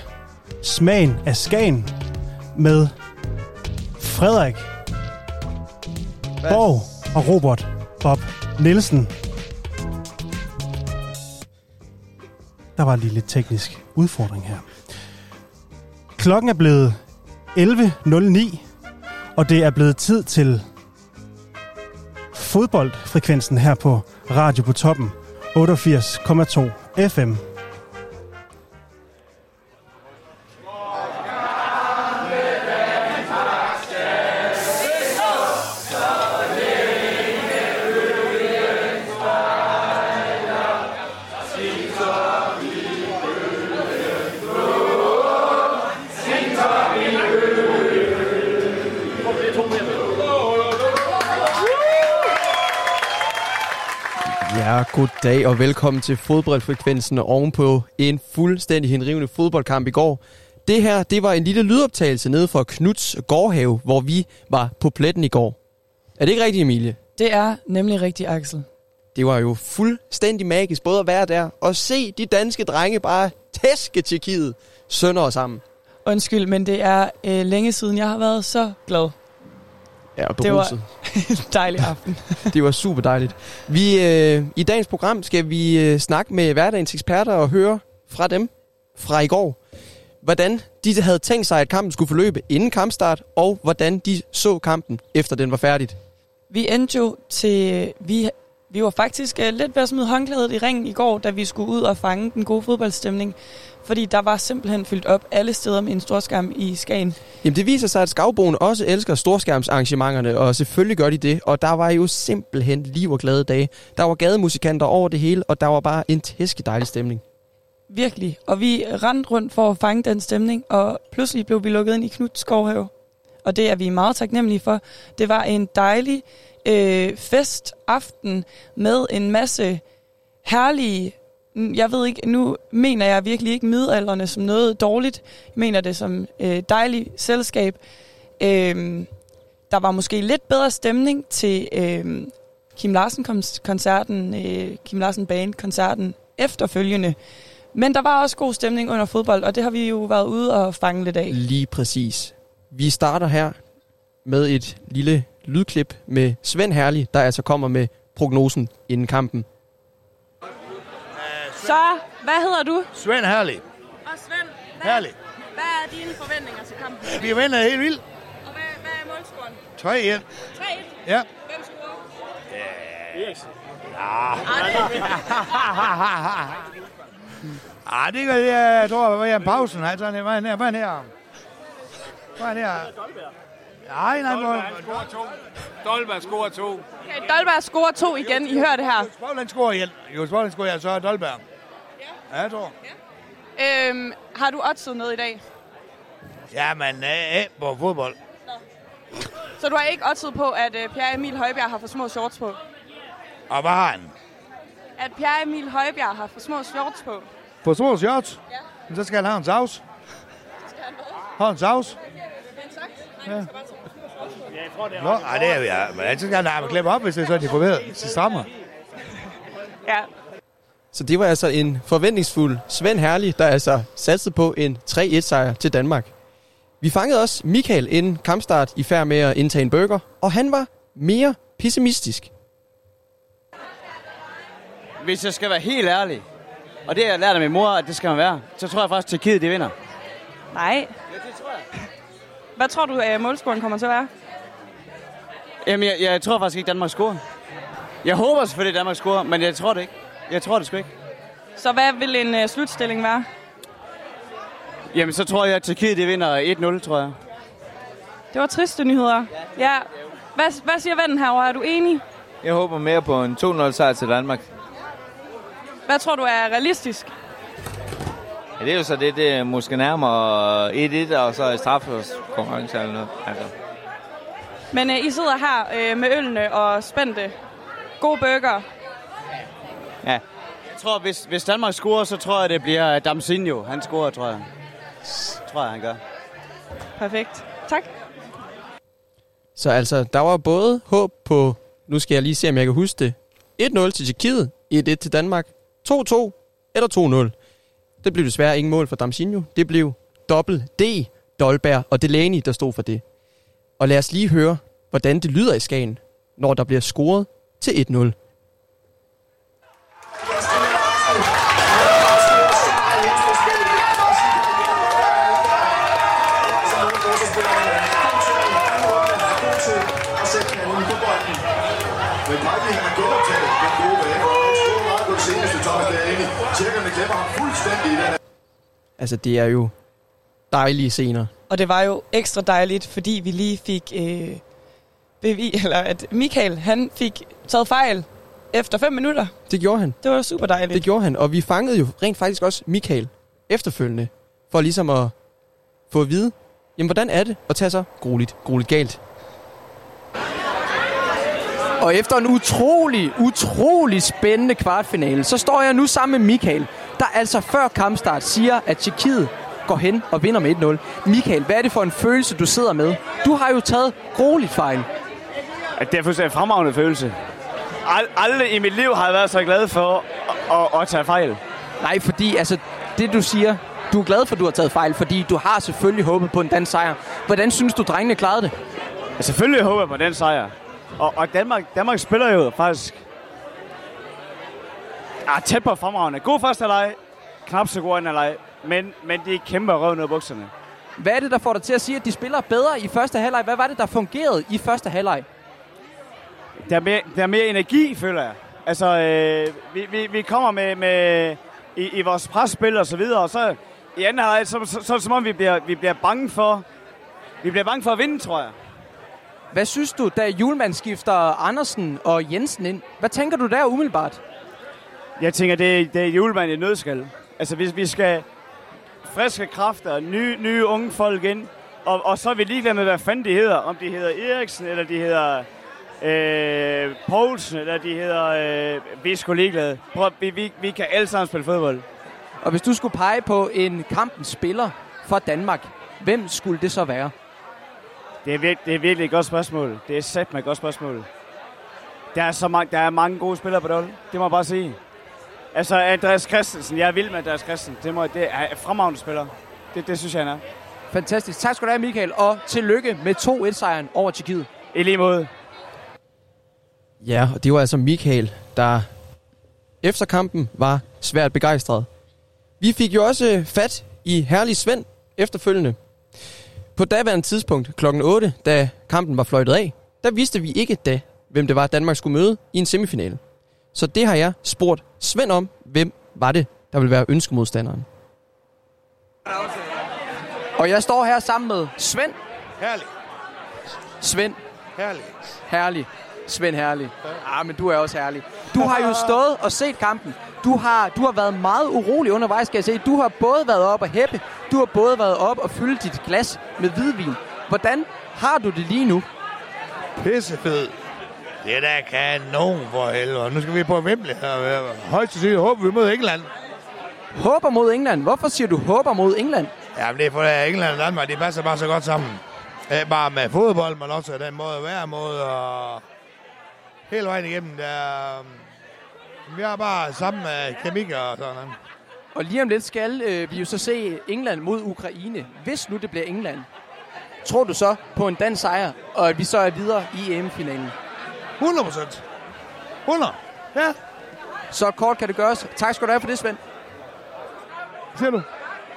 Smagen af Skagen med Frederik Borg og Robert Bob Nielsen. Der var lige lidt teknisk udfordring her. Klokken er blevet 11.09, og det er blevet tid til fodboldfrekvensen her på Radio på Toppen 88,2 FM.
Goddag og velkommen til fodboldfrekvensen ovenpå en fuldstændig henrivende fodboldkamp i går. Det her, det var en lille lydoptagelse nede fra Knuds gårdhave, hvor vi var på pletten i går. Er det ikke rigtigt, Emilie?
Det er nemlig rigtig, Axel.
Det var jo fuldstændig magisk både at være der og se de danske drenge bare tæske Tjekkiet sønder og sammen.
Undskyld, men det er øh, længe siden, jeg har været så glad.
Ja, og
Det var [laughs] dejlig aften. [laughs]
Det var super dejligt. Vi, øh, I dagens program skal vi øh, snakke med hverdagens eksperter og høre fra dem fra i går, hvordan de havde tænkt sig, at kampen skulle forløbe inden kampstart, og hvordan de så kampen, efter den var færdigt.
Vi endte jo til... Vi, vi var faktisk uh, lidt ved at smide håndklædet i ringen i går, da vi skulle ud og fange den gode fodboldstemning. Fordi der var simpelthen fyldt op alle steder med en storskærm i Skagen.
Jamen det viser sig, at skavboen også elsker storskærmsarrangementerne, og selvfølgelig gør de det. Og der var jo simpelthen liv og glade dage. Der var gademusikanter over det hele, og der var bare en tæske dejlig stemning.
Virkelig. Og vi rendte rundt for at fange den stemning, og pludselig blev vi lukket ind i Knut Skovhave. Og det er vi meget taknemmelige for. Det var en dejlig øh, festaften med en masse herlige... Mm, jeg ved ikke, nu mener jeg virkelig ikke midalderne som noget dårligt. Jeg mener det som øh, dejligt selskab. Øh, der var måske lidt bedre stemning til øh, Kim Larsen-koncerten, øh, Kim Larsen Band-koncerten efterfølgende. Men der var også god stemning under fodbold, og det har vi jo været ude og fange lidt af.
Lige præcis. Vi starter her med et lille lydklip med Svend Herlig, der altså kommer med prognosen inden kampen.
Så, hvad hedder du?
Svend Herlig.
Og Svend,
Herlig.
hvad er dine forventninger til kampen?
Vi vinder helt vildt.
Og hvad, hvad er målscoren?
3-1.
3-1?
Ja.
Hvem scorer?
Eriksen. Ah, det gør det, jeg tror, det var en pausen. Han sådan, hvad er her? Hvad er her? Hvad er her? Nej, nej, nej.
Dolberg scorer to.
Okay, Dolberg scorer to igen. I hører det her.
Spavland scorer igen. Jo, Spavland scorer så er Dolberg. Ja, jeg tror.
Øhm, har du oddset noget i dag?
Ja, men øh, på fodbold.
Så du har ikke oddset på, at øh, Pierre Emil Højbjerg har for små shorts på?
Og hvad har han?
At Pierre Emil Højbjerg har for små shorts på?
På små shorts? Ja. Men så skal han have en saus. Have en saus? Ja. Nå, ej, det er jo, ja. Men så skal han klippe op, hvis det er sådan, de får ved. Så strammer.
Ja.
Så det var altså en forventningsfuld Svend Herlig, der altså satsede på en 3-1-sejr til Danmark. Vi fangede også Michael inden kampstart i færd med at indtage en burger, og han var mere pessimistisk.
Hvis jeg skal være helt ærlig, og det har jeg lært af min mor, at det skal man være, så tror jeg faktisk, at Tjekkiet, de vinder.
Nej.
Ja, det tror jeg.
Hvad tror du, at målscoren kommer til at være?
Jamen, jeg, jeg tror faktisk ikke, Danmark scorer. Jeg håber selvfølgelig, at Danmark scorer, men jeg tror det ikke. Jeg tror det sgu ikke.
Så hvad vil en uh, slutstilling være?
Jamen, så tror jeg, at Tjekkiet, de vinder 1-0, tror jeg.
Det var triste nyheder. Ja. Hvad, hvad siger vennen herovre? Er du enig?
Jeg håber mere på en 2-0 sejr til Danmark.
Hvad tror du er realistisk?
Ja, det er jo så det, det er måske nærmere 1-1, og så straffekonkurrence eller noget. Altså.
Men uh, I sidder her uh, med ølene og spændte. God burger.
Ja. Jeg tror, hvis, hvis Danmark scorer, så tror jeg, det bliver Damsinho. Han scorer, tror jeg. Tror jeg, han gør.
Perfekt. Tak.
Så altså, der var både håb på, nu skal jeg lige se, om jeg kan huske det, 1-0 til Tjekkiet, 1-1 til Danmark, 2-2 eller 2-0. Det blev desværre ingen mål for Damsinho. Det blev dobbelt D, Dolberg og Delaney, der stod for det. Og lad os lige høre, hvordan det lyder i Skagen, når der bliver scoret til 1-0. Altså, det er jo dejlige scener.
Og det var jo ekstra dejligt, fordi vi lige fik øh, bevi, [laughs] eller at Michael, han fik taget fejl efter 5 minutter.
Det gjorde han.
Det var super dejligt.
Det gjorde han, og vi fangede jo rent faktisk også Michael efterfølgende, for ligesom at få at vide, jamen hvordan er det at tage sig grueligt, grueligt galt.
Og efter en utrolig, utrolig spændende kvartfinale, så står jeg nu sammen med Michael, der altså før kampstart siger, at Tjekkiet går hen og vinder med 1-0. Michael, hvad er det for en følelse, du sidder med? Du har jo taget grueligt fejl.
At det er fuldstændig en fremragende følelse. ald- aldrig i mit liv har jeg været så glad for at, at, at tage fejl.
Nej, fordi altså, det du siger, du er glad for, at du har taget fejl, fordi du har selvfølgelig håbet på en dansk sejr. Hvordan synes du, drengene klarede det?
Ja, selvfølgelig håber jeg på den sejr. Og, og Danmark, Danmark spiller jo faktisk ah, tæt på fremragende. God første leg, knap så god anden leg, men, men de kæmper røv ned af bukserne.
Hvad er det, der får dig til at sige, at de spiller bedre i første halvleg? Hvad var det, der fungerede i første halvleg?
Der er mere, der er mere energi, føler jeg. Altså, øh, vi, vi, vi kommer med, med i, i vores presspil og så videre, og så i anden halvleg, så, så, så, som om vi bliver, vi bliver bange for, vi bliver bange for at vinde, tror jeg.
Hvad synes du, da Julemand skifter Andersen og Jensen ind? Hvad tænker du der umiddelbart?
Jeg tænker, det er, det er julemand i nødskal. Altså, hvis vi skal friske kræfter, nye, nye unge folk ind, og, og så er vi ligeglade med, hvad fanden de hedder. Om de hedder Eriksen, eller de hedder øh, Poulsen, eller de hedder... Øh, vi er sgu ligeglade. Prøv, vi, vi, vi kan alle sammen spille fodbold.
Og hvis du skulle pege på en kampens spiller for Danmark, hvem skulle det så være?
Det er, vir- det er virkelig et godt spørgsmål. Det er sat med et godt spørgsmål. Der er, så mange, der er mange gode spillere på det. Det må jeg bare sige. Altså, Andreas Christensen. Jeg er vild med Andreas Christensen. Det, må, det er en fremragende spiller. Det, det synes jeg, han er.
Fantastisk. Tak skal du have, Michael, og tillykke med 2-1-sejren over Tjekkiet.
I lige måde.
Ja, og det var altså Michael, der efter kampen var svært begejstret. Vi fik jo også fat i herlig Svend efterfølgende. På daværende tidspunkt, klokken 8, da kampen var fløjtet af, der vidste vi ikke da, hvem det var, Danmark skulle møde i en semifinale. Så det har jeg spurgt Svend om, hvem var det, der ville være ønskemodstanderen.
Og jeg står her sammen med Svend.
Herlig.
Svend.
Herlig.
Herlig. Svend Herlig. Ah, men du er også herlig. Du har jo stået og set kampen. Du har, du har været meget urolig undervejs, skal jeg se. Du har både været op og hæppe. Du har både været op og fylde dit glas med hvidvin. Hvordan har du det lige nu?
Pissefed. Det er da kanon for helvede. Nu skal vi på Wembley. Højst til håber vi mod England.
Håber mod England. Hvorfor siger du håber mod England?
Jamen det er for at England og Danmark, de passer bare så godt sammen. Ikke bare med fodbold, men også den måde at være mod. Og hele vejen igennem, der, vi har bare samme øh, kemik og sådan noget.
Og lige om lidt skal øh, vi jo så se England mod Ukraine. Hvis nu det bliver England, tror du så på en dansk sejr, og at vi så er videre i EM-finalen?
100 procent. 100. Ja.
Så kort kan det gøres. Tak skal du have for det, Svend.
Siger du?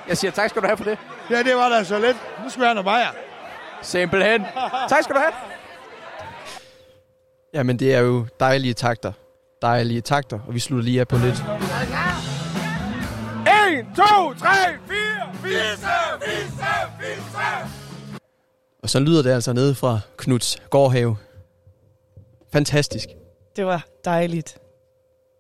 Jeg siger tak skal du have for det.
Ja, det var da så let. Nu skal vi have noget bajer.
Simpelthen. tak skal du have.
Jamen, det er jo dejlige takter. Dejlige takter, og vi slutter lige af på lidt.
1, 2, 3, 4, fisse, fisse, fisse.
Og så lyder det altså nede fra Knuds Gårdhave. Fantastisk.
Det var dejligt.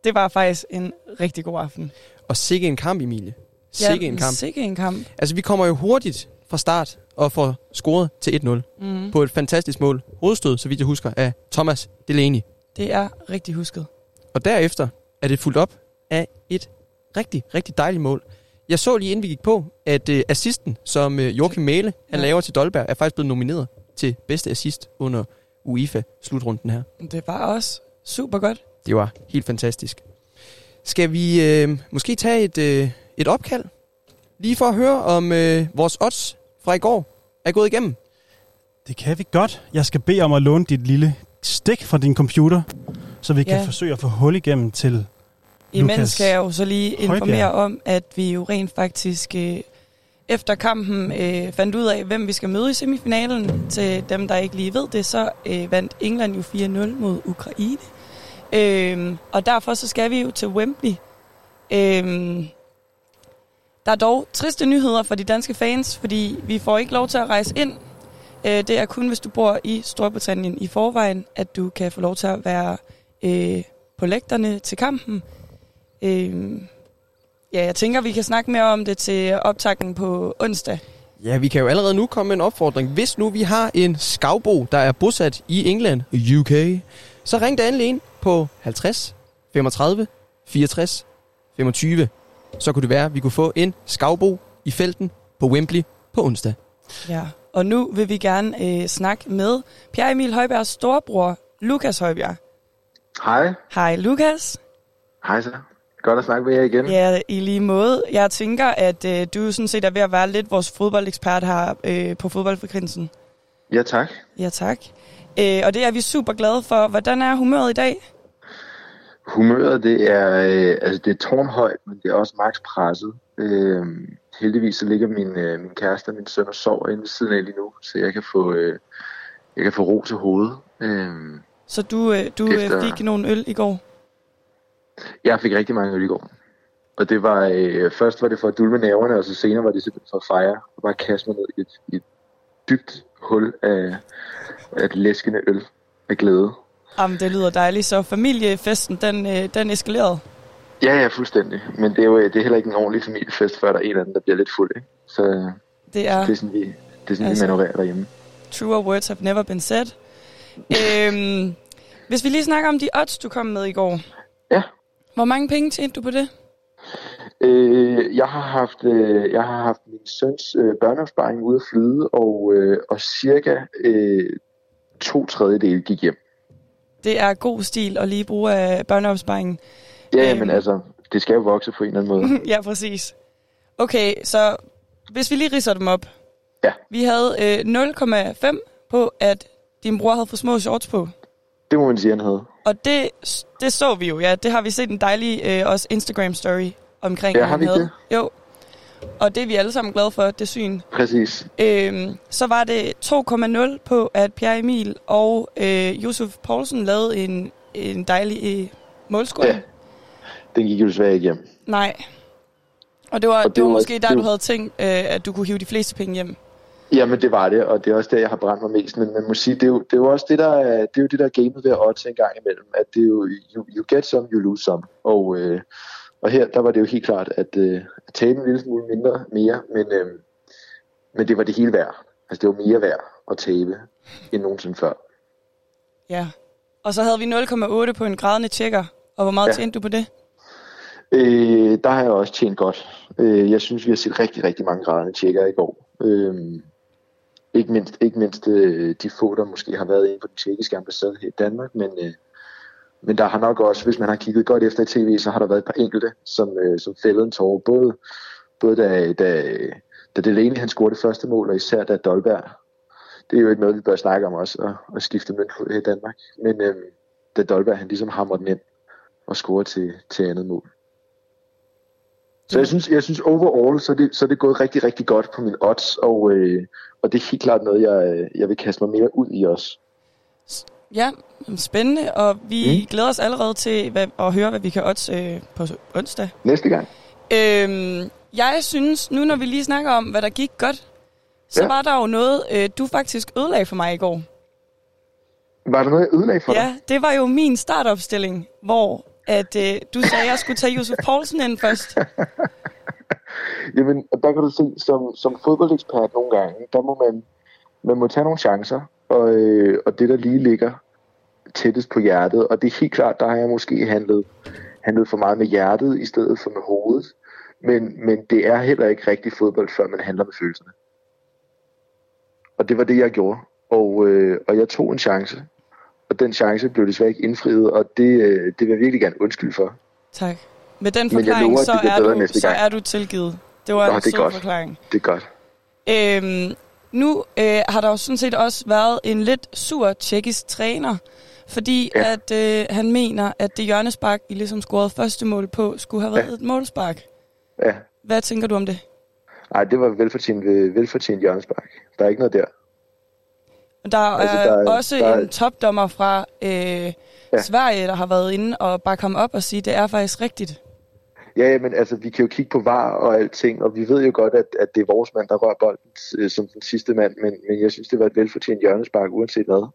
Det var faktisk en rigtig god aften.
Og sikke en kamp, Emilie. Sikke en kamp.
Sikke en kamp.
Altså, vi kommer jo hurtigt fra start og får scoret til 1-0
Mhm.
på et fantastisk mål. Hovedstød, så vidt jeg husker, af Thomas Delaney.
Det er rigtig husket.
Og derefter er det fuldt op af et rigtig, rigtig dejligt mål. Jeg så lige inden vi gik på, at øh, assisten, som øh, Joachim Mæle han
Ja.
laver til Dolberg, er faktisk blevet nomineret til bedste assist under UEFA-slutrunden her.
Det var også super godt.
Det var helt fantastisk. Skal vi øh, måske tage et, øh, et opkald? Lige for at høre, om øh, vores odds fra i går er gået igennem.
Det kan vi godt. Jeg skal bede om at låne dit lille stik fra din computer, så vi kan
Ja.
forsøge at få hul igennem til
Imens
Lukas
skal jeg jo så lige informere
Højbjerg.
om, at vi jo rent faktisk øh, efter kampen øh, fandt ud af, hvem vi skal møde i semifinalen. Til dem, der ikke lige ved det, så øh, vandt England jo 4-0 mod Ukraine. Øh, og derfor så skal vi jo til Wembley. Øh, der er dog triste nyheder for de danske fans, fordi vi får ikke lov til at rejse ind. Øh, det er kun, hvis du bor i Storbritannien i forvejen, at du kan få lov til at være øh, på lægterne til kampen. Øh, ja, jeg tænker, vi kan snakke mere om det til optakten på onsdag.
Ja, vi kan jo allerede nu komme med en opfordring. Hvis nu vi har en skavbo, der er bosat i England, UK, så ring da endelig ind på 50 35 64 25. Så kunne det være, at vi kunne få en skavbo i felten på Wembley på onsdag.
Ja. Og nu vil vi gerne øh, snakke med Pierre Emil Højbergs storebror, Lukas Højbjerg.
Hej.
Hej, Lukas.
Hej så. Godt at snakke med jer igen.
Ja, i lige måde. Jeg tænker, at øh, du sådan set er ved at være lidt vores fodboldekspert her øh, på fodboldfrekvensen.
Ja, tak.
Ja, tak. Øh, og det er vi super glade for. Hvordan er humøret i dag?
Humøret, det er, øh, altså, det er tårnhøjt, men det er også max presset. Øh, heldigvis så ligger min, øh, min kæreste og min søn og sover inde ved siden af lige nu, så jeg kan få, øh, jeg kan få ro til hovedet. Øh,
Så du, øh, du
Efter-
øh, fik nogle øl i går?
Jeg fik rigtig mange øl i går. Og det var, øh, først var det for at dulme nerverne, og så senere var det simpelthen for at fejre. Og bare kaste mig ned i et, i et dybt hul af, af et læskende øl af glæde.
Jamen, det lyder dejligt. Så familiefesten, den, øh, den eskalerede.
Ja, ja, fuldstændig. Men det er jo det er heller ikke en ordentlig familiefest, før der er en eller anden, der bliver lidt fuld. Ikke? Så
Det er-
det er sådan, vi, det er sådan,
Altså-
vi manøvrerer derhjemme.
Truer words have never been said. øhm, hvis vi lige snakker om de odds, du kom med i går.
Ja.
Hvor mange penge tjente du på det?
Øh, jeg har haft øh, jeg har haft min søns øh, børneopsparing ude at flyde, og, øh, og cirka øh, to tredjedele gik hjem.
Det er god stil at lige bruge af børneopsparingen.
Ja,
Øhm.
men altså, det skal jo vokse på en eller anden måde. [laughs]
ja, præcis. Okay, så hvis vi lige ridser dem op.
Ja.
Vi havde øh, 0,5 på, at din bror havde for små shorts på.
Det må man sige, han havde.
Og det, det så vi jo, ja. Det har vi set en dejlig øh, også Instagram-story omkring.
Ja, har vi
havde. Jo. Og det er vi alle sammen glade for, det syn.
Præcis.
Øhm, så var det 2,0 på, at Pierre Emil og øh, Josef Poulsen lavede en, en dejlig øh, målscoring.
Ja. Den gik jo desværre ikke hjem.
Nej. Og det var,
Og
det,
det
var
var-
måske der,
det
du havde tænkt, øh, at du kunne hive de fleste penge hjem.
Jamen, det var det, og det er også der, jeg har brændt mig mest. Men man må sige, det er jo, det er jo også det, der er, det er jo det, der er gamet ved at odds en gang imellem. At det er jo, you, you get some, you lose some. Og, øh, og her, der var det jo helt klart, at, øh, at tabe en lille smule mindre, mere, men, øh, men det var det hele værd. Altså, det var mere værd at tabe end nogensinde før.
Ja. Og så havde vi 0,8 på en grædende tjekker. Og hvor meget
Ja.
tjente du på det?
Øh, der har jeg også tjent godt. Øh, jeg synes, vi har set rigtig, rigtig mange graderne tjekker i går. Øh, ikke mindst, ikke mindst øh, de få, der måske har været inde på den tjekkiske ambassade her i Danmark, men, øh, men der har nok også, hvis man har kigget godt efter i tv, så har der været et par enkelte, som, øh, som fældede en tårer. Både, både da, da, da Delaney han scorede det første mål, og især da Dolberg. Det er jo ikke noget, vi bør snakke om også, at, at skifte mønt her i Danmark. Men øh, da Dolberg han ligesom hammer den ind og scorer til, til andet mål. Så jeg synes, jeg synes overall, så er, det, så er det gået rigtig, rigtig godt på min odds, og, øh, og det er helt klart noget, jeg, jeg vil kaste mig mere ud i også.
Ja, spændende. Og vi
Mm.
glæder os allerede til hvad, at høre, hvad vi kan odds øh, på onsdag.
Næste gang.
Øhm, jeg synes, nu når vi lige snakker om, hvad der gik godt, så
Ja.
ja. var der jo noget, øh, du faktisk ødelagde for mig i går.
Var der noget, jeg ødelagde for dig?
Ja, det var jo min startopstilling, hvor at øh, du sagde, at jeg skulle tage Josef Poulsen ind først. [laughs]
Jamen, der kan du se, som, som fodboldekspert nogle gange, der må man, man må tage nogle chancer, og, øh, og det der lige ligger tættest på hjertet, og det er helt klart, der har jeg måske handlet, handlet for meget med hjertet, i stedet for med hovedet, men, men det er heller ikke rigtig fodbold, før man handler med følelserne. Og det var det, jeg gjorde, og, øh, og jeg tog en chance, og den chance blev desværre ikke indfriet, og det, øh, det vil jeg virkelig gerne undskylde for.
Tak. Med den forklaring,
lover,
så, er du, så er du tilgivet. Det var
Nå,
en
det er godt.
forklaring.
Det er godt.
Øhm, nu øh, har der jo sådan set også været en lidt sur tjekkisk træner, fordi ja. at øh, han mener, at det hjørnespark, I ligesom scorede første mål på, skulle have været ja. et målspark.
Ja.
Hvad tænker du om det?
Nej, det var velfortjent, øh, velfortjent hjørnespark. Der er ikke noget der.
Der er,
Altså, der er-
også
der er-
en topdommer fra øh, ja. Sverige, der har været inde og bare komme op og sige, at det er faktisk rigtigt.
Ja, ja, men altså, vi kan jo kigge på VAR og alting, og vi ved jo godt, at, at det er vores mand, der rører bolden øh, som den sidste mand, men, men jeg synes, det var et velfortjent hjørnespark, uanset hvad.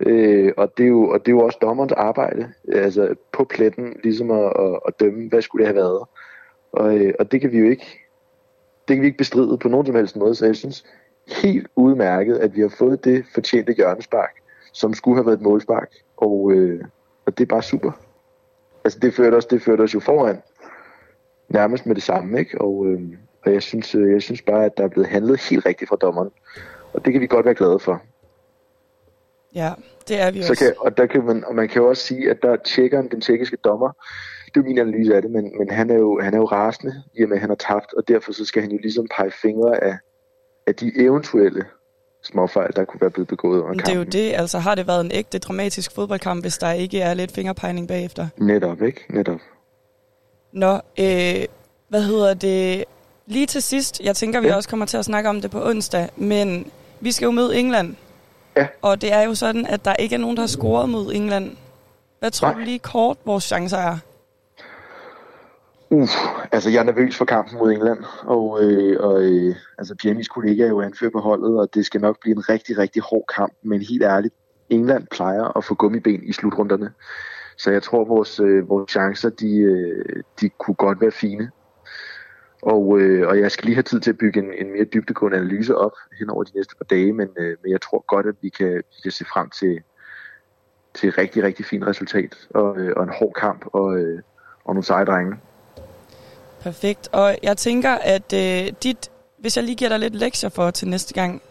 Øh, og, det er jo, og det er jo også dommerens arbejde, altså på pletten, ligesom at, at, at dømme, hvad skulle det have været. Og, øh, og det kan vi jo ikke, det kan vi ikke bestride på nogen som helst måde, så jeg synes helt udmærket, at vi har fået det fortjente hjørnespark, som skulle have været et målspark, og, øh, og det er bare super. Altså det førte os, det førte os jo foran, nærmest med det samme, ikke? Og, øh, og jeg, synes, øh, jeg synes bare, at der er blevet handlet helt rigtigt fra dommeren. Og det kan vi godt være glade for.
Ja, det er vi
Så
også.
kan, og, der kan man, og man kan jo også sige, at der tjekkeren, den tjekkiske dommer, det er jo min analyse af det, men, men han, er jo, han er jo rasende, i og med at han har tabt, og derfor så skal han jo ligesom pege fingre af, af de eventuelle småfejl, der kunne være blevet begået under
Men det er jo
kampen.
det, altså har det været en ægte dramatisk fodboldkamp, hvis der ikke er lidt fingerpegning bagefter?
Netop, ikke? Netop.
Nå, øh, hvad hedder det? Lige til sidst, jeg tænker, vi
Ja.
også kommer til at snakke om det på onsdag, men vi skal jo møde England.
Ja.
Og det er jo sådan, at der ikke er nogen, der har scoret mod England. Hvad tror
Nej.
du lige kort, vores chancer er?
Uh, altså jeg er nervøs for kampen mod England, og, øh, og øh, altså Jamies kollega er jo anført på holdet, og det skal nok blive en rigtig, rigtig hård kamp, men helt ærligt, England plejer at få gummiben i slutrunderne, så jeg tror, vores, øh, vores chancer, de, øh, de kunne godt være fine. Og, øh, og jeg skal lige have tid til at bygge en, en mere dybdegående analyse op hen over de næste par dage, men, øh, men jeg tror godt, at vi kan, vi kan se frem til, til et rigtig, rigtig fint resultat, og, øh, og en hård kamp, og, øh, og nogle seje drenge.
Perfekt. Og jeg tænker, at øh, dit, hvis jeg lige giver dig lidt lektier for til næste gang,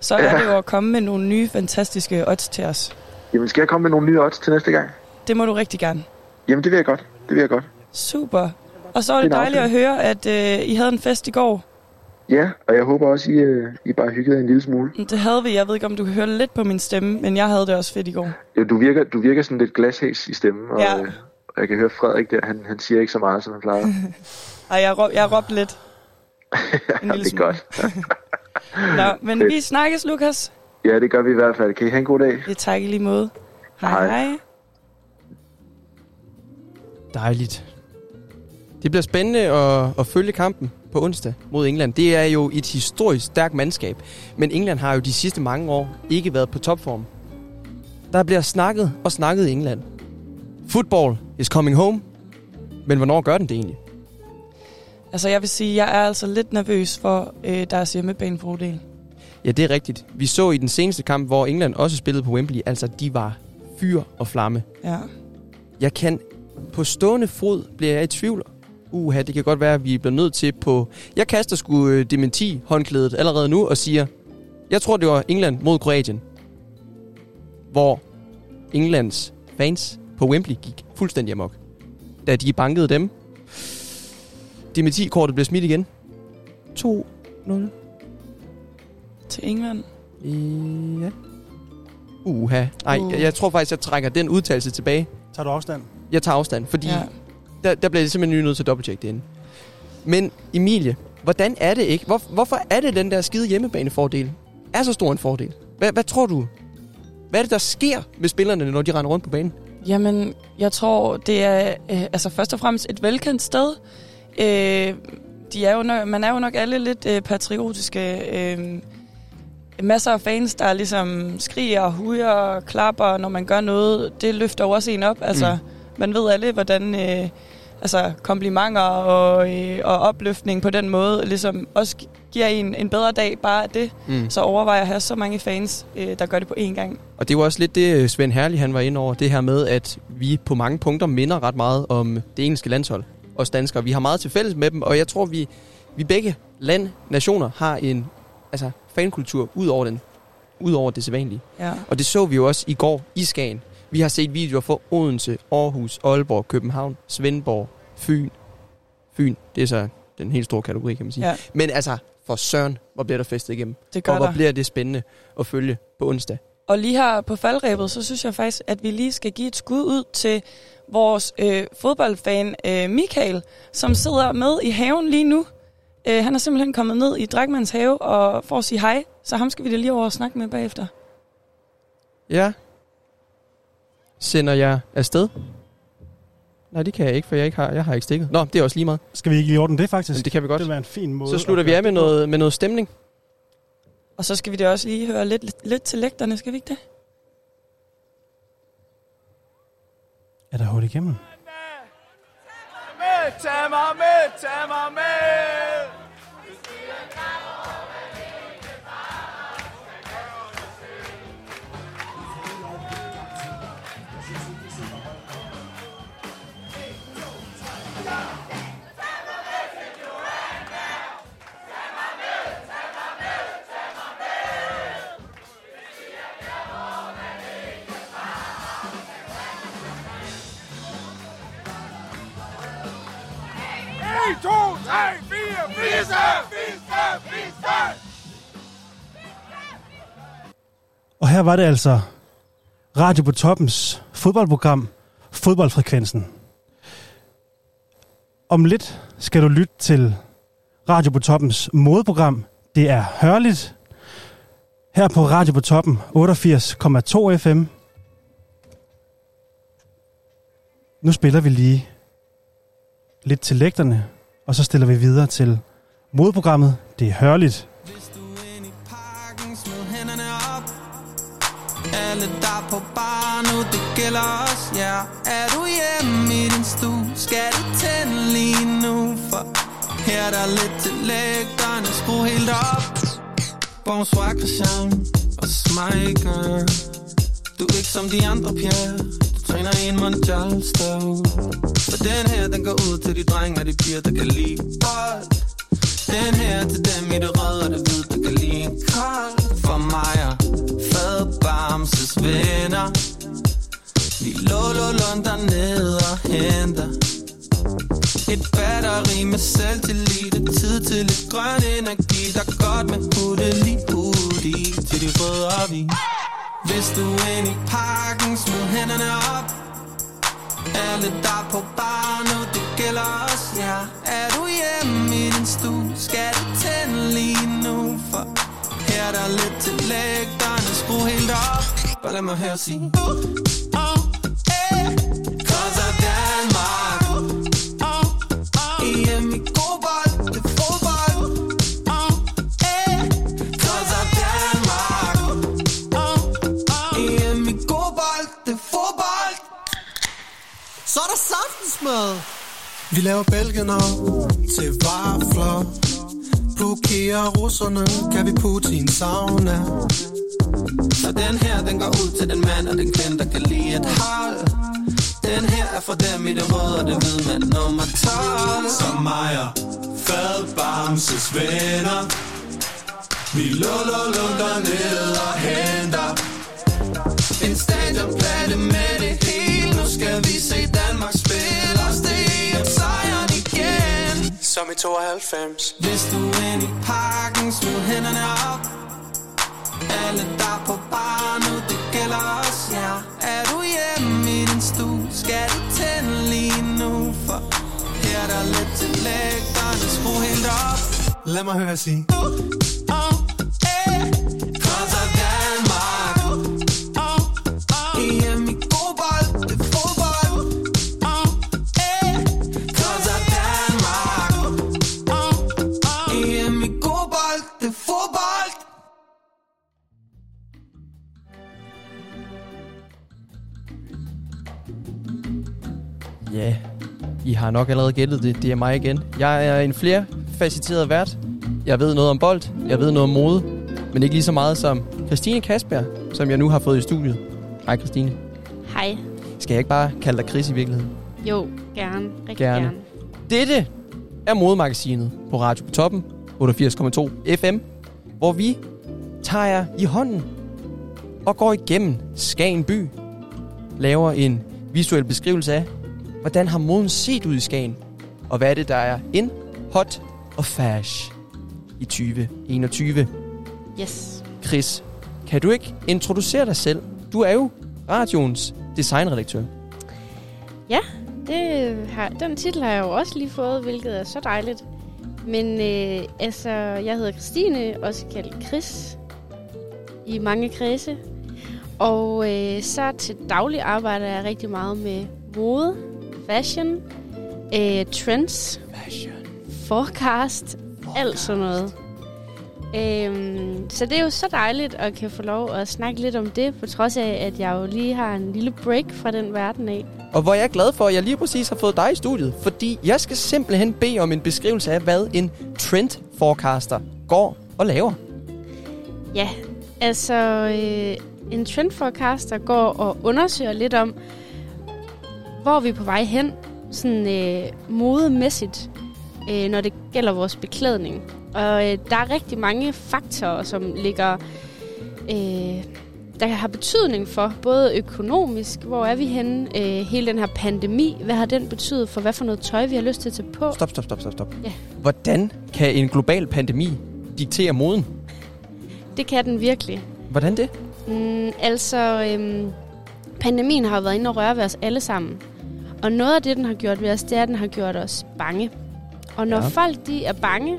så er
Ja.
det jo at komme med nogle nye, fantastiske odds til os.
Jamen, skal jeg komme med nogle nye odds til næste gang?
Det må du rigtig gerne.
Jamen, det vil jeg godt. Det vil jeg godt.
Super. Og så var det
Det er
dejligt at høre, at øh, I havde en fest i går.
Ja, og jeg håber også, I, øh, I bare hyggede en lille smule.
Det havde vi. Jeg ved ikke, om du kan høre lidt på min stemme, men jeg havde det også fedt i går.
Jo, du virker, du virker sådan lidt glashæs i stemmen, og,
Ja.
øh, og jeg kan høre Frederik der, han, han siger ikke så meget, som han plejer. [laughs]
Ej, jeg, råb, jeg råbte lidt. En [laughs]
ja,
lille
det er godt.
Nå, men
Fedt.
vi snakkes, Lukas.
Ja, det gør vi i hvert fald. Kan I have en god dag?
Det tak i lige måde. Hej,
Hej.
hej.
Dejligt. Det bliver spændende at, at følge kampen på onsdag mod England. Det er jo et historisk stærkt mandskab, men England har jo de sidste mange år ikke været på topform. Der bliver snakket og snakket i England. Football is coming home, men hvornår gør den det egentlig?
Altså, jeg vil sige, jeg er altså lidt nervøs for øh, deres hjemmebanefordel.
Ja, det er rigtigt. Vi så i den seneste kamp, hvor England også spillede på Wembley, altså de var fyr og flamme.
Ja.
Jeg kan på stående fod bliver jeg i tvivl. Uha, det kan godt være, at vi bliver nødt til på... Jeg kaster sgu øh, dementi håndklædet allerede nu og siger, jeg tror, det var England mod Kroatien, hvor Englands fans på Wembley gik fuldstændig amok. Da de bankede dem. Dementi-kortet blev smidt igen. 2-0.
Til England.
Ja. Uha. Nej,
Uh.
jeg, jeg tror faktisk, jeg trækker den udtalelse tilbage.
Tager du afstand?
Jeg tager afstand, fordi
Ja.
der, der bliver jeg simpelthen lige nødt til at dobbelttjekke det ind. Men Emilie, hvordan er det ikke? Hvor, hvorfor er det den der skide hjemmebanefordel? Er så stor en fordel? Hvad, hvad tror du? Hvad er det, der sker med spillerne, når de render rundt på banen?
Jamen, jeg tror, det er øh, altså først og fremmest et velkendt sted. Øh, de er jo nok, man er jo nok alle lidt øh, patriotiske. Øh, masser af fans, der ligesom skriger og hujer og klapper, når man gør noget. Det løfter jo også en op. Altså, mm. man ved alle, hvordan øh, altså, komplimenter og, øh, og opløftning på den måde ligesom også gi- giver en en bedre dag. Bare af det,
Mm.
så overvejer jeg at have så mange fans, øh, der gør det på én gang.
Og det var også lidt det, Svend Herlig han var inde over. Det her med, at vi på mange punkter minder ret meget om det engelske landshold. Os danskere. Vi har meget til fælles med dem, og jeg tror, vi, vi begge land, nationer, har en altså, fankultur ud over, den, ud over det sædvanlige.
Ja.
Og det så vi jo også i går i Skagen. Vi har set videoer fra Odense, Aarhus, Aalborg, København, Svendborg, Fyn. Fyn, det er så den helt store kategori, kan man sige.
Ja.
Men altså, for Søren, hvor bliver der festet igennem.
Det gør
og hvor
der.
bliver det spændende at følge på onsdag.
Og lige her på faldrebet, så synes jeg faktisk, at vi lige skal give et skud ud til vores øh, fodboldfan øh, Michael, som sidder med i haven lige nu. Øh, han er simpelthen kommet ned i Drækmans have og får at sige hej, så ham skal vi da lige over og snakke med bagefter.
Ja. Sender jeg afsted? Nej, det kan jeg ikke, for jeg, ikke har, jeg har ikke stikket. Nå, det er også lige meget.
Skal vi ikke lige ordne det faktisk?
Jamen, det kan vi godt.
Det vil være en fin måde.
Så slutter vi af med noget, med noget stemning.
Og så skal vi da også lige høre lidt, lidt, lidt til lægterne, skal vi ikke det?
Er der hul igennem?
Med, tag mig med, tag mig med.
Og her var det altså Radio på Toppens fodboldprogram, Fodboldfrekvensen. Om lidt skal du lytte til Radio på Toppens modeprogram. Det er hørligt. Her på Radio på Toppen 88,2 FM. Nu spiller vi lige lidt til lægterne, og så stiller vi videre til modprogrammet. Det er hørligt. Hvis du ind i parken, smid hænderne op.
Alle der på bar nu, det gælder os, ja Er du hjemme i din stue, skal du tænde lige nu For her er der lidt til lægterne, skru helt op Bonsoir Christian, og smile Du er ikke som de andre piger træner i en mondial stove For den her, den går ud til de drenge og de piger, der kan lide bold Den her til dem i det røde og det hvide, der kan lide en kold. For mig og fadbamses venner. Vi lå, lå, dernede og henter Et batteri med selvtillid og tid til lidt grøn energi Der er godt med hudet lige ud i til de røde og vi hvis du ind i parken, smid hænderne op. Alle der på bar nu, det gælder os, ja. Er du hjemme i din stue, skal du tænde lige nu For her er der lidt til lægterne, skru helt op. Bare lad mig høre sige uh, oh.
Så er der saftensmad. Vi laver bælgener til vafler. Blokerer russerne, kan vi putte i en sauna.
Og den her, den går ud til den mand og den kvinde, der kan lide et hold Den her er for dem i det røde og det hvide mand nummer 12
Som mig og Fad Bamses venner Vi lå, lå dernede og henter
En stadionplade med det hele skal vi se Danmark spille os det er sejren igen.
Som i 92.
Hvis du er inde i parken, smid hænderne op. Alle der er på bar nu, det gælder os, ja. Er du hjemme i din stue, skal du tænde lige nu For her er der lidt til lægterne, skru helt op.
Lad mig høre sige.
Cause I
har nok allerede gættet det. Det er mig igen. Jeg er en flerfacetteret vært. Jeg ved noget om bold, jeg ved noget om mode, men ikke lige så meget som Christine Kasper, som jeg nu har fået i studiet. Hej Christine.
Hej.
Skal jeg ikke bare kalde dig Chris i virkeligheden?
Jo, gerne. Rigtig
Gerne.
gerne.
Dette er modemagasinet på Radio på Toppen, 88,2 FM, hvor vi tager jer i hånden og går igennem Skagen by, laver en visuel beskrivelse af, hvordan har moden set ud i Skagen, og hvad er det, der er in, hot og fash i 2021.
Yes.
Chris, kan du ikke introducere dig selv? Du er jo radioens designredaktør.
Ja, det har, den titel har jeg jo også lige fået, hvilket er så dejligt. Men øh, altså, jeg hedder Christine, også kaldt Chris, i mange kredse. Og øh, så til daglig arbejder jeg rigtig meget med mode, fashion, øh, trends,
fashion.
forecast, alt sådan noget. Øhm, så det er jo så dejligt at kan få lov at snakke lidt om det, på trods af, at jeg jo lige har en lille break fra den verden af.
Og hvor jeg er glad for, at jeg lige præcis har fået dig i studiet, fordi jeg skal simpelthen bede om en beskrivelse af, hvad en trend forecaster går og laver.
Ja, altså øh, en trend forecaster går og undersøger lidt om, hvor vi er på vej hen, sådan øh, modemæssigt, øh, når det gælder vores beklædning. Og øh, der er rigtig mange faktorer, som ligger, øh, der har betydning for, både økonomisk, hvor er vi henne, øh, hele den her pandemi, hvad har den betydet for, hvad for noget tøj, vi har lyst til at tage på?
Stop, stop, stop, stop, stop.
Ja.
Hvordan kan en global pandemi diktere moden?
Det kan den virkelig.
Hvordan det?
Mm, altså, øhm, pandemien har jo været inde og røre ved os alle sammen. Og noget af det, den har gjort ved os, det er, at den har gjort os bange. Og når Ja. folk de er bange,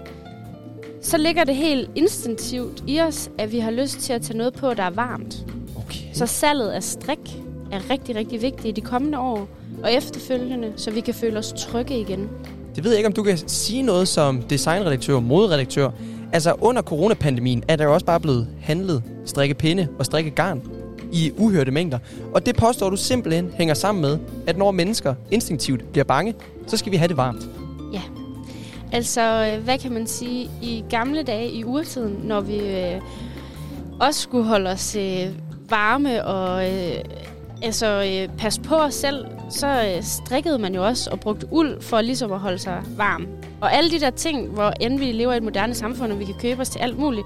så ligger det helt instinktivt i os, at vi har lyst til at tage noget på, der er varmt.
Okay.
Så salget af strik er rigtig, rigtig vigtigt i de kommende år og efterfølgende, så vi kan føle os trygge igen.
Det ved jeg ikke, om du kan sige noget som designredaktør og moderedaktør. Altså under coronapandemien er der jo også bare blevet handlet strikke pinde og strikke garn i uhørte mængder. Og det påstår du simpelthen hænger sammen med, at når mennesker instinktivt bliver bange, så skal vi have det varmt.
Ja. Altså, øh, hvad kan man sige? I gamle dage, i urtiden, når vi øh, også skulle holde os øh, varme og øh, altså, øh, passe på os selv, så øh, strikkede man jo også og brugte uld for ligesom at holde sig varm. Og alle de der ting, hvor end vi lever i et moderne samfund, og vi kan købe os til alt muligt,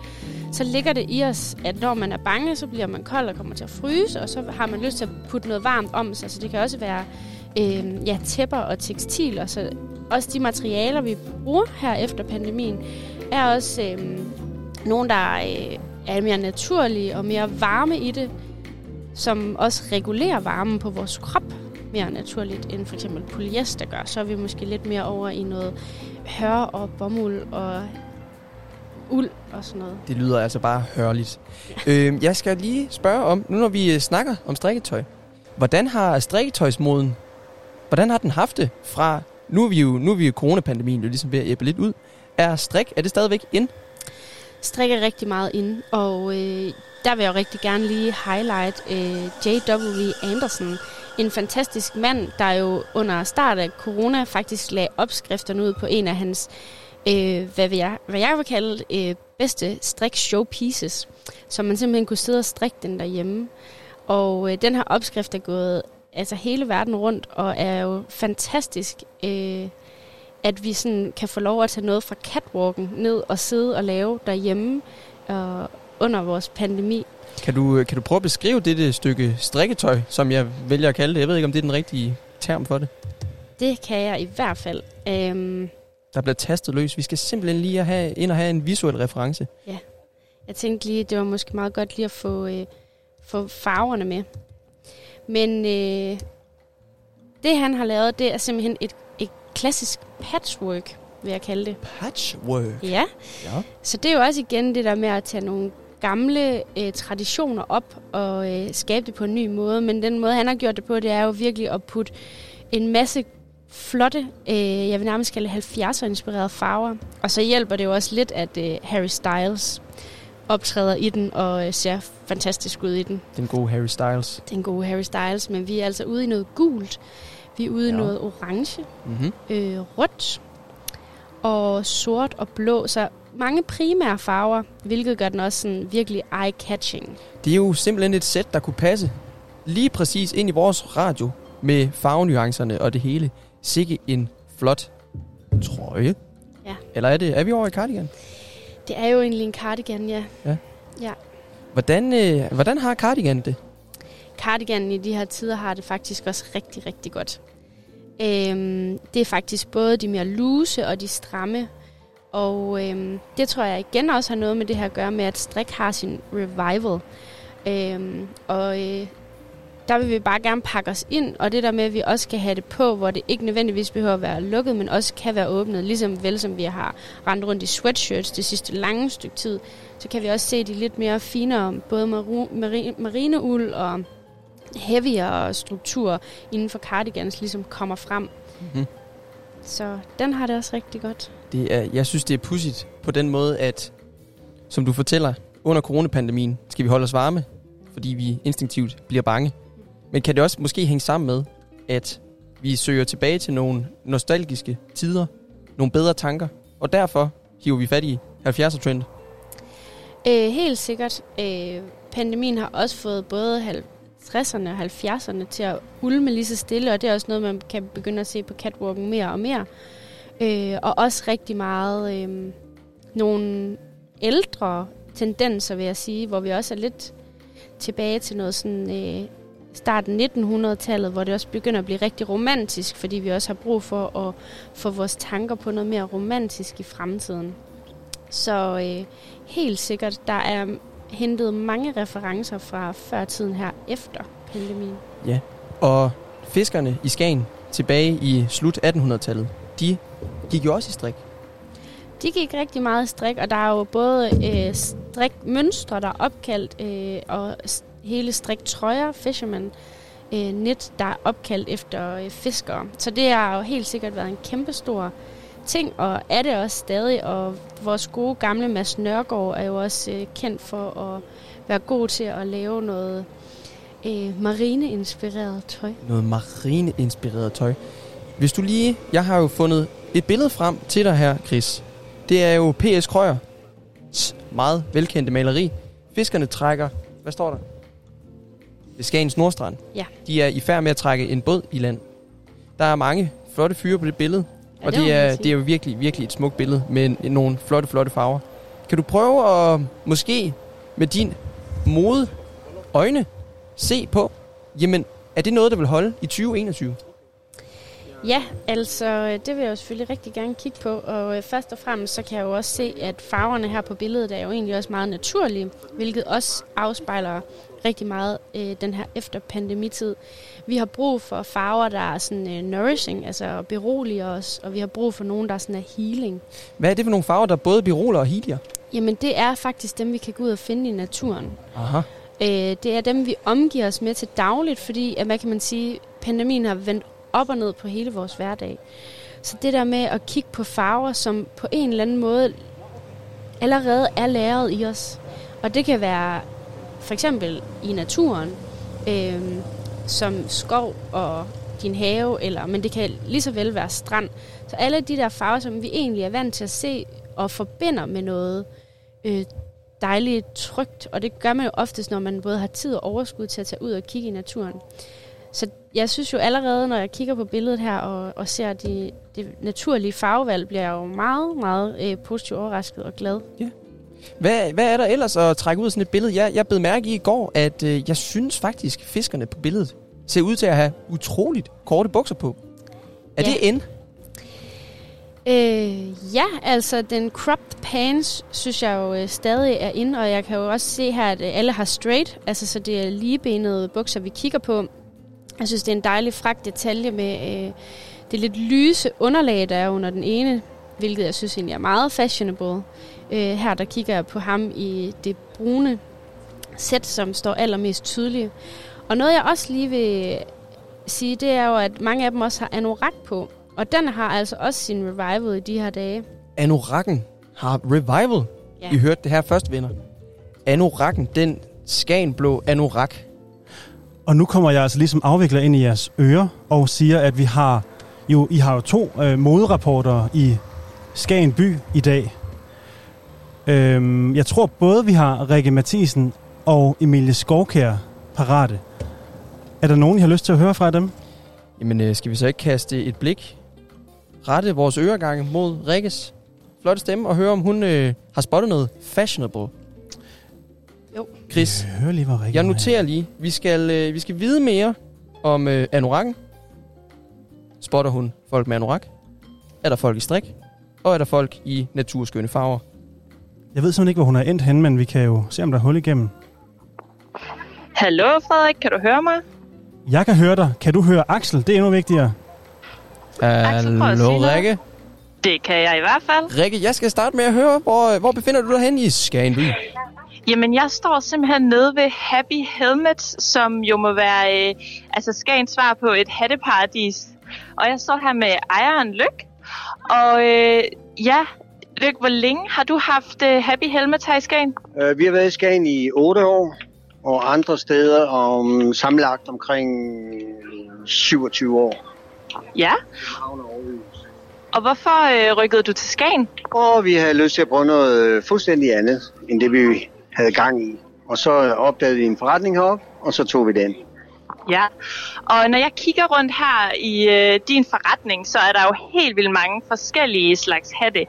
så ligger det i os, at når man er bange, så bliver man kold og kommer til at fryse, og så har man lyst til at putte noget varmt om sig. Så det kan også være øh, ja, tæpper og tekstiler. Så også de materialer, vi bruger her efter pandemien, er også øh, nogle, der øh, er mere naturlige og mere varme i det, som også regulerer varmen på vores krop mere naturligt, end for eksempel polyester gør. Så er vi måske lidt mere over i noget hør og bomuld og uld og sådan noget.
Det lyder altså bare hørligt. øh, jeg skal lige spørge om, nu når vi øh, snakker om strikketøj. Hvordan har strikketøjsmoden, hvordan har den haft det fra, nu er vi jo, nu er vi jo coronapandemien jo ligesom ved at æble lidt ud. Er strik, er det stadigvæk ind?
Strik er rigtig meget inde, og øh, der vil jeg jo rigtig gerne lige highlight øh, J.W. Anderson. En fantastisk mand, der jo under start af corona faktisk lagde opskrifterne ud på en af hans, øh, hvad, vil jeg, hvad jeg vil kalde, øh, bedste strik showpieces, så man simpelthen kunne sidde og strikke den derhjemme. Og øh, den her opskrift er gået altså hele verden rundt, og er jo fantastisk, øh, at vi sådan kan få lov at tage noget fra catwalken ned og sidde og lave derhjemme øh, under vores pandemi.
Kan du, øh, kan du prøve at beskrive dette stykke strikketøj, som jeg vælger at kalde det? Jeg ved ikke, om det er den rigtige term for det.
Det kan jeg i hvert fald. Øhm,
Der bliver tastet løs. Vi skal simpelthen lige have, ind og have en visuel reference.
ja. Jeg tænkte lige, det var måske meget godt lige at få, øh, få farverne med. Men øh, det, han har lavet, det er simpelthen et, et klassisk patchwork, vil jeg kalde det.
Patchwork?
Ja.
Ja.
Så det er jo også igen det der med at tage nogle gamle øh, traditioner op og øh, skabe det på en ny måde. Men den måde, han har gjort det på, det er jo virkelig at putte en masse flotte, øh, jeg vil nærmest kalde 70'er-inspirerede farver. Og så hjælper det jo også lidt, at øh, Harry Styles optræder i den og øh, ser fantastisk ud i den.
Den gode Harry Styles.
Den gode Harry Styles, men vi er altså ude i noget gult. Vi er ude i
Ja.
noget orange,
Mhm.
øh, rødt og sort og blå. Så mange primære farver, hvilket gør den også sådan virkelig eye-catching.
Det er jo simpelthen et sæt, der kunne passe lige præcis ind i vores radio med farvenuancerne og det hele. Sikke en flot trøje.
Ja.
Eller er, det, er vi over i cardigan?
Det er jo egentlig en cardigan, ja.
Ja.
ja.
Hvordan, øh, hvordan har cardigan det?
Cardiganen i de her tider har det faktisk også rigtig, rigtig godt. Øhm, det er faktisk både de mere loose og de stramme. Og øhm, det tror jeg igen også har noget med det her at gøre med, at strik har sin revival. Øhm, og øh, der vil vi bare gerne pakke os ind, og det der med, at vi også skal have det på, hvor det ikke nødvendigvis behøver at være lukket, men også kan være åbnet, ligesom vel som vi har rendt rundt i sweatshirts det sidste lange stykke tid, så kan vi også se de lidt mere finere, både marineuld og heavier struktur inden for cardigans ligesom kommer frem.
Mhm.
Så den har det også rigtig godt.
Det er, jeg synes, det er pudsigt på den måde, at som du fortæller, under coronapandemien skal vi holde os varme, fordi vi instinktivt bliver bange. Men kan det også måske hænge sammen med, at vi søger tilbage til nogle nostalgiske tider, nogle bedre tanker, og derfor hiver vi fat i 70'er-trend.
Øh, helt sikkert. Øh, pandemien har også fået både 50'erne og 70'erne til at ulme lige så stille, og det er også noget, man kan begynde at se på catwalken mere og mere. Øh, og også rigtig meget øh, nogle ældre tendenser, vil jeg sige, hvor vi også er lidt tilbage til noget sådan øh, starten 1900-tallet, hvor det også begynder at blive rigtig romantisk, fordi vi også har brug for at få vores tanker på noget mere romantisk i fremtiden. Så øh, helt sikkert, der er hentet mange referencer fra førtiden her efter pandemien.
Ja. Og fiskerne i Skagen tilbage i slut 1800-tallet, de gik jo også i strik.
De gik rigtig meget i strik, og der er jo både øh, strikmønstre, der er opkaldt, øh, og hele strik trøjer, fisherman øh, net, der er opkaldt efter øh, fiskere. Så det har jo helt sikkert været en kæmpestor ting, og er det også stadig. Og vores gode gamle Mads Nørgaard er jo også øh, kendt for at være god til at lave noget øh, marineinspireret tøj.
Noget marine-inspireret tøj. Hvis du lige... Jeg har jo fundet et billede frem til dig her, Chris. Det er jo P.S. Krøyer. meget velkendte maleri. Fiskerne trækker... Hvad står der? Ved Skagens Nordstrand.
Ja.
De er i færd med at trække en båd i land. Der er mange flotte fyre på det billede.
Ja,
og
det
det er, det er jo virkelig, virkelig et smukt billede med nogle flotte, flotte farver. Kan du prøve at måske med din mode øjne se på, jamen, er det noget, der vil holde i 2021?
Ja, altså det vil jeg jo selvfølgelig rigtig gerne kigge på, og øh, først og fremmest så kan jeg jo også se, at farverne her på billedet er jo egentlig også meget naturlige, hvilket også afspejler rigtig meget øh, den her efter pandemitid. Vi har brug for farver, der er sådan øh, nourishing, altså beroliger os, og vi har brug for nogen, der er sådan er healing.
Hvad er det for nogle farver, der både beroler og helier?
Jamen det er faktisk dem, vi kan gå ud og finde i naturen.
Aha.
Øh, det er dem, vi omgiver os med til dagligt, fordi, at, hvad kan man sige, pandemien har vendt op og ned på hele vores hverdag. Så det der med at kigge på farver, som på en eller anden måde allerede er læret i os. Og det kan være for eksempel i naturen, øh, som skov og din have, eller, men det kan lige så vel være strand. Så alle de der farver, som vi egentlig er vant til at se og forbinder med noget øh, dejligt trygt, og det gør man jo oftest, når man både har tid og overskud til at tage ud og kigge i naturen. Så jeg synes jo allerede, når jeg kigger på billedet her og, og ser de, det naturlige farvevalg, bliver jeg jo meget, meget øh, positivt overrasket og glad.
Ja. Hvad, hvad er der ellers at trække ud af sådan et billede? Jeg, jeg bed mærke i i går, at øh, jeg synes faktisk, fiskerne på billedet ser ud til at have utroligt korte bukser på. Er
Ja.
det ind?
Øh, ja, altså den cropped pants, synes jeg jo øh, stadig er inde, og jeg kan jo også se her, at øh, alle har straight, altså så det er ligebenede bukser, vi kigger på. Jeg synes, det er en dejlig frak detalje med øh, det lidt lyse underlag, der er under den ene, hvilket jeg synes egentlig er meget fashionable. Øh, her der kigger jeg på ham i det brune sæt, som står allermest tydeligt. Og noget jeg også lige vil sige, det er jo, at mange af dem også har anorak på. Og den har altså også sin revival i de her dage.
Anorakken har revival.
Ja.
I hørte det her først, venner. Anorakken, den skagenblå anorak.
Og nu kommer jeg altså ligesom afvikler ind i jeres ører og siger, at vi har jo, I har jo to øh, moderapporter i Skagen by i dag. Øhm, jeg tror både vi har Rikke Mathisen og Emilie Skovkær parate. Er der nogen, I har lyst til at høre fra dem?
Jamen, øh, skal vi så ikke kaste et blik, rette vores øregange mod Rikkes flotte stemme, og høre, om hun øh, har spottet noget fashionable?
Jo.
Chris,
Jeg hører lige, hvor Rikke
jeg noterer lige, vi skal, øh, vi skal vide mere om øh, anorakken. Spotter hun folk med anorak? Er der folk i strik? Og er der folk i naturskønne farver?
Jeg ved simpelthen ikke, hvor hun er endt henne, men vi kan jo se, om der er hul igennem.
Hallo Frederik, kan du høre mig?
Jeg kan høre dig. Kan du høre Axel? Det er endnu vigtigere.
prøv at sige
Hallo,
noget.
Rikke.
Det kan jeg i hvert fald.
Rikke, jeg skal starte med at høre, hvor, hvor befinder du dig hen i Skagenby?
Jamen, jeg står simpelthen nede ved Happy Helmet, som jo må være øh, altså Skagens svar på et hatteparadis. Og jeg står her med ejeren Lyk. Og øh, ja, Lyk, hvor længe har du haft øh, Happy Helmet her i Skagen?
Uh, vi har været i Skagen i 8 år, og andre steder om sammenlagt omkring 27 år.
Ja. Og hvorfor øh, rykkede du til Skagen?
Og vi havde lyst til at prøve noget øh, fuldstændig andet, end det vi havde gang i. Og så opdagede vi en forretning heroppe, og så tog vi den.
Ja, og når jeg kigger rundt her i øh, din forretning, så er der jo helt vildt mange forskellige slags hatte.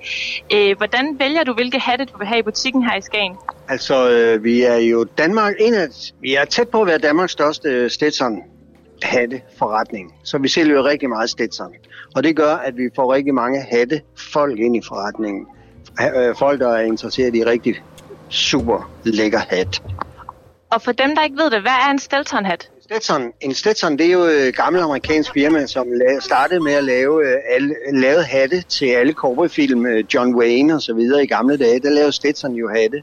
Øh, hvordan vælger du, hvilke hatte du vil have i butikken her i Skagen?
Altså, øh, vi er jo Danmark, en af, vi er tæt på at være Danmarks største Stetson hatte forretning. Så vi sælger jo rigtig meget Stetson. Og det gør, at vi får rigtig mange hatte folk ind i forretningen. Øh, Folk, der er interesseret i rigtig super lækker hat.
Og for dem, der ikke ved det, hvad er en Stelton-hat?
Stetson, en Stetson, det er jo øh, et gammelt amerikansk firma, som startede med at lave øh, alle, lavede hatte til alle cowboyfilm, øh, John Wayne og så videre i gamle dage. Der lavede Stetson jo hatte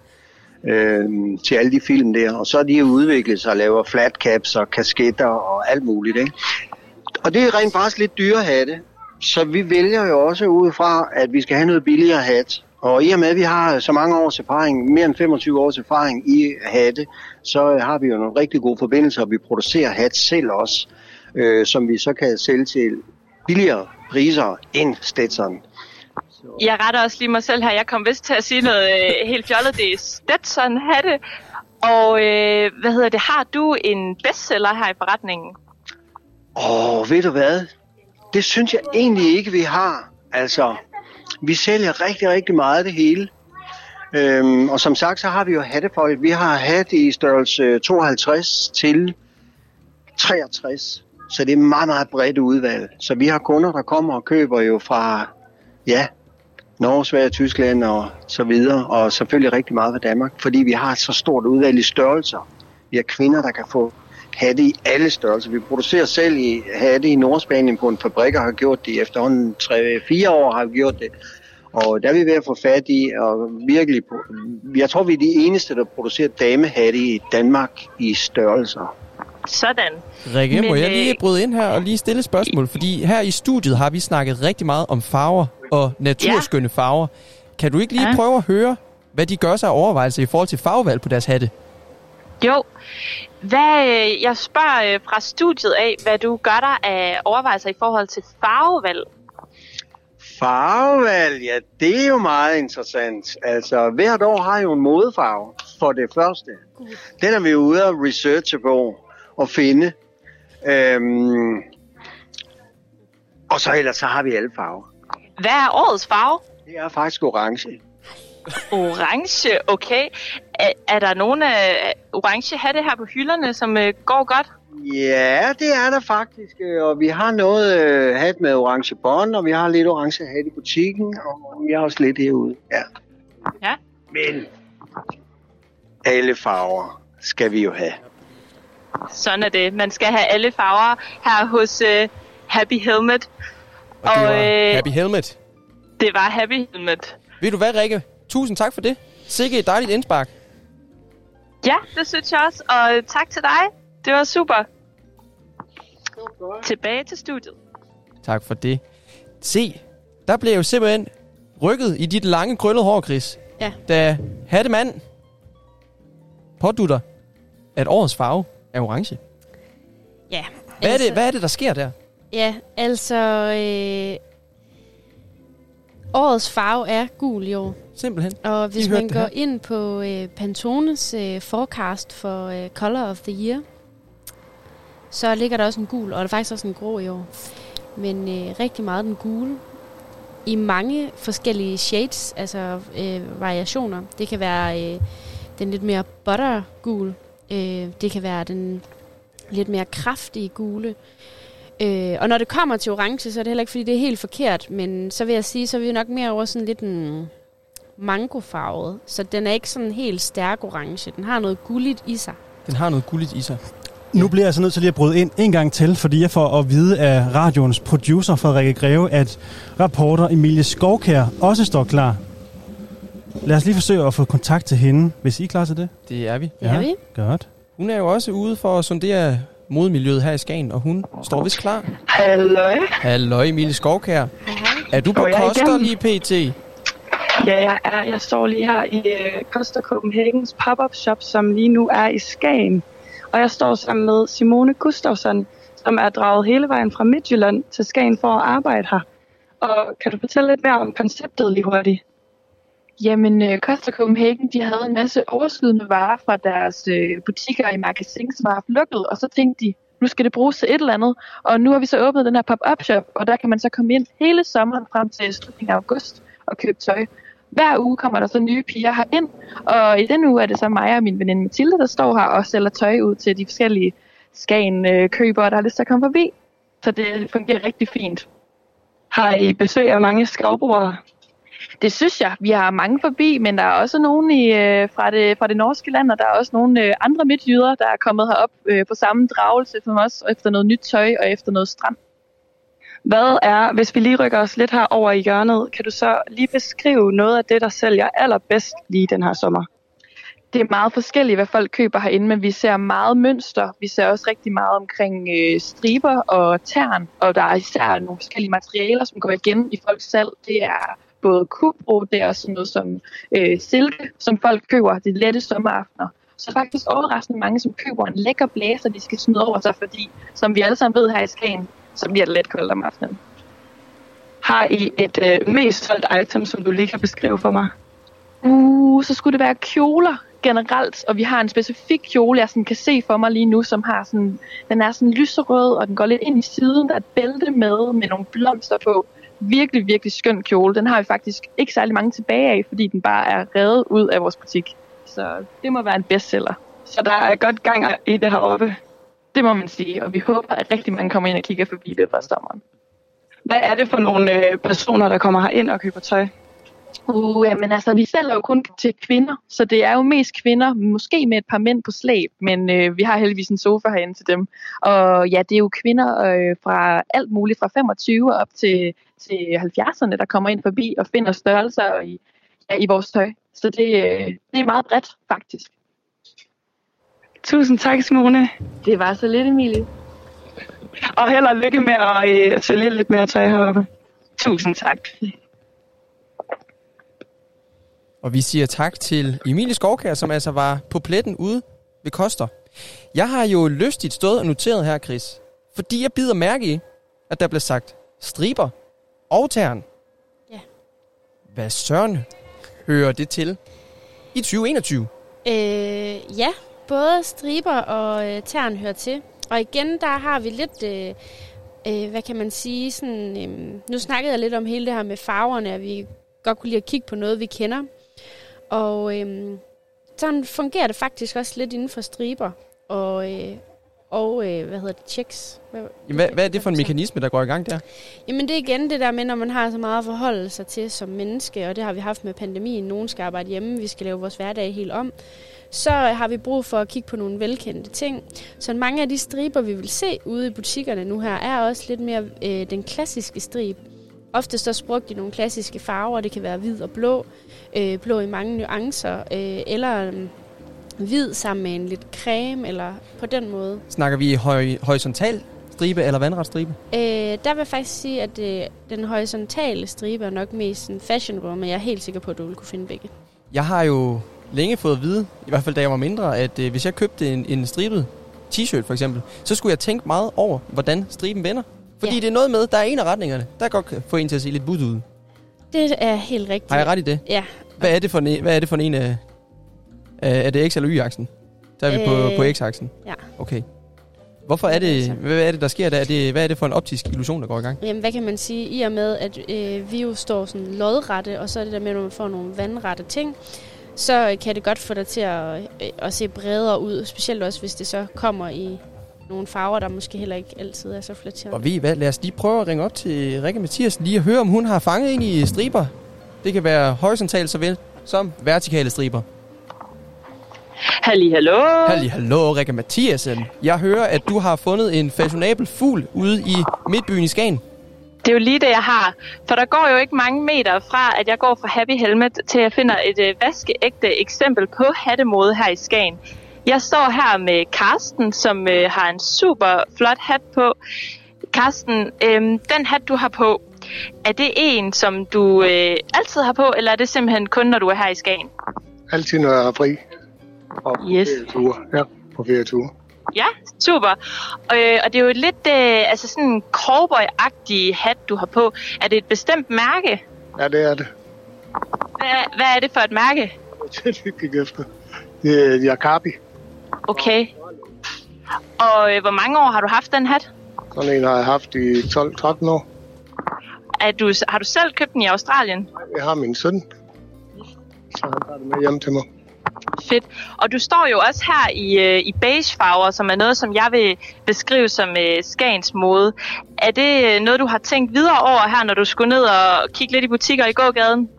øh, til alle de film der. Og så er de jo udviklet sig og laver flat caps og kasketter og alt muligt. Ikke? Og det er rent faktisk lidt dyre hatte. Så vi vælger jo også ud fra, at vi skal have noget billigere hat. Og i og med, at vi har så mange års erfaring, mere end 25 års erfaring i hatte, så øh, har vi jo nogle rigtig gode forbindelser, og vi producerer hat selv også, øh, som vi så kan sælge til billigere priser end Stetson.
Jeg retter også lige mig selv her. Jeg kom vist til at sige noget øh, helt fjollet. Det er Stetson-hatte. Og øh, hvad hedder det? Har du en bestseller her i forretningen?
Åh, ved du hvad? Det synes jeg egentlig ikke, vi har. Altså, vi sælger rigtig, rigtig meget af det hele. Øhm, og som sagt, så har vi jo hattefolk. Vi har hat i størrelse øh, 52 til 63. Så det er meget, meget bredt udvalg. Så vi har kunder, der kommer og køber jo fra, ja, Norge, Sverige, Tyskland og så videre. Og selvfølgelig rigtig meget fra Danmark, fordi vi har et så stort udvalg i størrelser. Vi har kvinder, der kan få hatte i alle størrelser. Vi producerer selv i hatte i Nordspanien på en fabrik, og har gjort det i efterhånden 3-4 år har vi gjort det. Og der er vi ved at få fat i, og virkelig, jeg tror vi er de eneste, der producerer damehatte i Danmark i størrelser.
Sådan.
Rikke, må
Men,
jeg lige
øh,
bryde ind her og lige stille et spørgsmål? Fordi her i studiet har vi snakket rigtig meget om farver og naturskønne farver. Kan du ikke lige
Ja.
prøve at høre, hvad de gør sig af overvejelser i forhold til farvevalg på deres hatte?
Jo. Hvad, øh, jeg spørger øh, fra studiet af, hvad du gør der af overvejelser i forhold til farvevalg.
Farvevalg, ja, det er jo meget interessant. Altså, hvert år har jo en modefarve, for det første. Den er vi ude at researche på og finde. Øhm, og så ellers så har vi alle farver.
Hvad er årets farve?
Det er faktisk orange.
Orange, okay. Er, er der nogle øh, orange hatte her på hylderne, som øh, går godt?
Ja, det er der faktisk. øh, Og vi har noget øh, hat med orange bånd, og vi har lidt orange hat i butikken, og vi har også lidt herude. Ja.
Ja.
Men alle farver skal vi jo have.
Sådan er det. Man skal have alle farver her hos øh, Happy Helmet.
Og det var Happy Helmet.
Det var Happy Helmet.
Ved du hvad, Rikke? Tusind tak for det. Sikke et dejligt indspark.
Ja, det synes jeg også. Og øh, tak til dig. Det var super. Tilbage til studiet.
Tak for det. Se, der blev jo simpelthen rykket i dit lange krøllede hår, Chris.
Ja.
Da hattemand pådutter, at årets farve er orange.
Ja.
Hvad, er det, hvad er det, der sker der?
Ja, altså... Øh, årets farve er gul i år.
Simpelthen.
Og hvis
I
man går ind på øh, Pantones øh, forecast for øh, Color of the Year, så ligger der også en gul, og der er faktisk også en grå i år. Men øh, rigtig meget den gule. I mange forskellige shades, altså øh, variationer. Det kan være øh, den lidt mere buttergul. Øh, det kan være den lidt mere kraftige gule. Øh, og når det kommer til orange, så er det heller ikke, fordi det er helt forkert, men så vil jeg sige, så er vi nok mere over sådan lidt en mangofarvet. Så den er ikke sådan helt stærk orange. Den har noget gulligt i sig.
Den har noget gulligt i sig.
Nu bliver jeg så nødt til lige at bryde ind en gang til, fordi jeg får at vide af radioens producer Frederikke Greve, at rapporter Emilie Skovkær også står klar. Lad os lige forsøge at få kontakt til hende, hvis I er klar til det.
Det er vi.
Det er vi.
Godt.
Hun er jo også ude for at sondere modmiljøet her i Skagen, og hun står vist klar.
Halløj.
Hallo Emilie Skovkær. Er du på koster lige pt?
Ja, jeg, er, jeg står lige her i uh, Costa Copenhagens pop-up shop, som lige nu er i Skagen. Og jeg står sammen med Simone Gustafsson, som er draget hele vejen fra Midtjylland til Skagen for at arbejde her. Og kan du fortælle lidt mere om konceptet lige hurtigt?
Jamen, øh, Costa Copenhagen, de havde en masse overskydende varer fra deres øh, butikker i magasin, som var lukket, og så tænkte de, nu
nu skal det bruges til et eller andet. Og nu har vi så åbnet den her pop-up shop, og der kan man så komme ind hele sommeren frem til slutningen af august og købe tøj. Hver uge kommer der så nye piger her ind, og i den uge er det så mig og min veninde Mathilde, der står her og sælger tøj ud til de forskellige Skagen øh, købere, der har lyst til at komme forbi. Så det fungerer rigtig fint.
Har I besøg af mange skovbrugere?
Det synes jeg. Vi har mange forbi, men der er også nogen i, øh, fra, det, fra det norske land, og der er også nogle øh, andre midtjyder, der er kommet herop øh, på samme dragelse som os, efter noget nyt tøj og efter noget strand.
Hvad er, hvis vi lige rykker os lidt her over i hjørnet, kan du så lige beskrive noget af det, der sælger allerbedst lige den her sommer?
Det er meget forskelligt, hvad folk køber herinde, men vi ser meget mønster. Vi ser også rigtig meget omkring øh, striber og tern, og der er især nogle forskellige materialer, som går igen i folks salg. Det er både kubro, det er også sådan noget som øh, silke, som folk køber de lette sommeraftener. Så faktisk overraskende mange, som køber en lækker blæser, de skal smide over sig, fordi som vi alle sammen ved her i Skagen, så bliver det let koldt om aftenen.
Har I et øh, mest solgt item, som du lige kan beskrive for mig?
Uh, så skulle det være kjoler generelt, og vi har en specifik kjole, jeg sådan kan se for mig lige nu, som har sådan, den er sådan lyserød, og den går lidt ind i siden, der er et bælte med, med nogle blomster på. Virkelig, virkelig skøn kjole. Den har vi faktisk ikke særlig mange tilbage af, fordi den bare er reddet ud af vores butik. Så det må være en bestseller.
Så der er godt gang i det heroppe.
Det må man sige, og vi håber, at rigtig mange kommer ind og kigger forbi det fra sommeren.
Hvad er det for nogle øh, personer, der kommer her ind og køber tøj?
Uh, jamen altså, vi sælger jo kun til kvinder, så det er jo mest kvinder, måske med et par mænd på slæb, men øh, vi har heldigvis en sofa herinde til dem. Og ja, det er jo kvinder øh, fra alt muligt, fra 25 op til, til 70'erne, der kommer ind forbi og finder størrelser i, ja, i vores tøj. Så det, øh, det er meget bredt, faktisk.
Tusind tak, Simone.
Det var så lidt, Emilie.
Og held og lykke med at øh, sælge lidt mere tøj heroppe. Tusind tak.
Og vi siger tak til Emilie Skovkær, som altså var på pletten ude ved Koster. Jeg har jo lystigt stået og noteret her, Chris, fordi jeg bider mærke i, at der blev sagt striber og tern.
Ja.
Hvad søren hører det til i 2021?
Øh, ja, både striber og øh, tern hører til. Og igen, der har vi lidt, øh, øh, hvad kan man sige, sådan, øh, nu snakkede jeg lidt om hele det her med farverne, at vi godt kunne lide at kigge på noget, vi kender. Og øh, sådan fungerer det faktisk også lidt inden for striber og, øh, og øh, hvad hedder det, checks. Hvad,
Jamen, hvad, hvad er det for en mekanisme, der går i gang der?
Jamen det er igen det der med, når man har så meget at forholde sig til som menneske, og det har vi haft med pandemien. Nogen skal arbejde hjemme, vi skal lave vores hverdag helt om. Så har vi brug for at kigge på nogle velkendte ting. Så mange af de striber, vi vil se ude i butikkerne nu her, er også lidt mere øh, den klassiske strib. Ofte så brugt i nogle klassiske farver. Det kan være hvid og blå. Øh, blå i mange nuancer. Øh, eller øh, hvid sammen med en lidt creme, eller på den måde.
Snakker vi høj, horisontal stribe eller vandret stribe?
Øh, der vil jeg faktisk sige, at øh, den horisontale stribe er nok mest en fashionable, men jeg er helt sikker på, at du vil kunne finde begge.
Jeg har jo længe fået at vide, i hvert fald da jeg var mindre, at øh, hvis jeg købte en, en stribet t-shirt for eksempel, så skulle jeg tænke meget over, hvordan striben vender. Fordi ja. det er noget med, der er en af retningerne, der godt kan få en til at se lidt bud ud.
Det er helt rigtigt.
Har jeg ret i det?
Ja.
Hvad er det for en, hvad er det for en af... Er det X- eller Y-aksen? Der er vi på,
Øh,
på X-aksen.
ja.
Okay. Hvorfor er det, hvad er det, der sker der? Er det, hvad er det for en optisk illusion, der går i gang?
Jamen, hvad kan man sige? I og med, at øh, vi jo står sådan lodrette, og så er det der med, at man får nogle vandrette ting, så kan det godt få dig til at, øh, at se bredere ud, specielt også, hvis det så kommer i nogle farver, der måske heller ikke altid er så flatterende.
Og ved I hvad, lad os lige prøve at ringe op til Rikke Mathiasen, lige at høre, om hun har fanget ind i striber. Det kan være horisontale såvel som vertikale striber.
Halli, hallo.
Halli, hallo, Rikke Mathiasen. Jeg hører, at du har fundet en fashionabel fugl ude i midtbyen i Skagen.
Det er jo lige det, jeg har. For der går jo ikke mange meter fra, at jeg går fra Happy Helmet til at finde et øh, vaskeægte eksempel på hattemode her i Skagen. Jeg står her med Karsten, som øh, har en super flot hat på. Karsten, øh, den hat, du har på, er det en, som du øh, altid har på, eller er det simpelthen kun, når du er her i Skagen?
Altid, når jeg er fri. Og på
Yes.
ferieture. Ja, på ferieture.
Ja, super. Øh, og det er jo lidt øh, altså sådan en cowboy-agtig hat, du har på. Er det et bestemt mærke?
Ja, det er det.
Hvad, hvad er det for et mærke?
Det gik efter. Det er Jakabi.
Okay. Og øh, hvor mange år har du haft den hat?
Sådan en har jeg haft i 12-13 år.
Er du, har du selv købt den i Australien?
Jeg har min søn. Så han tager det med hjem til mig.
Fedt. Og du står jo også her i, øh, i beige farver, som er noget, som jeg vil beskrive som øh, Skagens mode. Er det øh, noget, du har tænkt videre over her, når du skulle ned og kigge lidt i butikker i gågaden?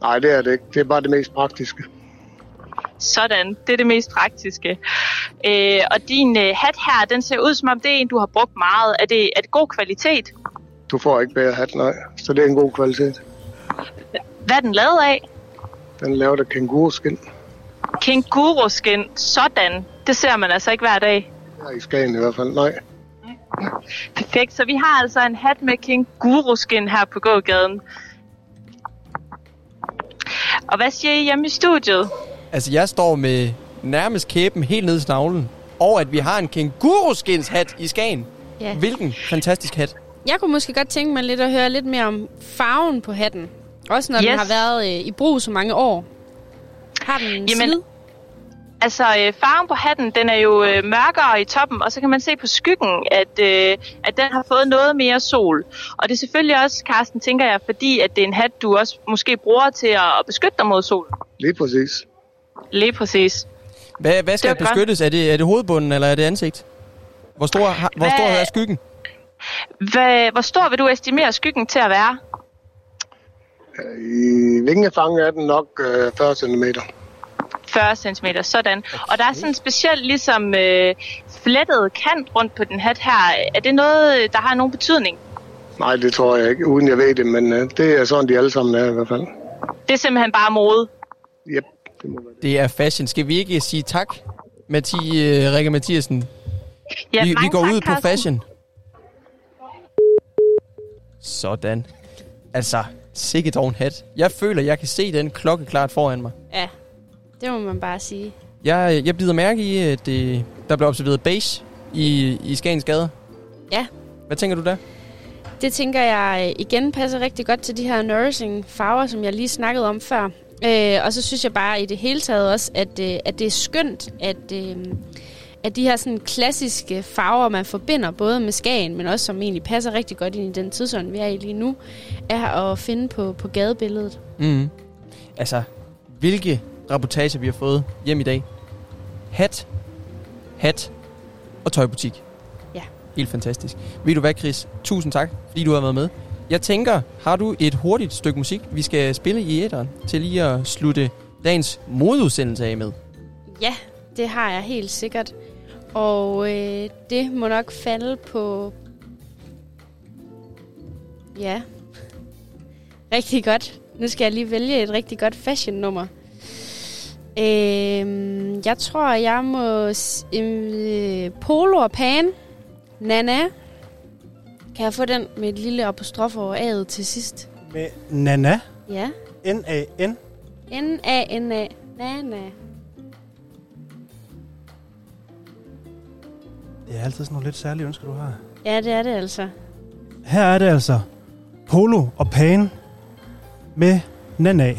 Nej, det er det ikke. Det er bare det mest praktiske.
Sådan, det er det mest praktiske. Øh, og din øh, hat her, den ser ud som om det er en, du har brugt meget. Er det, er det god kvalitet?
Du får ikke bedre hat, nej. Så det er en god kvalitet.
Hvad er den lavet af?
Den er lavet af kænguruskin.
Kænguruskin. Sådan. Det ser man altså ikke hver dag.
Her i Skagen i hvert fald, nej.
Perfekt. Så vi har altså en hat med kænguruskin her på gågaden. Og hvad siger I hjemme i studiet?
Altså, jeg står med nærmest kæben helt ned i snavlen over, at vi har en kænguruskins-hat i Skagen.
Ja.
Hvilken fantastisk hat.
Jeg kunne måske godt tænke mig lidt at høre lidt mere om farven på hatten. Også når yes. den har været øh, i brug så mange år. Har den en
Jamen,
side?
Altså, øh, farven på hatten, den er jo øh, mørkere i toppen, og så kan man se på skyggen, at, øh, at den har fået noget mere sol. Og det er selvfølgelig også, Carsten, tænker jeg, fordi at det er en hat, du også måske bruger til at, at beskytte dig mod sol.
Lige præcis.
Lige præcis.
Hvad, hvad skal
Det
beskyttes? Er det, er det hovedbunden, eller er det ansigt? Hvor stor, har- hvor stor er skyggen?
Hvad, hvor stor vil du estimere skyggen til at være?
I vingefang er den nok øh, 40 cm.
40 cm, sådan. Og der er sådan en speciel ligesom øh, flettet kant rundt på den hat her. Er det noget, der har nogen betydning?
Nej, det tror jeg ikke, uden jeg ved det, men øh, det er sådan, de alle sammen er i hvert fald.
Det er simpelthen bare mode.
Yep.
Det er fashion. Skal vi ikke sige tak, Mathi, uh, Rikke Mathiasen?
Ja,
vi, vi går
tak,
ud på
Carsten.
fashion. Sådan. Altså, sikke dog en hat. Jeg føler, jeg kan se den klokkeklart foran mig.
Ja, det må man bare sige.
Jeg, jeg bider mærke i, at det, der blev observeret beige i, i Skagens gader.
Ja,
Hvad tænker du der?
det tænker jeg øh, igen passer rigtig godt til de her nourishing farver, som jeg lige snakkede om før. Øh, og så synes jeg bare i det hele taget også, at, øh, at det er skønt, at, øh, at de her sådan klassiske farver, man forbinder både med Skagen, men også som egentlig passer rigtig godt ind i den tidsånd, vi er i lige nu, er at finde på, på gadebilledet.
Mm. Altså, hvilke rapportager vi har fået hjem i dag. Hat, hat og tøjbutik.
Ja.
Helt fantastisk. Ved du hvad, Chris? Tusind tak, fordi du har været med. Jeg tænker, har du et hurtigt stykke musik, vi skal spille i æderen, til lige at slutte dagens modeudsendelse af med?
Ja, det har jeg helt sikkert. Og øh, det må nok falde på... Ja. [laughs] Rigtig godt. Nu skal jeg lige vælge et rigtig godt fashion-nummer. Øhm, jeg tror, jeg må... Øh, polo og pan. Nana. Kan jeg få den med et lille apostrof over A'et til sidst?
Med Nana.
Ja.
N-A-N.
N-A-N-A. Nana.
Det er altid sådan nogle lidt særlige ønsker, du har.
Ja, det er det altså.
Her er det altså Polo og Pan med Nana.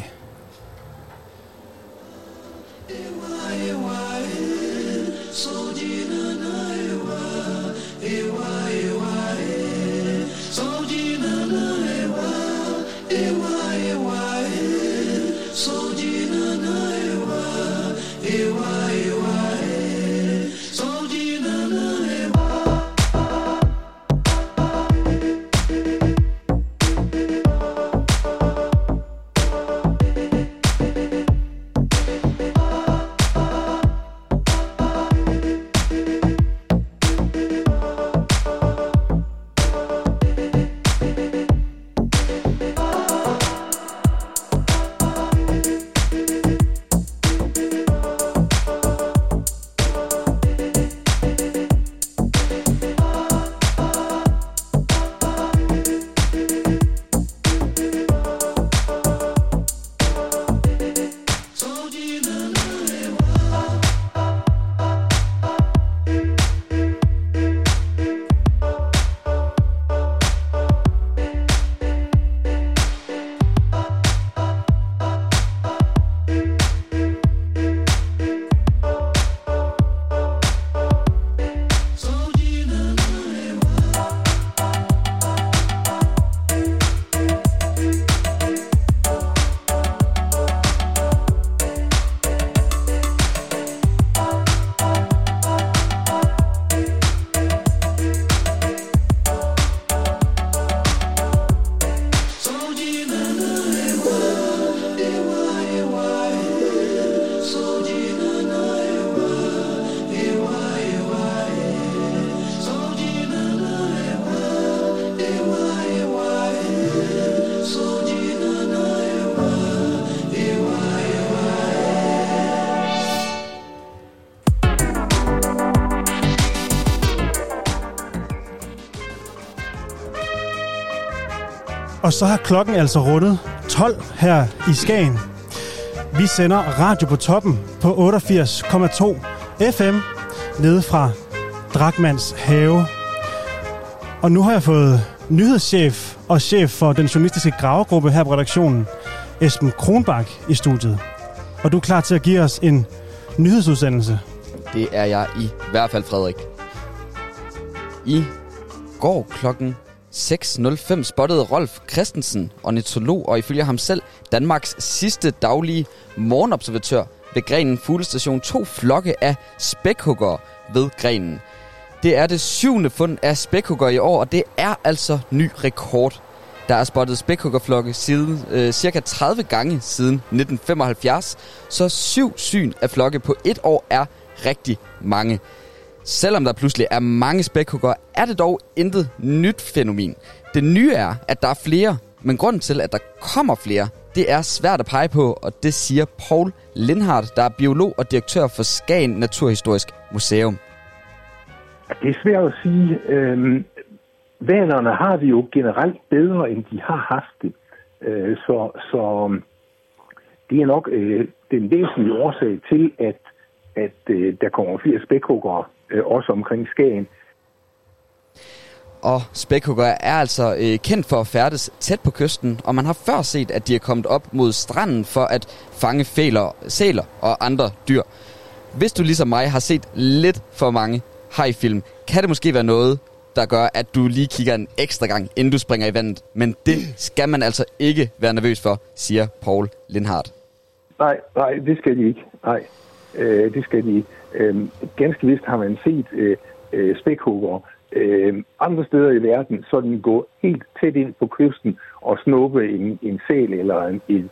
Og så har klokken altså rundet 12 her i Skagen. Vi sender radio på toppen på 88,2 FM nede fra Drakmans have. Og nu har jeg fået nyhedschef og chef for den journalistiske gravegruppe her på redaktionen, Esben Kronbak, i studiet. Og du er klar til at give os en nyhedsudsendelse.
Det er jeg i hvert fald, Frederik. I går klokken 6.05 spottede Rolf Christensen, ornitolog og ifølge ham selv Danmarks sidste daglige morgenobservatør ved Grenen Fuglestation to flokke af spækhuggere ved Grenen. Det er det syvende fund af spækhugger i år, og det er altså ny rekord. Der er spottet spækhuggerflokke siden øh, cirka 30 gange siden 1975, så syv syn af flokke på et år er rigtig mange. Selvom der pludselig er mange spækhugger, er det dog intet nyt fænomen. Det nye er, at der er flere, men grunden til, at der kommer flere, det er svært at pege på, og det siger Paul Lindhardt, der er biolog og direktør for Skagen Naturhistorisk Museum.
Det er svært at sige. Øhm, vanerne har det jo generelt bedre, end de har haft det. Øh, så, så øhm, det er nok øh, den væsentlige årsag til, at, at øh, der kommer flere spækhuggere, øh, også omkring Skagen.
Og spækhugger er altså øh, kendt for at færdes tæt på kysten, og man har før set, at de er kommet op mod stranden for at fange fæler, sæler og andre dyr. Hvis du ligesom mig har set lidt for mange hajfilm, kan det måske være noget, der gør, at du lige kigger en ekstra gang, inden du springer i vandet. Men det skal man altså ikke være nervøs for, siger Paul Lindhardt.
Nej, nej, det skal de ikke. Nej, øh, det skal de ikke. Øh, ganske vist har man set øh, øh, spækhugger øh, andre steder i verden, så gå går helt tæt ind på kysten og snuppe en, en sæl eller en, en,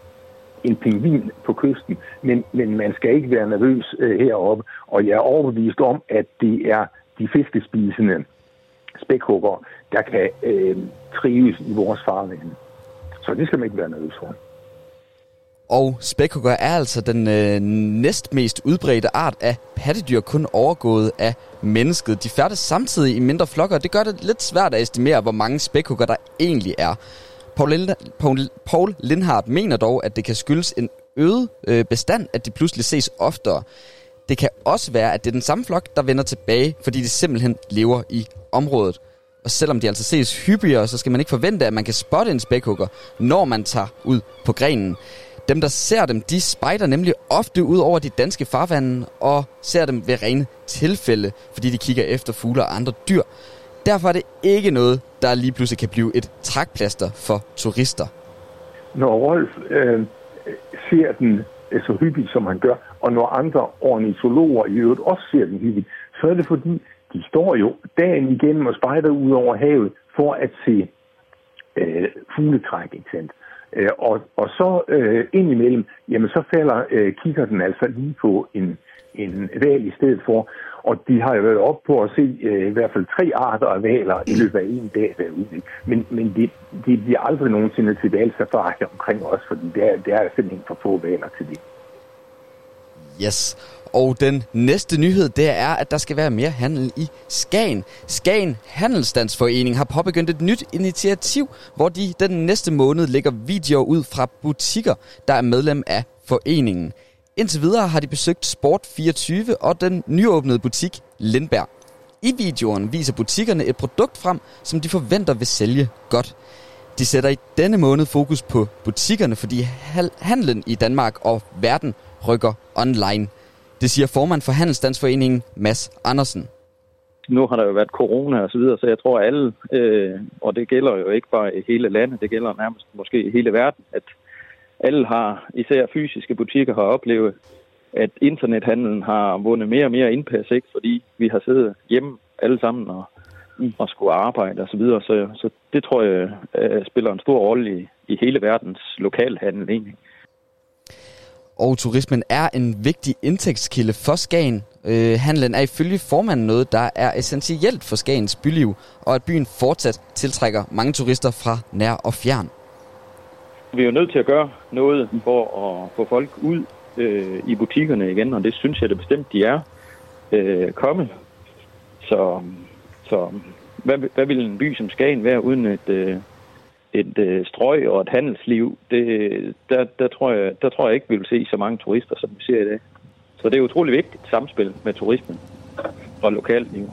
en pingvin på kysten. Men, men man skal ikke være nervøs øh, heroppe, og jeg er overbevist om, at det er de fiskespisende spækhugger, der kan øh, trives i vores farvand. Så det skal man ikke være nervøs for.
Og spækhugger er altså den øh, næstmest udbredte art af pattedyr, kun overgået af mennesket. De færdes samtidig i mindre flokker, og det gør det lidt svært at estimere, hvor mange spækhugger der egentlig er. Paul, Lind- Paul, Paul Lindhardt mener dog, at det kan skyldes en øget øh, bestand, at de pludselig ses oftere. Det kan også være, at det er den samme flok, der vender tilbage, fordi de simpelthen lever i området. Og selvom de altså ses hyppigere, så skal man ikke forvente, at man kan spotte en spækhugger, når man tager ud på grenen. Dem, der ser dem, de spejder nemlig ofte ud over de danske farvande og ser dem ved rene tilfælde, fordi de kigger efter fugle og andre dyr. Derfor er det ikke noget, der lige pludselig kan blive et trækplaster for turister.
Når Rolf øh, ser den så hyppigt, som han gør, og når andre ornitologer i øvrigt også ser den hyppigt, så er det fordi, de står jo dagen igennem og spejder ud over havet for at se øh, fugletræk, ikke sandt? Øh, og, og så øh, indimellem, jamen så falder øh, kigger den altså lige på en, en val i stedet for. Og de har jo været op på at se øh, i hvert fald tre arter af valer i løbet af en dag derude. Men, men det, det bliver aldrig nogensinde til valsafari omkring os, fordi der, der er simpelthen for få valer til det.
Yes. Og den næste nyhed, det er, at der skal være mere handel i Skagen. Skagen Handelsstandsforening har påbegyndt et nyt initiativ, hvor de den næste måned lægger videoer ud fra butikker, der er medlem af foreningen. Indtil videre har de besøgt Sport24 og den nyåbnede butik Lindberg. I videoen viser butikkerne et produkt frem, som de forventer vil sælge godt. De sætter i denne måned fokus på butikkerne, fordi handlen i Danmark og verden rykker online. Det siger formand for Handelsstandsforeningen, Mads Andersen.
Nu har der jo været corona og så videre, så jeg tror alle, øh, og det gælder jo ikke bare i hele landet, det gælder nærmest måske i hele verden, at alle har, især fysiske butikker, har oplevet, at internethandlen har vundet mere og mere indpas, ikke? fordi vi har siddet hjemme alle sammen og, og skulle arbejde og så videre. Så, så det tror jeg øh, spiller en stor rolle i, i hele verdens lokalhandel egentlig.
Og turismen er en vigtig indtægtskilde for Skagen. Øh, handlen er ifølge formanden noget, der er essentielt for Skagens byliv, og at byen fortsat tiltrækker mange turister fra nær og fjern.
Vi er jo nødt til at gøre noget for at få folk ud øh, i butikkerne igen, og det synes jeg det bestemt, de er øh, kommet. Så, så hvad, hvad vil en by som Skagen være uden et, øh, et øh, strøg og et handelsliv, det, der, der, tror jeg, der tror jeg ikke, vi vil se så mange turister, som vi ser i dag. Så det er utrolig vigtigt samspil med turismen og lokalliv.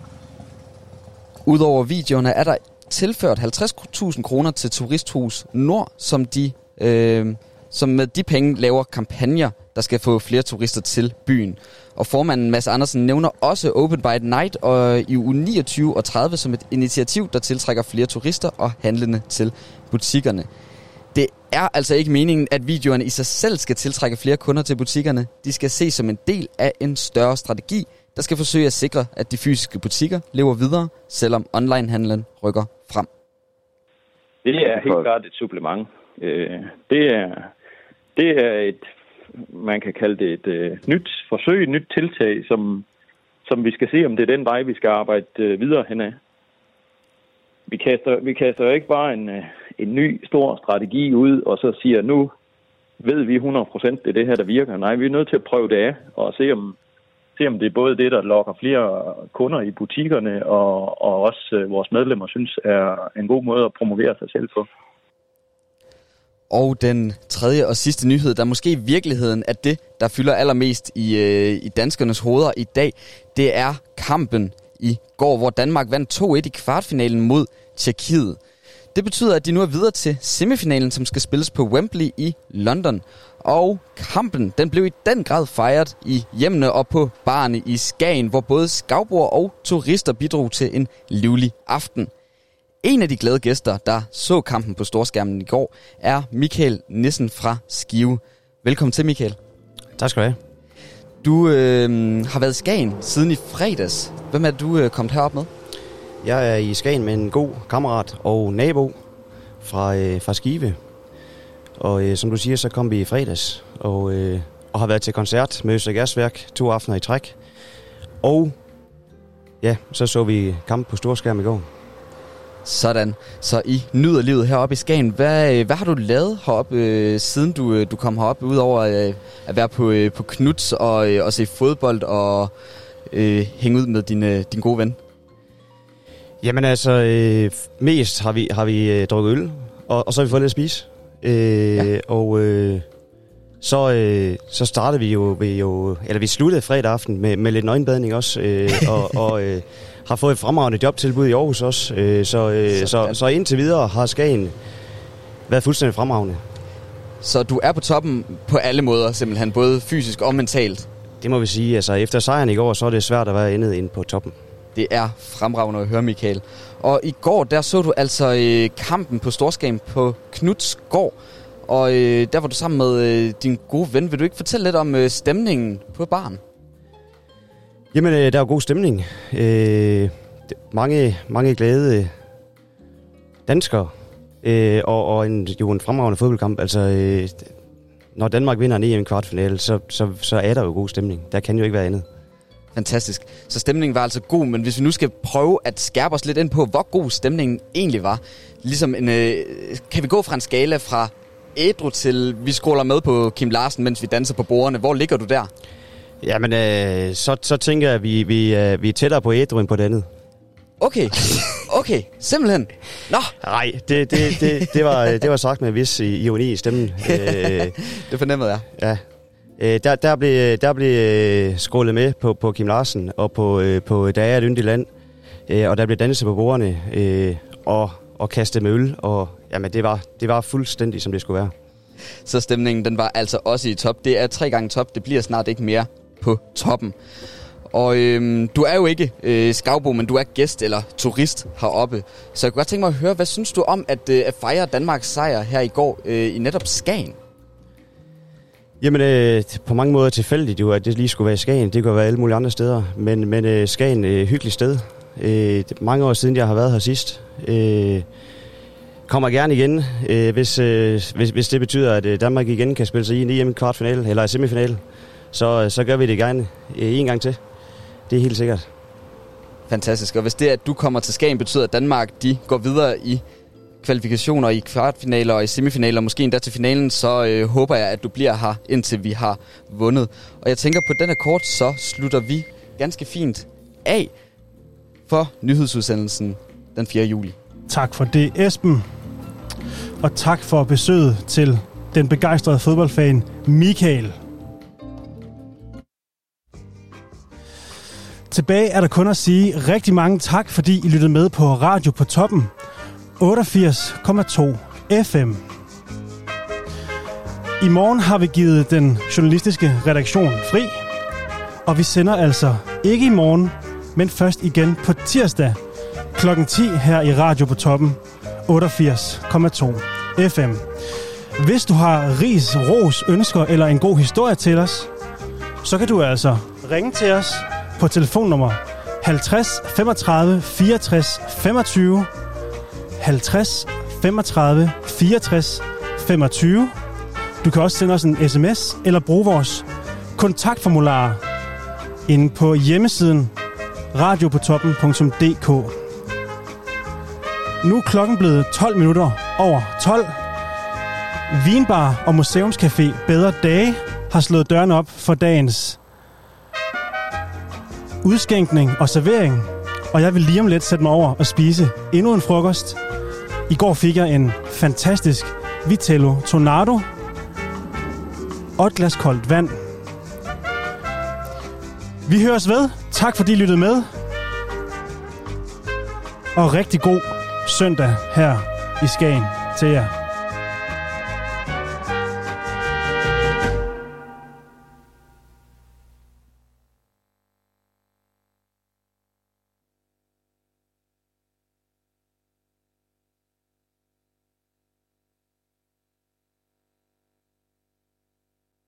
Udover videoerne er der tilført 50.000 kroner til Turisthus Nord, som de, øh, som med de penge laver kampagner, der skal få flere turister til byen. Og formanden Mads Andersen nævner også Open by Night og i uge 29 og 30 som et initiativ, der tiltrækker flere turister og handlende til butikkerne. Det er altså ikke meningen, at videoerne i sig selv skal tiltrække flere kunder til butikkerne. De skal ses som en del af en større strategi, der skal forsøge at sikre, at de fysiske butikker lever videre, selvom onlinehandlen rykker frem.
Det er helt klart et supplement. Øh, Det er, det er et, man kan kalde det et øh, nyt forsøg, et nyt tiltag, som, som vi skal se, om det er den vej, vi skal arbejde øh, videre henad. Vi kaster, vi kaster jo ikke bare en, øh, en ny stor strategi ud, og så siger, nu ved vi 100% det er det her, der virker. Nej, vi er nødt til at prøve det af, og se om, se om det er både det, der lokker flere kunder i butikkerne, og, og også øh, vores medlemmer synes er en god måde at promovere sig selv på.
Og den tredje og sidste nyhed, der måske i virkeligheden er det, der fylder allermest i, øh, i danskernes hoveder i dag, det er kampen i går, hvor Danmark vandt 2-1 i kvartfinalen mod Tjekkiet. Det betyder, at de nu er videre til semifinalen, som skal spilles på Wembley i London. Og kampen, den blev i den grad fejret i hjemmene og på barne i Skagen, hvor både skavbord og turister bidrog til en livlig aften. En af de glade gæster, der så kampen på storskærmen i går, er Michael Nissen fra Skive. Velkommen til, Michael.
Tak skal du have.
Du øh, har været i Skagen siden i fredags. Hvem er du øh, kommet herop med?
Jeg er i Skagen med en god kammerat og nabo fra, øh, fra Skive. Og øh, som du siger, så kom vi i fredags og, øh, og har været til koncert med Øster Gasværk to aftener i træk. Og ja, så så vi kamp på storskærm i går.
Sådan. Så I nyder livet heroppe i Skagen. Hvad, øh, hvad har du lavet heroppe, øh, siden du, øh, du kom herop, udover øh, at være på, øh, på Knuds og, øh, og se fodbold og øh, hænge ud med din, øh, din gode ven?
Jamen altså, øh, mest har vi, har vi øh, drukket øl, og, og så har vi fået lidt at spise. Øh, ja. Og øh, så, øh, så startede vi jo, vi jo, eller vi sluttede fredag aften med, med lidt nøgenbadning også, øh, og, og øh, har fået et fremragende jobtilbud i Aarhus også. Øh, så, øh, så, så indtil videre har Skagen været fuldstændig fremragende.
Så du er på toppen på alle måder, simpelthen, både fysisk og mentalt?
Det må vi sige. Altså, efter sejren i går, så er det svært at være endet inde på toppen.
Det er fremragende at høre, Michael. Og i går, der så du altså øh, kampen på Storskam på Knudsgård. Og øh, der var du sammen med øh, din gode ven. Vil du ikke fortælle lidt om øh, stemningen på baren?
Jamen, øh, der er god stemning. Øh, mange, mange glade øh, danskere. Øh, og, og en, jo en fremragende fodboldkamp. Altså, øh, når Danmark vinder en EM kvartfinale, så, så, så er der jo god stemning. Der kan jo ikke være andet.
Fantastisk. Så stemningen var altså god, men hvis vi nu skal prøve at skærpe os lidt ind på, hvor god stemningen egentlig var. Ligesom en, øh, kan vi gå fra en skala fra ædru til, vi scroller med på Kim Larsen, mens vi danser på bordene. Hvor ligger du der?
Jamen, øh, så, så tænker jeg, at vi, vi, øh, vi er tættere på ædru end på det andet.
Okay, okay, simpelthen. Nå.
Nej, det, det, det, det, var, det var sagt med en vis ironi i stemmen. Øh, [laughs]
det fornemmede jeg.
Ja. Øh, der, der blev, der blev øh, skålet med på, på Kim Larsen og på, øh, på Der er et yndigt land. Øh, og der blev danset på bordene øh, og, og kastet med øl. Og jamen, det var, det var fuldstændig, som det skulle være.
Så stemningen den var altså også i top. Det er tre gange top. Det bliver snart ikke mere på toppen. Og øhm, du er jo ikke øh, skavbo, men du er gæst eller turist heroppe. Så jeg kunne godt tænke mig at høre, hvad synes du om at, øh, at fejre Danmarks sejr her i går øh, i netop Skagen?
Jamen, øh, på mange måder tilfældigt jo, at det lige skulle være i Skagen. Det kunne være alle mulige andre steder. Men, men øh, Skagen er et hyggeligt sted. Øh, det er mange år siden, jeg har været her sidst. Øh, kommer gerne igen, øh, hvis, øh, hvis, hvis det betyder, at øh, Danmark igen kan spille sig i en EM kvartfinale eller semifinale. Så, så gør vi det gerne øh, en gang til. Det er helt sikkert.
Fantastisk. Og hvis det, at du kommer til Skagen, betyder, at Danmark de går videre i kvalifikationer i kvartfinaler og i semifinaler, måske endda til finalen, så øh, håber jeg, at du bliver her, indtil vi har vundet. Og jeg tænker, på den kort, så slutter vi ganske fint af for nyhedsudsendelsen den 4. juli.
Tak for det, Esben. og tak for besøget til den begejstrede fodboldfan Michael. Tilbage er der kun at sige rigtig mange tak, fordi I lyttede med på Radio på Toppen 88,2 FM. I morgen har vi givet den journalistiske redaktion fri, og vi sender altså ikke i morgen, men først igen på tirsdag kl. 10 her i Radio på Toppen 88,2 FM. Hvis du har ris, ros, ønsker eller en god historie til os, så kan du altså ringe til os på telefonnummer 50 35 64 25 50 35 64 25. Du kan også sende os en sms eller bruge vores kontaktformular inde på hjemmesiden radiopotoppen.dk. Nu er klokken blevet 12 minutter over 12. Vinbar og Museumscafé Bedre Dage har slået dørene op for dagens udskænkning og servering. Og jeg vil lige om lidt sætte mig over og spise endnu en frokost. I går fik jeg en fantastisk Vitello Tornado og et glas koldt vand. Vi høres ved. Tak fordi I lyttede med. Og rigtig god søndag her i Skagen til jer.